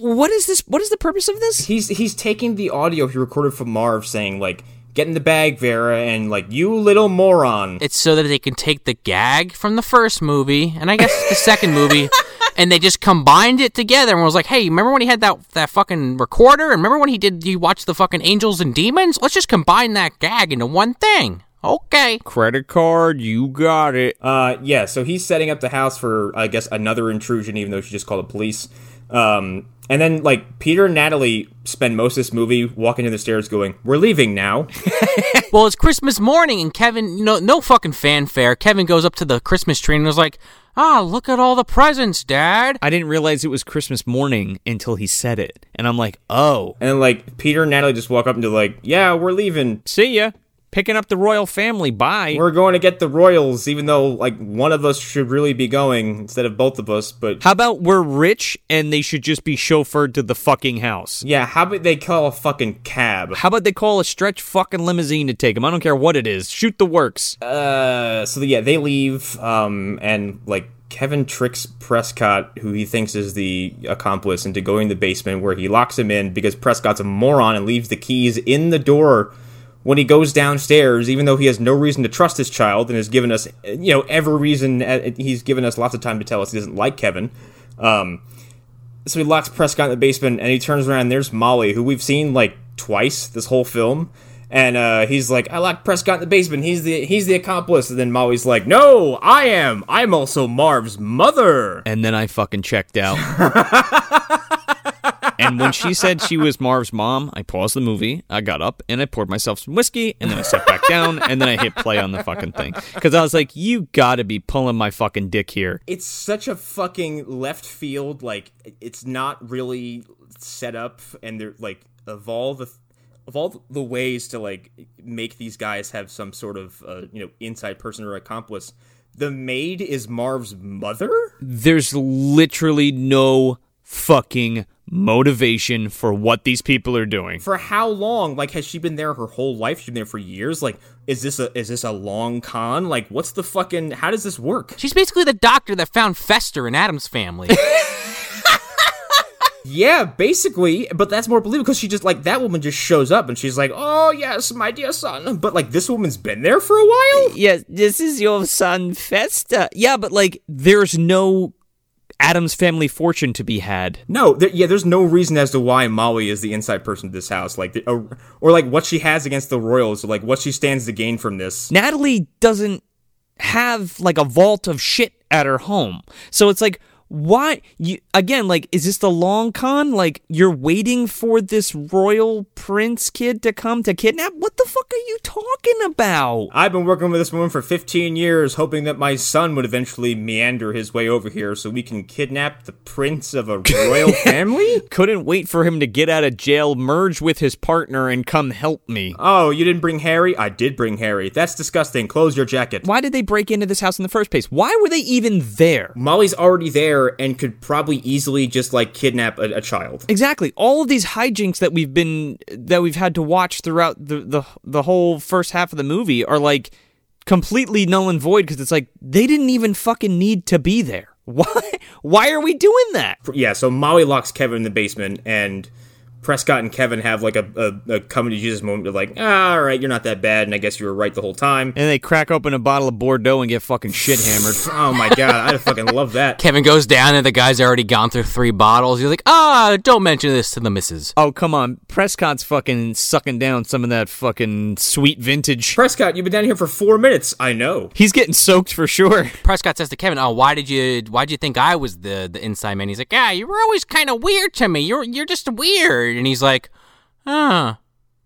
what is this? What is the purpose of this? He's he's taking the audio he recorded from Marv saying like, "Get in the bag, Vera," and like, "You little moron." It's so that they can take the gag from the first movie and I guess the second movie. And they just combined it together and was like, "Hey, remember when he had that that fucking recorder? And remember when he did? You watch the fucking Angels and Demons? Let's just combine that gag into one thing." Okay. Credit card, you got it. Uh, yeah. So he's setting up the house for I guess another intrusion, even though she just called the police. Um, and then like Peter and Natalie spend most of this movie walking down the stairs, going, "We're leaving now." Well, it's Christmas morning, and Kevin, you know, no fucking fanfare. Kevin goes up to the Christmas tree and was like, "Ah, look at all the presents, Dad." I didn't realize it was Christmas morning until he said it. And I'm like, oh, and then like Peter and Natalie just walk up and they're like, "Yeah, we're leaving. see ya. Picking up the royal family. Bye. We're going to get the royals, even though like one of us should really be going instead of both of us." But How about we're rich and they should just be chauffeured to the fucking house? yeah, how about they call a fucking cab? How about they call a stretch fucking limousine to take him? I don't care what it is. Shoot the works. Uh, so yeah, they leave, um, and like Kevin tricks Prescott, who he thinks is the accomplice, into going to the basement where he locks him in because Prescott's a moron and leaves the keys in the door when he goes downstairs, even though he has no reason to trust his child and has given us, you know, every reason. uh, He's given us lots of time to tell us he doesn't like Kevin. Um, so he locks Prescott in the basement and he turns around and there's Molly, who we've seen like twice this whole film. And uh, he's like, I locked Prescott in the basement. He's the he's the accomplice. And then Molly's like, No, I am. I'm also Marv's mother. and then I fucking checked out. and when she said she was Marv's mom, I paused the movie. I got up and I poured myself some whiskey, and then I sat back down, and then I hit play on the fucking thing because I was like, "You gotta be pulling my fucking dick here." It's such a fucking left field. Like it's not really set up, and they're like of all the of all the ways to like make these guys have some sort of uh, you know inside person or accomplice. The maid is Marv's mother. There's literally no fucking motivation for what these people are doing. For how long? Like, has she been there her whole life? She's been there for years. Like, is this a is this a long con? Like, what's the fucking? How does this work? She's basically the doctor that found Fester in Addams family. Yeah, basically, but that's more believable because she just like that woman just shows up and she's like, "Oh yes, my dear son," but like this woman's been there for a while. Yeah, this is your son Fester. Yeah, but like, there's no Addams family fortune to be had. No, there, yeah, there's no reason as to why Molly is the inside person to this house, like, the, or, or like what she has against the royals, or like what she stands to gain from this. Natalie doesn't have like a vault of shit at her home. So it's like, why you again like is this the long con like you're waiting for this royal prince kid to come to kidnap what the fuck are you talking about I've been working with this woman for 15 years, hoping that my son would eventually meander his way over here so we can kidnap the prince of a royal family. couldn't wait for him to get out of jail merge with his partner and come help me Oh, you didn't bring Harry? I did bring Harry. That's disgusting. Close your jacket. why did they break into this house in the first place why were they even there Molly's already there and could probably easily just like kidnap a, a child. Exactly. All of these hijinks that we've been that we've had to watch throughout the the, the whole first half of the movie are like completely null and void because it's like they didn't even fucking need to be there. Why why are we doing that? Yeah, so Molly locks Kevin in the basement and Prescott and Kevin have like a, a, a coming to Jesus moment of like, ah, all right, you're not that bad, and I guess you were right the whole time. And they crack open a bottle of Bordeaux and get fucking shit hammered. Oh my god, I fucking love that. Kevin goes down and the guy's already gone through three bottles. He's like, ah, don't mention this to the missus. Oh come on, Prescott's fucking sucking down some of that fucking sweet vintage. Prescott, you've been down here for four minutes. I know. He's getting soaked for sure. Prescott says to Kevin, "Oh, why did you why did you think I was the the inside man?" He's like, "Yeah, you were always kind of weird to me. You're you're just weird." And he's like, "Huh,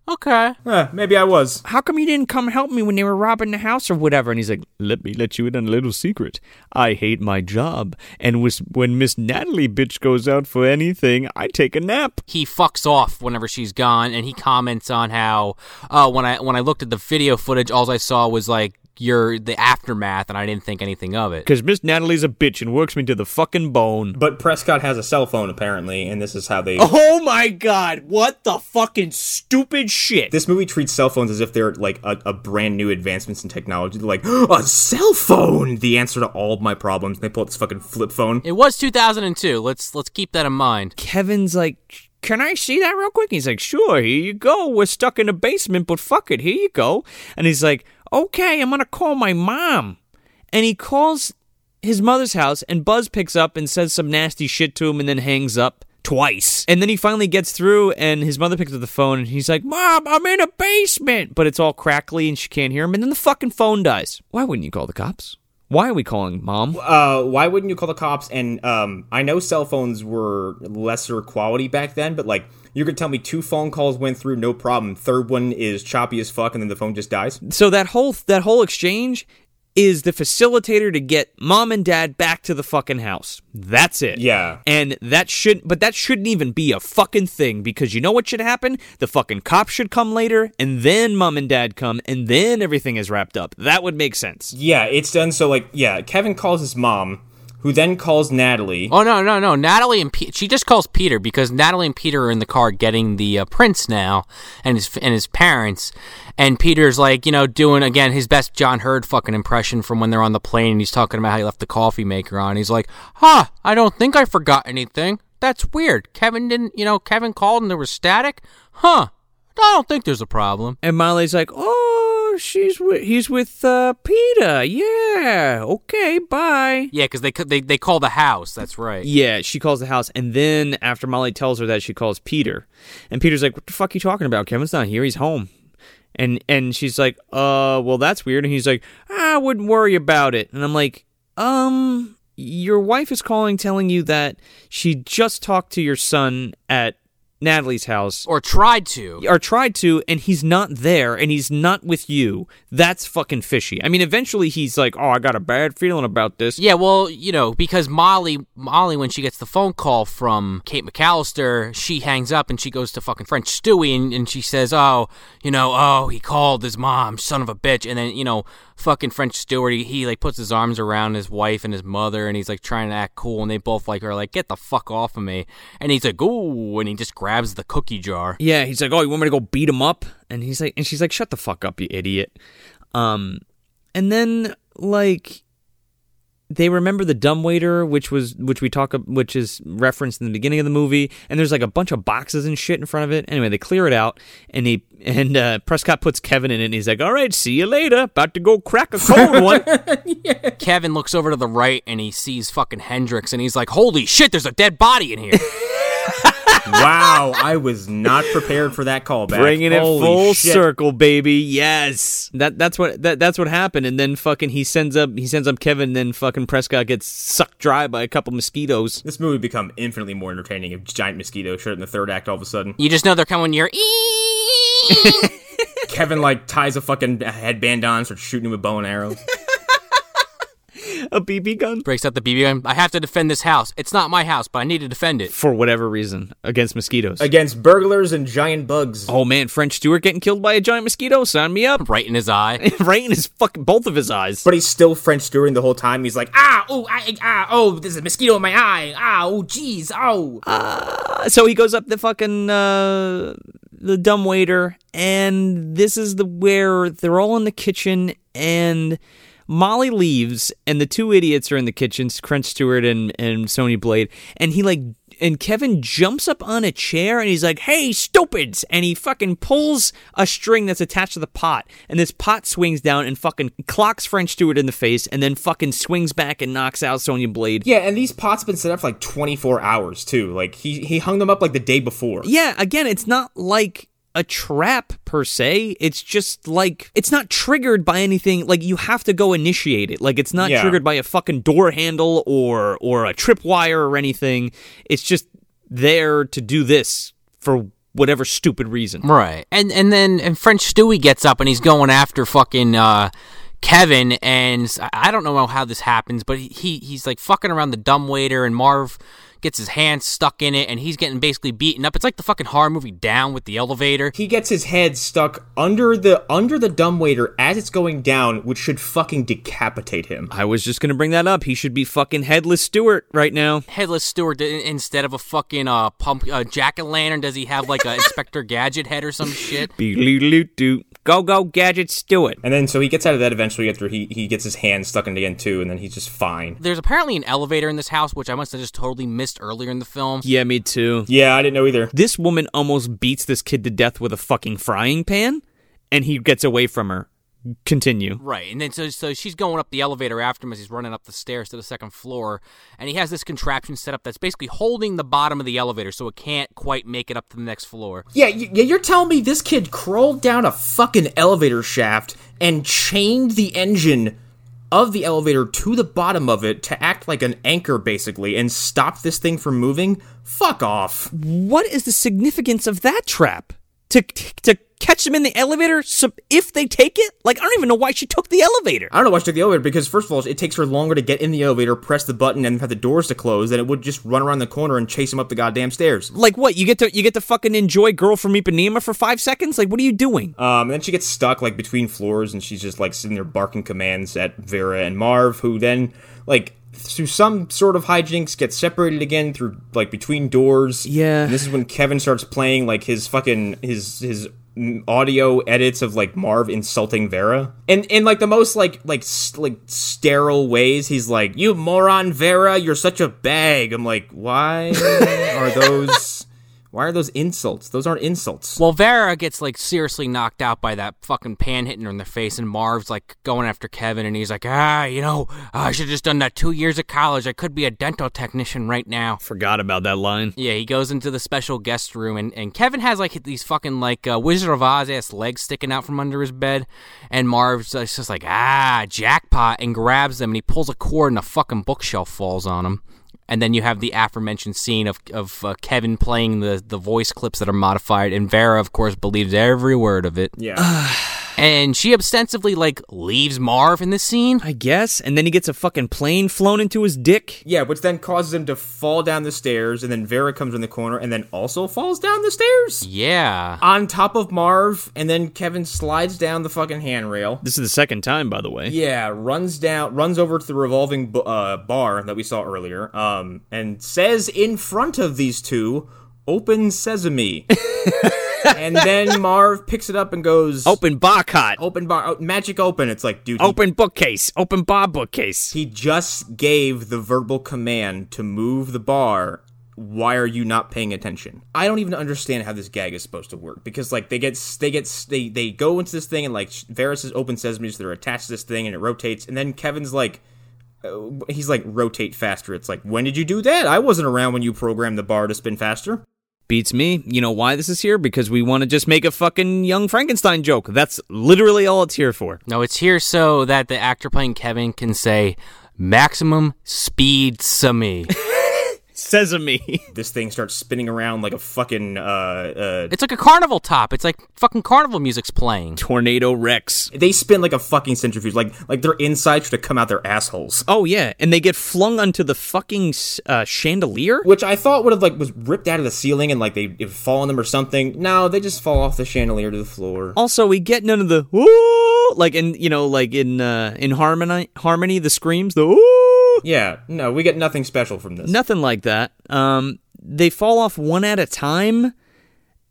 okay." Eh, maybe I was. how come you didn't come help me when they were robbing the house or whatever? And he's like, let me let you in on a little secret. I hate my job. And when Miss Natalie bitch goes out for anything, I take a nap. He fucks off whenever she's gone, and he comments on how, "Oh, when I when I looked at the video footage, all I saw was like." Your the aftermath, and I didn't think anything of it. Because Miss Natalie's a bitch and works me to the fucking bone. But Prescott has a cell phone apparently, and this is how they. Oh my god, what the fucking stupid shit. This movie treats cell phones as if they're like a, a brand new advancements in technology. They're like, a cell phone, the answer to all of my problems. And they pull out this fucking flip phone. It was 2002. Let's let's keep that in mind. Kevin's like, can I see that real quick? He's like, sure, here you go. We're stuck in a basement, but fuck it, here you go. And he's like, okay, I'm gonna call my mom. And he calls his mother's house, and Buzz picks up and says some nasty shit to him and then hangs up twice. And then he finally gets through, and his mother picks up the phone, and he's like, Mom, I'm in a basement. But it's all crackly, and she can't hear him. And then the fucking phone dies. Why wouldn't you call the cops? Why are we calling mom? Uh, why wouldn't you call the cops? And um, I know cell phones were lesser quality back then, but like you could tell me two phone calls went through no problem. Third one is choppy as fuck, and then the phone just dies. so that whole that whole exchange is the facilitator to get mom and dad back to the fucking house. That's it. Yeah. And that should but that shouldn't even be a fucking thing because you know what should happen? The fucking cops should come later and then mom and dad come and then everything is wrapped up. That would make sense. Yeah, it's done so like yeah. Kevin calls his mom, who then calls Natalie. Oh no, no, no! Natalie and Pe- she just calls Peter because Natalie and Peter are in the car getting the uh, prince now, and his and his parents, and Peter's like you know doing again his best John Heard fucking impression from when they're on the plane, and he's talking about how he left the coffee maker on. He's like, "Huh, I don't think I forgot anything. That's weird. Kevin didn't, you know, Kevin called and there was static. Huh? I don't think there's a problem." And Molly's like, "Oh, she's with he's with uh Peter. Yeah. Okay, bye." Yeah, because they they they call the house. That's right. Yeah, she calls the house, and then after Molly tells her that, she calls Peter, and Peter's like, "What the fuck are you talking about? Kevin's not here. He's home." And and she's like, "Uh, well that's weird." And he's like, "Ah, "I wouldn't worry about it." And I'm like, "Um, your wife is calling telling you that she just talked to your son at Natalie's house Or tried to. or tried to and he's not there and he's not with you. That's fucking fishy. I mean, eventually he's like, "Oh, I got a bad feeling about this." Yeah, well, you know, because Molly, Molly, when she gets the phone call from Kate McCallister, she hangs up and she goes to fucking French Stewie and, and she says, "Oh, you know, oh, he called his mom, son of a bitch," and then you know, fucking French Stewart, he, he like puts his arms around his wife and his mother, and he's like trying to act cool, and they both like are like, "Get the fuck off of me," and he's like, "Ooh," and he just grabs the cookie jar. Yeah, he's like, "Oh, you want me to go beat him up?" And he's like, and she's like, "Shut the fuck up, you idiot." Um, and then like they remember the dumbwaiter, which was which we talk, which is referenced in the beginning of the movie, and there's like a bunch of boxes and shit in front of it. Anyway, they clear it out, and he and uh, Prescott puts Kevin in it, and he's like, "All right, see you later. About to go crack a cold one." Kevin looks over to the right and he sees fucking Hendrix, and he's like, "Holy shit, there's a dead body in here." wow, I was not prepared for that callback. Bringing it Holy full shit. circle, baby. Yes, that that's what that that's what happened. And then fucking he sends up he sends up Kevin. And then fucking Prescott gets sucked dry by a couple mosquitoes. This movie become infinitely more entertaining if giant mosquitoes showed up in the third act all of a sudden. you just know they're coming near. Kevin like ties a fucking headband on, starts shooting him with bow and arrows. A BB gun breaks out the BB gun. I have to defend this house. It's not my house, but I need to defend it. for whatever reason against mosquitoes. Against burglars and giant bugs. Oh man, French Stewart getting killed by a giant mosquito. Sign me up. Right in his eye. right in his fucking both of his eyes. But he's still French Stewarding the whole time. He's like, ah, oh, I, ah, oh, there's a mosquito in my eye. Ah, oh, jeez, oh. so he goes up the fucking uh, the dumb waiter, and this is the where they're all in the kitchen, and Molly leaves, and the two idiots are in the kitchen, French Stewart and and Sonya Blade, and he like. And Kevin jumps up on a chair and he's like, "Hey, stupids!" And he fucking pulls a string that's attached to the pot, and this pot swings down and fucking clocks French Stewart in the face, and then fucking swings back and knocks out Sonya Blade. Yeah, and these pots have been set up for like 24 hours too. Like he he hung them up like the day before. Yeah, again, it's not like a trap per se. It's just like it's not triggered by anything. Like you have to go initiate it. Like it's not Yeah. triggered by a fucking door handle or or a tripwire or anything. It's just there to do this for whatever stupid reason. Right. And and then and French Stewie gets up and he's going after fucking uh Kevin and I don't know how this happens, but he he's like fucking around the dumb waiter and Marv gets his hand stuck in it and he's getting basically beaten up. It's like the fucking horror movie down with the elevator. He gets his head stuck under the under the dumbwaiter as it's going down, which should fucking decapitate him. I was just gonna bring that up. He should be fucking headless Stewart right now. Headless Stewart instead of a fucking uh pump uh, jack o' lantern does he have like a Inspector Gadget head or some shit? Be-loo-loo-doo. Go go gadgets, do it. And then so he gets out of that eventually after he, he gets his hand stuck in it again too, and then he's just fine. There's apparently an elevator in this house which I must have just totally missed earlier in the film. Yeah, me too. Yeah, I didn't know either. This woman almost beats this kid to death with a fucking frying pan, and he gets away from her. Continue. Right, and then so so she's going up the elevator after him as he's running up the stairs to the second floor, and he has this contraption set up that's basically holding the bottom of the elevator so it can't quite make it up to the next floor. Yeah, yeah, you're telling me this kid crawled down a fucking elevator shaft and chained the engine of the elevator to the bottom of it to act like an anchor basically and stop this thing from moving? Fuck off. What is the significance of that trap? To to catch them in the elevator so if they take it? Like I don't even know why she took the elevator. I don't know why she took the elevator because first of all, it takes her longer to get in the elevator, press the button, and have the doors to close than it would just run around the corner and chase him up the goddamn stairs. Like what? You get to you get to fucking enjoy Girl from Ipanema for five seconds? Like what are you doing? Um, and then she gets stuck like between floors, and she's just like sitting there barking commands at Vera and Marv, who then like through some sort of hijinks get separated again through like between doors. Yeah. And this is when Kevin starts playing like his fucking his his audio edits of like Marv insulting Vera, and in like the most like like s- like sterile ways. He's like, "You moron, Vera, you're such a bag." I'm like, why are those? Why are those insults? Those aren't insults. Well, Vera gets like seriously knocked out by that fucking pan hitting her in the face, and Marv's like going after Kevin, and he's like, ah, you know, I should have just done that two years of college. I could be a dental technician right now. Forgot about that line. Yeah, he goes into the special guest room, and, and Kevin has like these fucking like uh, Wizard of Oz ass legs sticking out from under his bed, and Marv's uh, just like ah jackpot, and grabs them, and he pulls a cord, and a fucking bookshelf falls on him. And then you have the aforementioned scene of of uh, Kevin playing the the voice clips that are modified, and Vera, of course, believes every word of it. Yeah. And she ostensibly like leaves Marv in this scene. I guess. And then he gets a fucking plane flown into his dick. yeah, which then causes him to fall down the stairs, and then Vera comes in the corner and then also falls down the stairs Yeah. on top of Marv, and then Kevin slides down the fucking handrail. This is the second time, by the way. Yeah, runs down, runs over to the revolving bu- uh, bar that we saw earlier, um, and says in front of these two, "Open sesame." and then Marv picks it up and goes, Open bar cot. "Open bar, oh, magic open." It's like, dude, he, Open bookcase. Open bar bookcase. he just gave the verbal command to move the bar. Why are you not paying attention? I don't even understand how this gag is supposed to work because like they get they get they they go into this thing and like Varys is open sesame, so they're attached to this thing and it rotates, and then Kevin's like uh, he's like rotate faster. It's like when did you do that? I wasn't around when you programmed the bar to spin faster. Beats me. You know why this is here? Because we want to just make a fucking young Frankenstein joke. That's literally all it's here for. No, it's here so that the actor playing Kevin can say maximum speed summy. Sesame. This thing starts spinning around like a fucking uh uh. it's like a carnival top. It's like fucking carnival music's playing. Tornado Rex. They spin like a fucking centrifuge, like like their insides should have come out their assholes. Oh yeah, and they get flung onto the fucking uh, chandelier. which I thought would have like was ripped out of the ceiling and like they would fall on them or something. No, they just fall off the chandelier to the floor. Also, we get none of the woo like in you know like in uh, in harmony harmony the screams the woo Yeah, no, we get nothing special from this. nothing like that. Um, they fall off one at a time,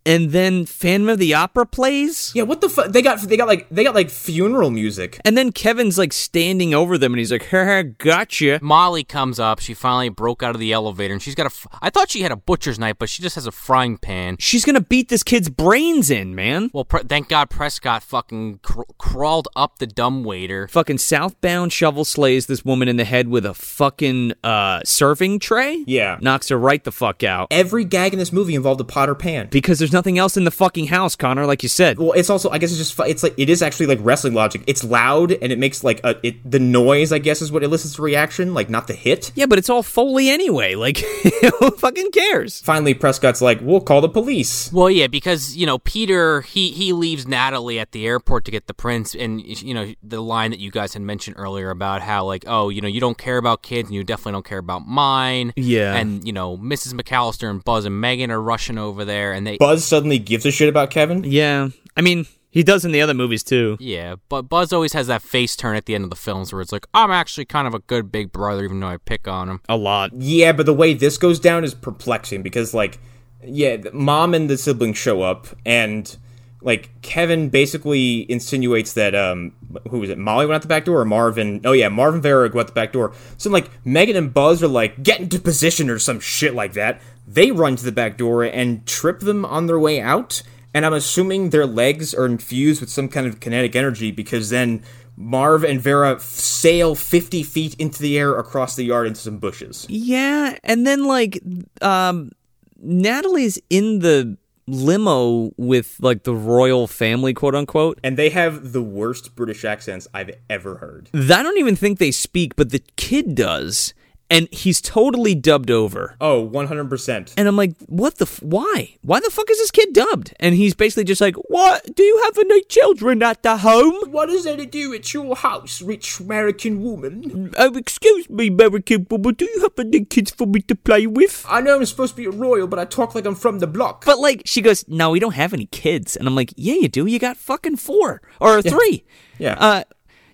and then Phantom of the Opera plays. Yeah, what the fuck? They got they got like they got like funeral music. And then Kevin's like standing over them, and he's like, "Haha, gotcha." Molly comes up. She finally broke out of the elevator, and she's got a. F- I thought she had a butcher's knife, but she just has a frying pan. She's gonna beat this kid's brains in, man. Well, pre- thank God Prescott fucking cr- crawled up the dumb waiter. Fucking southbound shovel slays this woman in the head with a fucking uh serving tray. Yeah. knocks her right the fuck out. Every gag in this movie involved a Potter pan. Because there's nothing else in the fucking house, Connor, like you said. Well, it's also I guess it's just it's like it is actually like wrestling logic. It's loud and it makes like a it the noise I guess is what elicits a reaction, like not the hit. Yeah, but it's all Foley anyway. Like, who fucking cares? Finally, Prescott's like, "We'll call the police." Well, yeah, because you know Peter he he leaves Natalie at the airport to get the prince, and you know the line that you guys had mentioned earlier about how like oh you know you don't care about kids and you definitely don't care about mine. Yeah. and you know Mrs. McCallister and Buzz and Megan are rushing over there, and they Buzz suddenly gives a shit about Kevin. Yeah, I mean, he does in the other movies too. yeah, but Buzz always has that face turn at the end of the films where it's like I'm actually kind of a good big brother even though I pick on him. A lot. Yeah, but the way this goes down is perplexing because, like, yeah, mom and the siblings show up, and like Kevin basically insinuates that um, who was it? Molly went out the back door, or Marvin? Oh yeah, Marv and Vera went out the back door. So like Megan and Buzz are like get into position or some shit like that. They run to the back door and trip them on their way out. And I'm assuming their legs are infused with some kind of kinetic energy because then Marv and Vera f- sail 50 feet into the air across the yard into some bushes. Yeah, and then like, um, Natalie's in the limo with like the royal family, quote unquote. And they have the worst British accents I've ever heard. I don't even think they speak, but the kid does, and he's totally dubbed over. Oh, 100%. And I'm like, what the? F- why? Why the fuck is this kid dubbed? And he's basically just like, what? Do you have any children at the home? What does that to do at your house, rich American woman? Oh, excuse me, American woman. Do you have any kids for me to play with? I know I'm supposed to be a royal, but I talk like I'm from the block. But like, she goes, no, we don't have any kids. And I'm like, yeah, you do. You got fucking four or three. Yeah. Uh,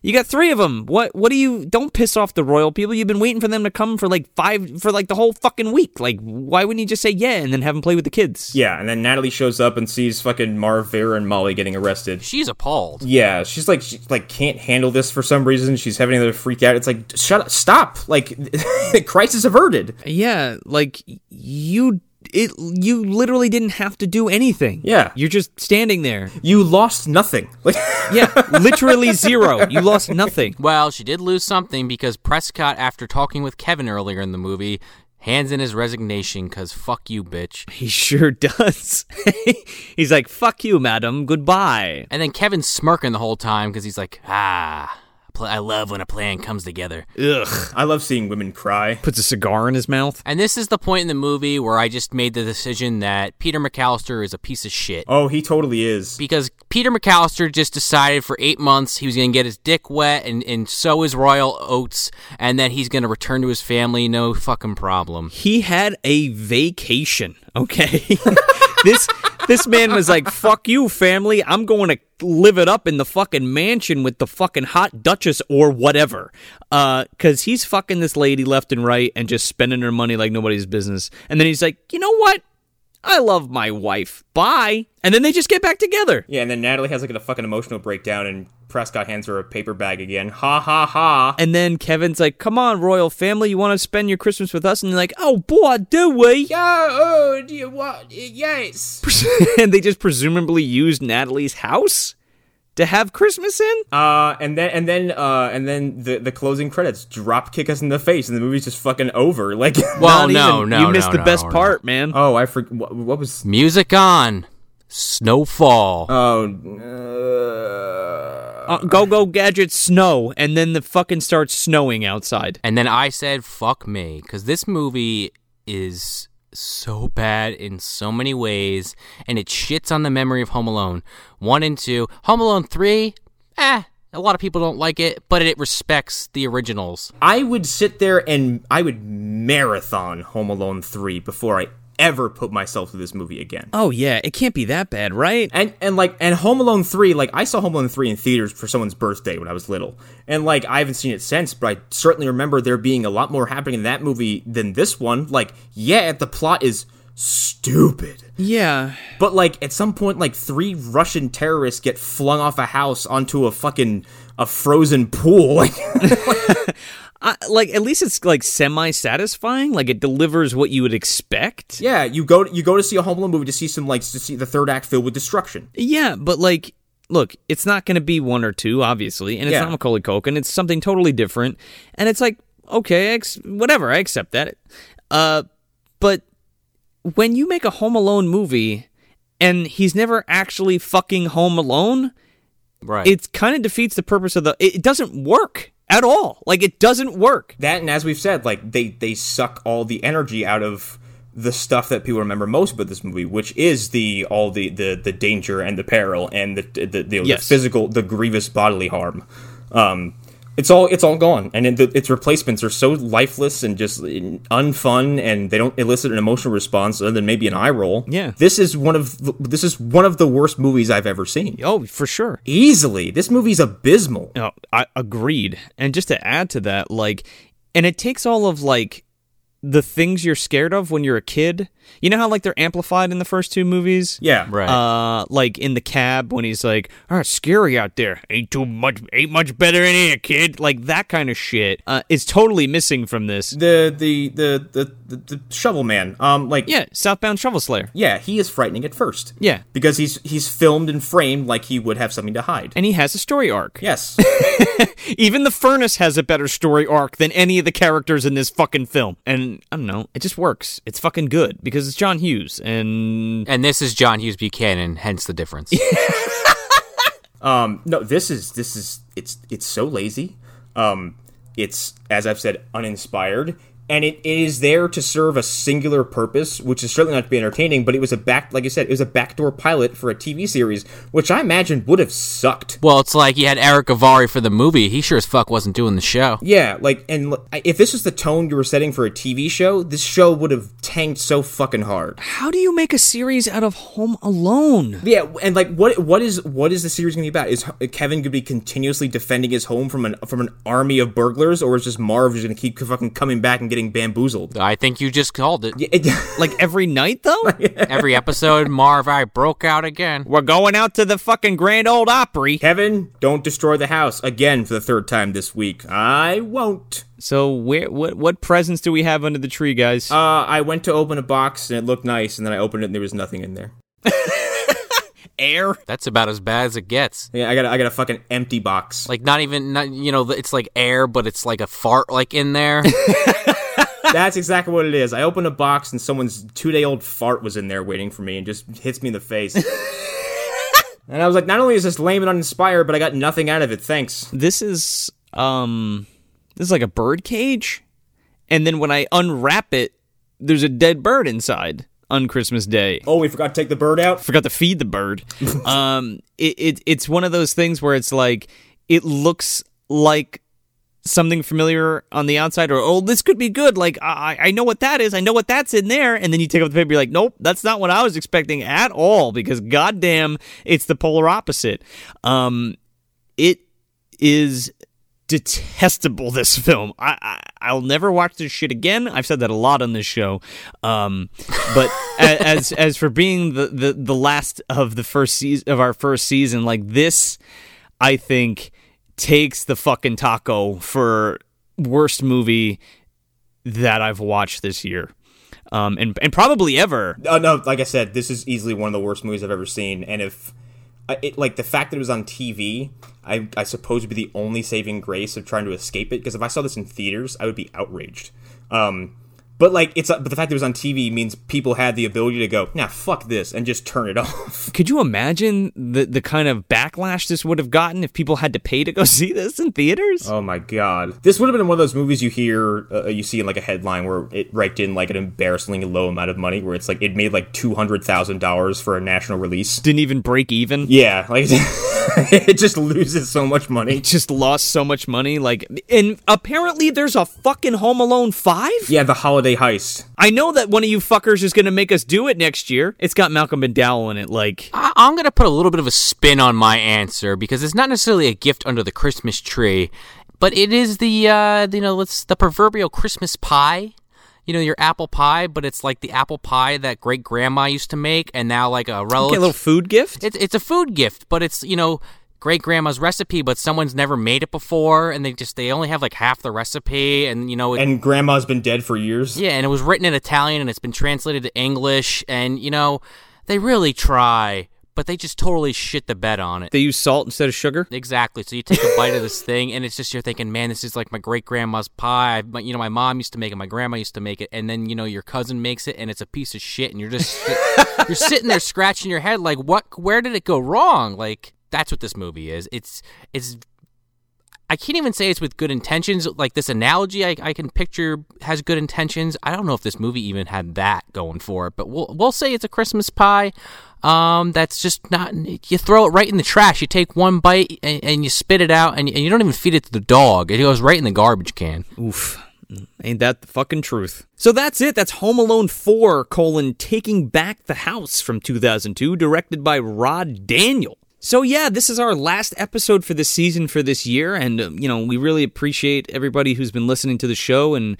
you got three of them. What? What do you? Don't piss off the royal people. You've been waiting for them to come for like five, for like the whole fucking week. Like, why wouldn't you just say yeah and then have them play with the kids? yeah, and then Natalie shows up and sees fucking Marv, Vera, and Molly getting arrested. She's appalled. Yeah, she's like she like can't handle this for some reason. She's having another freak out. It's like shut up, stop! Like crisis averted. Yeah, like you it you literally didn't have to do anything. Yeah. You're just standing there. You lost nothing. Like, Yeah, literally zero. You lost nothing. Well, she did lose something because Prescott, after talking with Kevin earlier in the movie, hands in his resignation because fuck you, bitch. He sure does. He's like, "Fuck you, madam. Goodbye." And then Kevin's smirking the whole time because he's like, ah, pl- I love when a plan comes together. Ugh. I love seeing women cry. Puts a cigar in his mouth. And this is the point in the movie where I just made the decision that Peter McCallister is a piece of shit. Oh, he totally is. Because Peter McCallister just decided for eight months he was going to get his dick wet and, and sow his royal oats, and then he's going to return to his family, no fucking problem. He had a vacation. Okay. this this man was like, "Fuck you, family. I'm going to live it up in the fucking mansion with the fucking hot duchess or whatever." Uh, cuz he's fucking this lady left and right and just spending her money like nobody's business. And then he's like, "You know what? I love my wife. Bye." And then they just get back together. Yeah, and then Natalie has like a fucking emotional breakdown, and Prescott hands her a paper bag again. Ha ha ha. And then Kevin's like, "Come on, royal family, you want to spend your Christmas with us?" And they're like, "Oh boy, do we?" Yeah, oh, do you what? Yes. and they just presumably used Natalie's house to have Christmas in. Uh, and then and then uh, and then the the closing credits drop kick us in the face, and the movie's just fucking over. Like, Well, Not no, even. no, you missed no, the best no, part, man. oh, I forgot. What, what was? Music on. Snowfall. Oh, uh, Uh, go go gadget snow, and then the fucking starts snowing outside. And then I said, fuck me, because this movie is so bad in so many ways, and it shits on the memory of Home Alone 1 and 2. Home Alone 3, eh, a lot of people don't like it, but it respects the originals. I would sit there and I would marathon Home Alone three before I ever put myself through this movie again. Oh yeah, it can't be that bad, right? And and like and Home Alone three, like I saw Home Alone three in theaters for someone's birthday when I was little, and like I haven't seen it since, but I certainly remember there being a lot more happening in that movie than this one. Like, yeah, the plot is stupid, Yeah. but like at some point, like three Russian terrorists get flung off a house onto a fucking a frozen pool. Like, I, like at least it's like semi satisfying. Like it delivers what you would expect. yeah, you go you go to see a Home Alone movie to see some like to see the third act filled with destruction. Yeah, but like, look, it's not going to be one or two, obviously, and it's Yeah. not Macaulay Culkin. It's something totally different, and it's like, okay, ex- whatever, I accept that. Uh, but when you make a Home Alone movie and he's never actually fucking home alone, Right. it kind of defeats the purpose of the. It doesn't work at all. Like it doesn't work. that and as we've said like they they suck all the energy out of the stuff that people remember most about this movie which is the all the the, the danger and the peril and the the, the, Yes. the physical the grievous bodily harm um it's all it's all gone and it, its replacements are so lifeless and just unfun and they don't elicit an emotional response other than maybe an eye roll Yeah. this is one of the, this is one of the worst movies i've ever seen Oh, for sure. easily this movie's abysmal No, I agreed. And just to add to that, like, and it takes all of like the things you're scared of when you're a kid. You know how like they're amplified in the first two movies. yeah right. Uh, like in the cab when he's like, "Oh, it's scary out there. Ain't too much. Ain't much better in here, kid." Like that kind of shit uh, is totally missing from this. the the the the, the, the shovel man um like Yeah, South Bend Shovel Slayer. Yeah, he is frightening at first. Yeah. Because he's he's filmed and framed like he would have something to hide. And he has a story arc. Yes. Even the furnace has a better story arc than any of the characters in this fucking film. And I don't know, it just works. It's fucking good because it's John Hughes and and this is John Hughes Buchanan, hence the difference. um no, this is this is it's it's so lazy. Um it's as I've said uninspired and it, it is there to serve a singular purpose, which is certainly not to be entertaining, but it was a back like I said, it was a backdoor pilot for a TV series, which I imagine would have sucked. well, it's like you had Erick Avari for the movie. He sure as fuck wasn't doing the show. Yeah, like, and if this was the tone you were setting for a TV show, this show would have tanked so fucking hard. how do you make a series out of Home Alone? Yeah, and like, what what is what is the series going to be about? Is uh, Kevin going to be continuously defending his home from an from an army of burglars, or is just Marv just going to keep fucking coming back and getting getting bamboozled. I think you just called it. It- Like every night though? Every episode, Marv, I broke out again. We're going out to the fucking Grand Ole Opry. Kevin, don't destroy the house again for the third time this week. I won't. So where what what presents do we have under the tree, guys? Uh, I went to open a box and it looked nice, and then I opened it and there was nothing in there. Air. That's about as bad as it gets. Yeah, I got a, I got a fucking empty box. Like not even, not, you know, it's like air, but it's like a fart like in there. That's exactly what it is. I opened a box and someone's two day old fart was in there waiting for me and just hits me in the face. and I was like, not only is this lame and uninspired, but I got nothing out of it. Thanks. This is um this is like a bird cage. And then when I unwrap it, there's a dead bird inside on Christmas Day. Oh, we forgot to take the bird out. forgot to feed the bird. um, it, it it's one of those things where it's like it looks like something familiar on the outside, or oh, this could be good. Like I I know what that is. I know what that's in there. And then you take up the paper, you're like, nope, that's not what I was expecting at all. Because goddamn, it's the polar opposite. Um, it is detestable this film I, I i'll never watch this shit again i've said that a lot on this show um but as as for being the, the the last of the first season of our first season like this i think takes the fucking taco for worst movie that i've watched this year um and and probably ever Uh, no, like I said, this is easily one of the worst movies I've ever seen. And if it, like the fact that it was on TV, I, I suppose would be the only saving grace of trying to escape it. Because if I saw this in theaters, I would be outraged. Um, but like it's but the fact that it was on TV means people had the ability to go, nah, fuck this, and just turn it off. could you imagine the the kind of backlash this would have gotten if people had to pay to go see this in theaters Oh my god, this would have been one of those movies you hear, uh, you see in like a headline where it raked in like an embarrassingly low amount of money, where it's like it made like two hundred thousand dollars for a national release. didn't even break even Yeah, like it just loses so much money. It just lost so much money like and apparently there's a fucking home alone 5 Yeah, the holiday heist. i know that one of you fuckers is gonna make us do it next year it's got malcolm mcdowell in it like I- I'm going to put a little bit of a spin on my answer because it's not necessarily a gift under the Christmas tree, but it is the uh, you know it's the proverbial Christmas pie. You know your apple pie, but it's like the apple pie that great grandma used to make, and now like a okay, a little food gift it's it's a food gift, but it's you know great grandma's recipe, but someone's never made it before, and they just they only have like half the recipe, and you know it, And grandma's been dead for years. yeah, and it was written in Italian and it's been translated to English, and you know they really try, but they just totally shit the bed on it. they use salt instead of sugar Exactly. So you take a bite of this thing, and it's just you're thinking, man, this is like my great grandma's pie. I, my- you know, my mom used to make it, my grandma used to make it, and then you know your cousin makes it, and it's a piece of shit, and you're just you're sitting there scratching your head, like, what? Where did it go wrong? Like that's what this movie is. It's it's. I can't even say it's with good intentions. Like this analogy, I, I can picture has good intentions. I don't know if this movie even had that going for it, but we'll we'll say it's a Christmas pie. Um, that's just not. You throw it right in the trash. You take one bite and, and you spit it out, and, and you don't even feed it to the dog. It goes right in the garbage can. Oof. Ain't that the fucking truth? So that's it. That's Home Alone 4, colon, Taking Back the House from 2002, directed by Rod Daniel. So yeah, this is our last episode for this season for this year, and um, you know we really appreciate everybody who's been listening to the show, and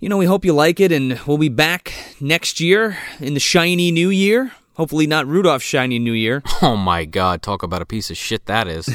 you know we hope you like it, and we'll be back next year in the shiny new year. Hopefully not Rudolph's shiny new year. Oh my god! Talk about a piece of shit that is.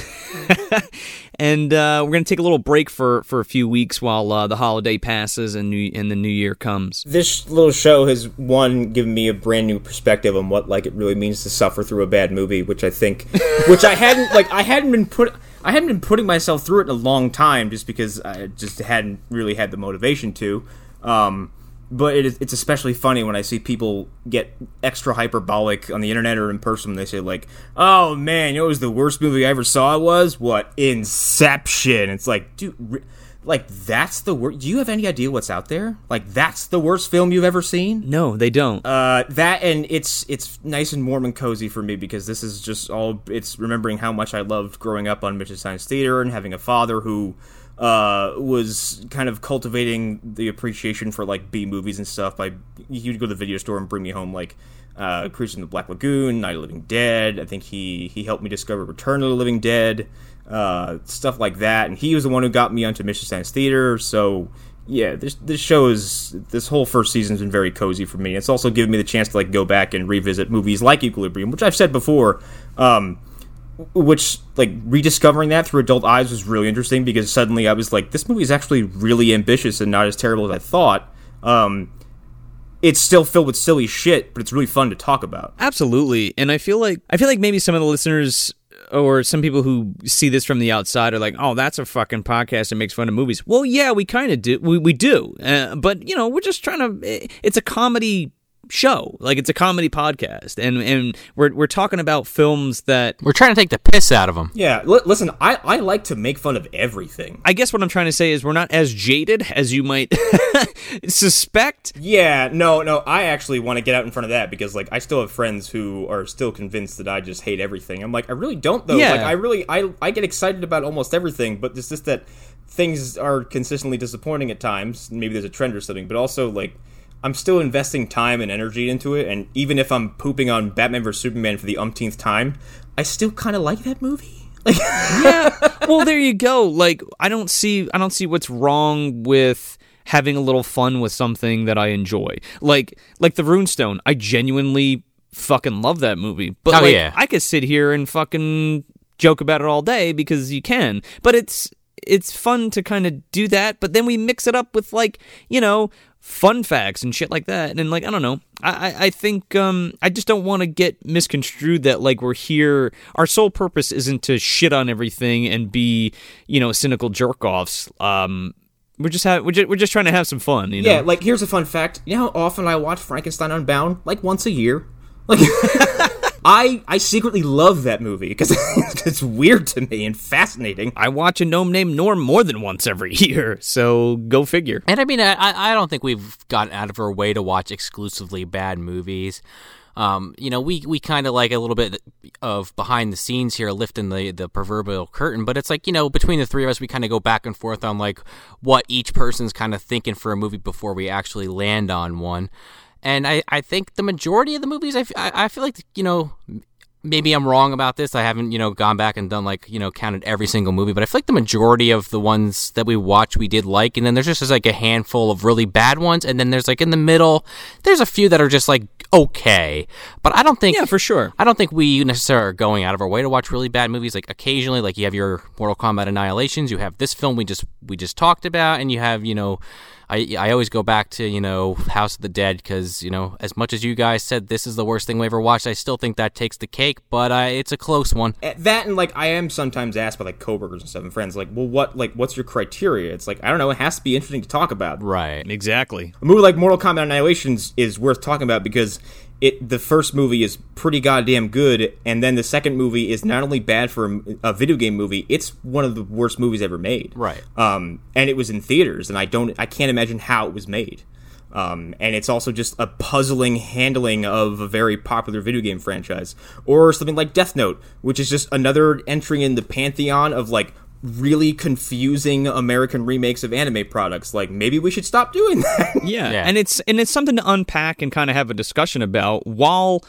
and uh, we're gonna take a little break for for a few weeks while uh, the holiday passes and new and the new year comes. This little show has one given me a brand new perspective on what like it really means to suffer through a bad movie, which I think, which I hadn't like I hadn't been put. I hadn't been putting myself through it in a long time, just because I just hadn't really had the motivation to. Um, but it is, it's especially funny when I see people get extra hyperbolic on the internet or in person. When they say like, "Oh man, you know, what was the worst movie I ever saw." It was what Inception. It's like, dude, re- like that's the worst. Do you have any idea what's out there? Like that's the worst film you've ever seen. No, they don't. Uh, that and it's it's nice and warm and cozy for me because this is just all it's remembering how much I loved growing up on Mystery Science Theater and having a father who uh, was kind of cultivating the appreciation for like B movies and stuff by he would go to the video store and bring me home like uh, Creature from the Black Lagoon, Night of the Living Dead. I think he he helped me discover Return of the Living Dead, uh, stuff like that. And he was the one who got me onto Mystery Science Theater. So yeah, this this show is this whole first season's been very cozy for me. It's also given me the chance to like go back and revisit movies like Equilibrium, which I've said before. Um, which like rediscovering that through adult eyes was really interesting because suddenly I was like, this movie is actually really ambitious and not as terrible as I thought. Um, it's still filled with silly shit, but it's really fun to talk about. Absolutely. And I feel like I feel like maybe some of the listeners or some people who see this from the outside are like, "Oh, that's a fucking podcast that makes fun of movies." Well, yeah, we kind of do. We we do. Uh, but, you know, we're just trying to it's a comedy show. Like it's a comedy podcast, and and we're we're talking about films that We're trying to take the piss out of them. Yeah, li- listen, I, I like to make fun of everything. I guess what I'm trying to say is we're not as jaded as you might suspect. Yeah, no, no, I actually want to get out in front of that because like I still have friends who are still convinced that I just hate everything. I'm like, I really don't though. Yeah. Like I really I I get excited about almost everything, but it's just that things are consistently disappointing at times. Maybe there's a trend or something, but also like I'm still investing time and energy into it, and even if I'm pooping on Batman vs Superman for the umpteenth time, I still kind of like that movie. Like, yeah, well, there you go. Like I don't see I don't see what's wrong with having a little fun with something that I enjoy. Like like the Runestone. I genuinely fucking love that movie. But Oh, like, yeah. I could sit here and fucking joke about it all day because you can. But it's it's fun to kind of do that, but then we mix it up with like, you know, fun facts and shit like that. And like, I don't know. I, I, think um I just don't want to get misconstrued that like we're here our sole purpose isn't to shit on everything and be, you know, cynical jerk offs. Um we're just ha- we're, just, we're just trying to have some fun, you know. yeah, like here's a fun fact. You know how often I watch Frankenstein Unbound? Like once a year. Like I I secretly love that movie because it's weird to me and fascinating. I watch a gnome named Gnorm more than once every year, so go figure. And I mean, I, I I don't think we've gotten out of our way to watch exclusively bad movies. Um, you know, we, we kind of like a little bit of behind the scenes here, lifting the, the proverbial curtain. But it's like, you know, between the three of us, we kind of go back and forth on like what each person's kind of thinking for a movie before we actually land on one. And I, I think the majority of the movies, I, f- I- I feel like, you know, maybe I'm wrong about this. I haven't, you know, gone back and done like, you know, counted every single movie, but I feel like the majority of the ones that we watch we did like, and then there's just like a handful of really bad ones, and then there's like in the middle, there's a few that are just like okay. But I don't think Yeah, for sure. I don't think we necessarily are going out of our way to watch really bad movies. Like occasionally, like you have your Mortal Kombat Annihilations, you have this film we just we just talked about, and you have you know, I I always go back to you know House of the Dead because you know as much as you guys said this is the worst thing we ever watched, I still think that takes the cake, but uh, it's a close one. At that and like I am sometimes asked by like coworkers and stuff and friends like, well, what like what's your criteria? It's like I don't know. It has to be interesting to talk about. Right. Exactly. A movie like Mortal Kombat Annihilations is worth talking about because it the first movie is pretty goddamn good, and then the second movie is not only bad for a, a video game movie, it's one of the worst movies ever made. Right. Um, and it was in theaters, and I don't, I can't imagine how it was made. Um, and it's also just a puzzling handling of a very popular video game franchise, or something like Death Note, which is just another entry in the pantheon of like really confusing American remakes of anime products. Like maybe we should stop doing that. Yeah. Yeah. and it's and it's something to unpack and kind of have a discussion about while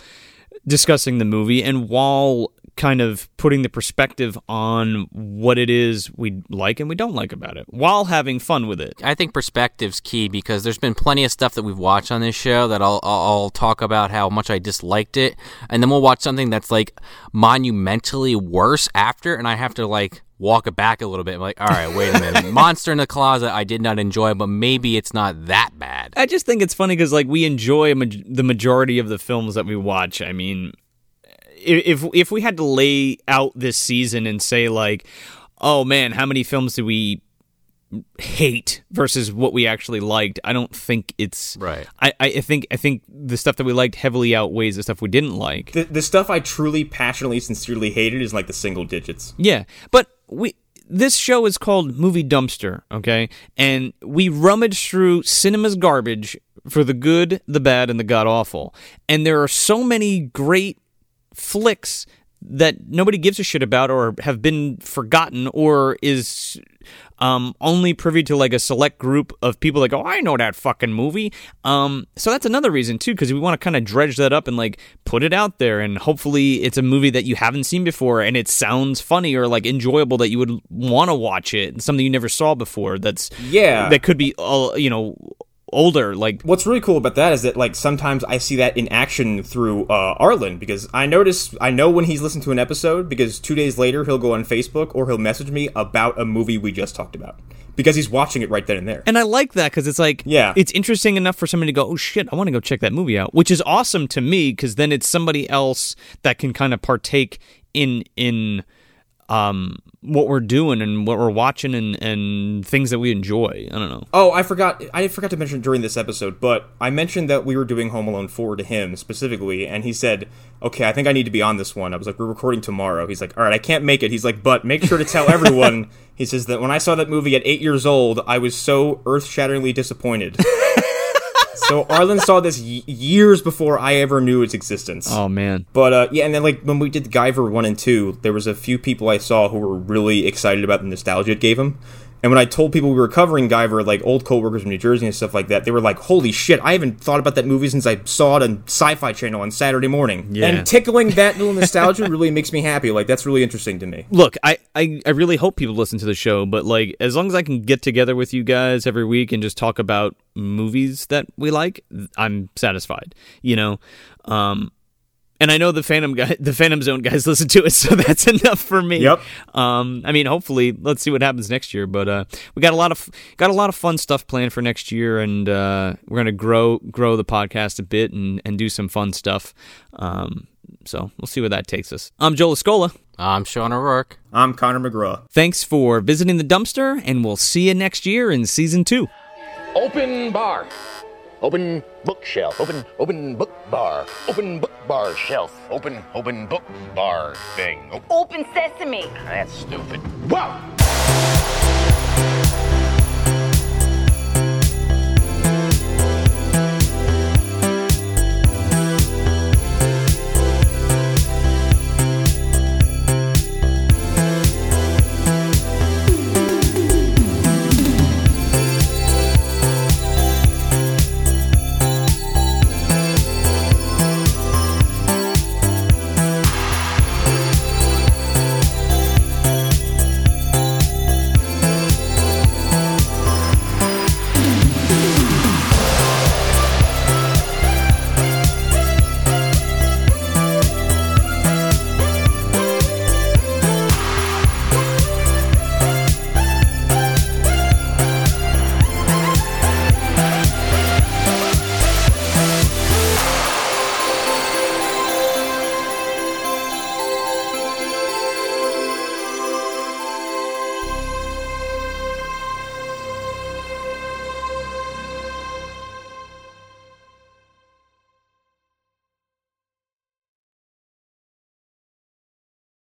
discussing the movie and while kind of putting the perspective on what it is we like and we don't like about it while having fun with it. I think perspective's key because there's been plenty of stuff that we've watched on this show that I'll, I'll I'll talk about how much I disliked it, and then we'll watch something that's like monumentally worse after, and I have to like walk it back a little bit. Like, all right, wait a minute, Monster in the Closet, I did not enjoy, but maybe it's not that bad. I just think it's funny because like we enjoy a maj- the majority of the films that we watch. I mean, if if we had to lay out this season and say like, oh man, how many films do we hate versus what we actually liked? I don't think it's Right. I I think I think the stuff that we liked heavily outweighs the stuff we didn't like. the, the stuff I truly, passionately, sincerely hated is like the single digits. Yeah, but we this show is called Movie Dumpster, okay? And we rummage through cinema's garbage for the good, the bad, and the god awful. And there are so many great flicks that nobody gives a shit about or have been forgotten or is um, only privy to like a select group of people that go, I know that fucking movie. Um, so that's another reason too, because we want to kind of dredge that up and like put it out there, and hopefully it's a movie that you haven't seen before and it sounds funny or like enjoyable that you would want to watch it, something you never saw before. That's Yeah. that could be uh, you know older like What's really cool about that is that like sometimes I see that in action through uh, Arlen because I notice I know when he's listened to an episode because two days later he'll go on Facebook or he'll message me about a movie we just talked about because he's watching it right then and there. And I like that because it's like, Yeah. it's interesting enough for somebody to go, oh shit, I want to go check that movie out, which is awesome to me because then it's somebody else that can kind of partake in in um what we're doing and what we're watching and and things that we enjoy. I don't know. Oh, I forgot. I forgot to mention during this episode, but I mentioned that we were doing Home Alone 4 to him specifically, and he said, "Okay, I think I need to be on this one." I was like, "We're recording tomorrow." He's like, "All right, I can't make it." He's like, "But make sure to tell everyone." he says that when I saw that movie at eight years old, I was so earth-shatteringly disappointed. so Arlen saw this y- years before I ever knew its existence. Oh man. But uh, yeah, and then like when we did Guyver one and two, there was a few people I saw who were really excited about the nostalgia it gave them. And when I told people we were covering Guyver, like old coworkers from New Jersey and stuff like that, they were like, "Holy shit! I haven't thought about that movie since I saw it on Sci-Fi Channel on Saturday morning." Yeah. And tickling that little nostalgia really makes me happy. Like that's really interesting to me. Look, I, I, I really hope people listen to the show, but like as long as I can get together with you guys every week and just talk about movies that we like, I'm satisfied. You know, um, and I know the Phantom guy, the Phantom Zone guys listen to it, so that's enough for me. Yep. Um, I mean, hopefully, let's see what happens next year. But uh, we got a lot of got a lot of fun stuff planned for next year, and uh, we're gonna grow grow the podcast a bit and and do some fun stuff. Um, so we'll see where that takes us. I'm Joe Lascola. I'm Sean O'Rourke. I'm Connor McGraw. Thanks for visiting the dumpster, and we'll see you next year in season two. Open bar. Open bookshelf. Open open book bar. Open book bar shelf. Open open book bar thing. Open sesame. that's stupid. Whoa!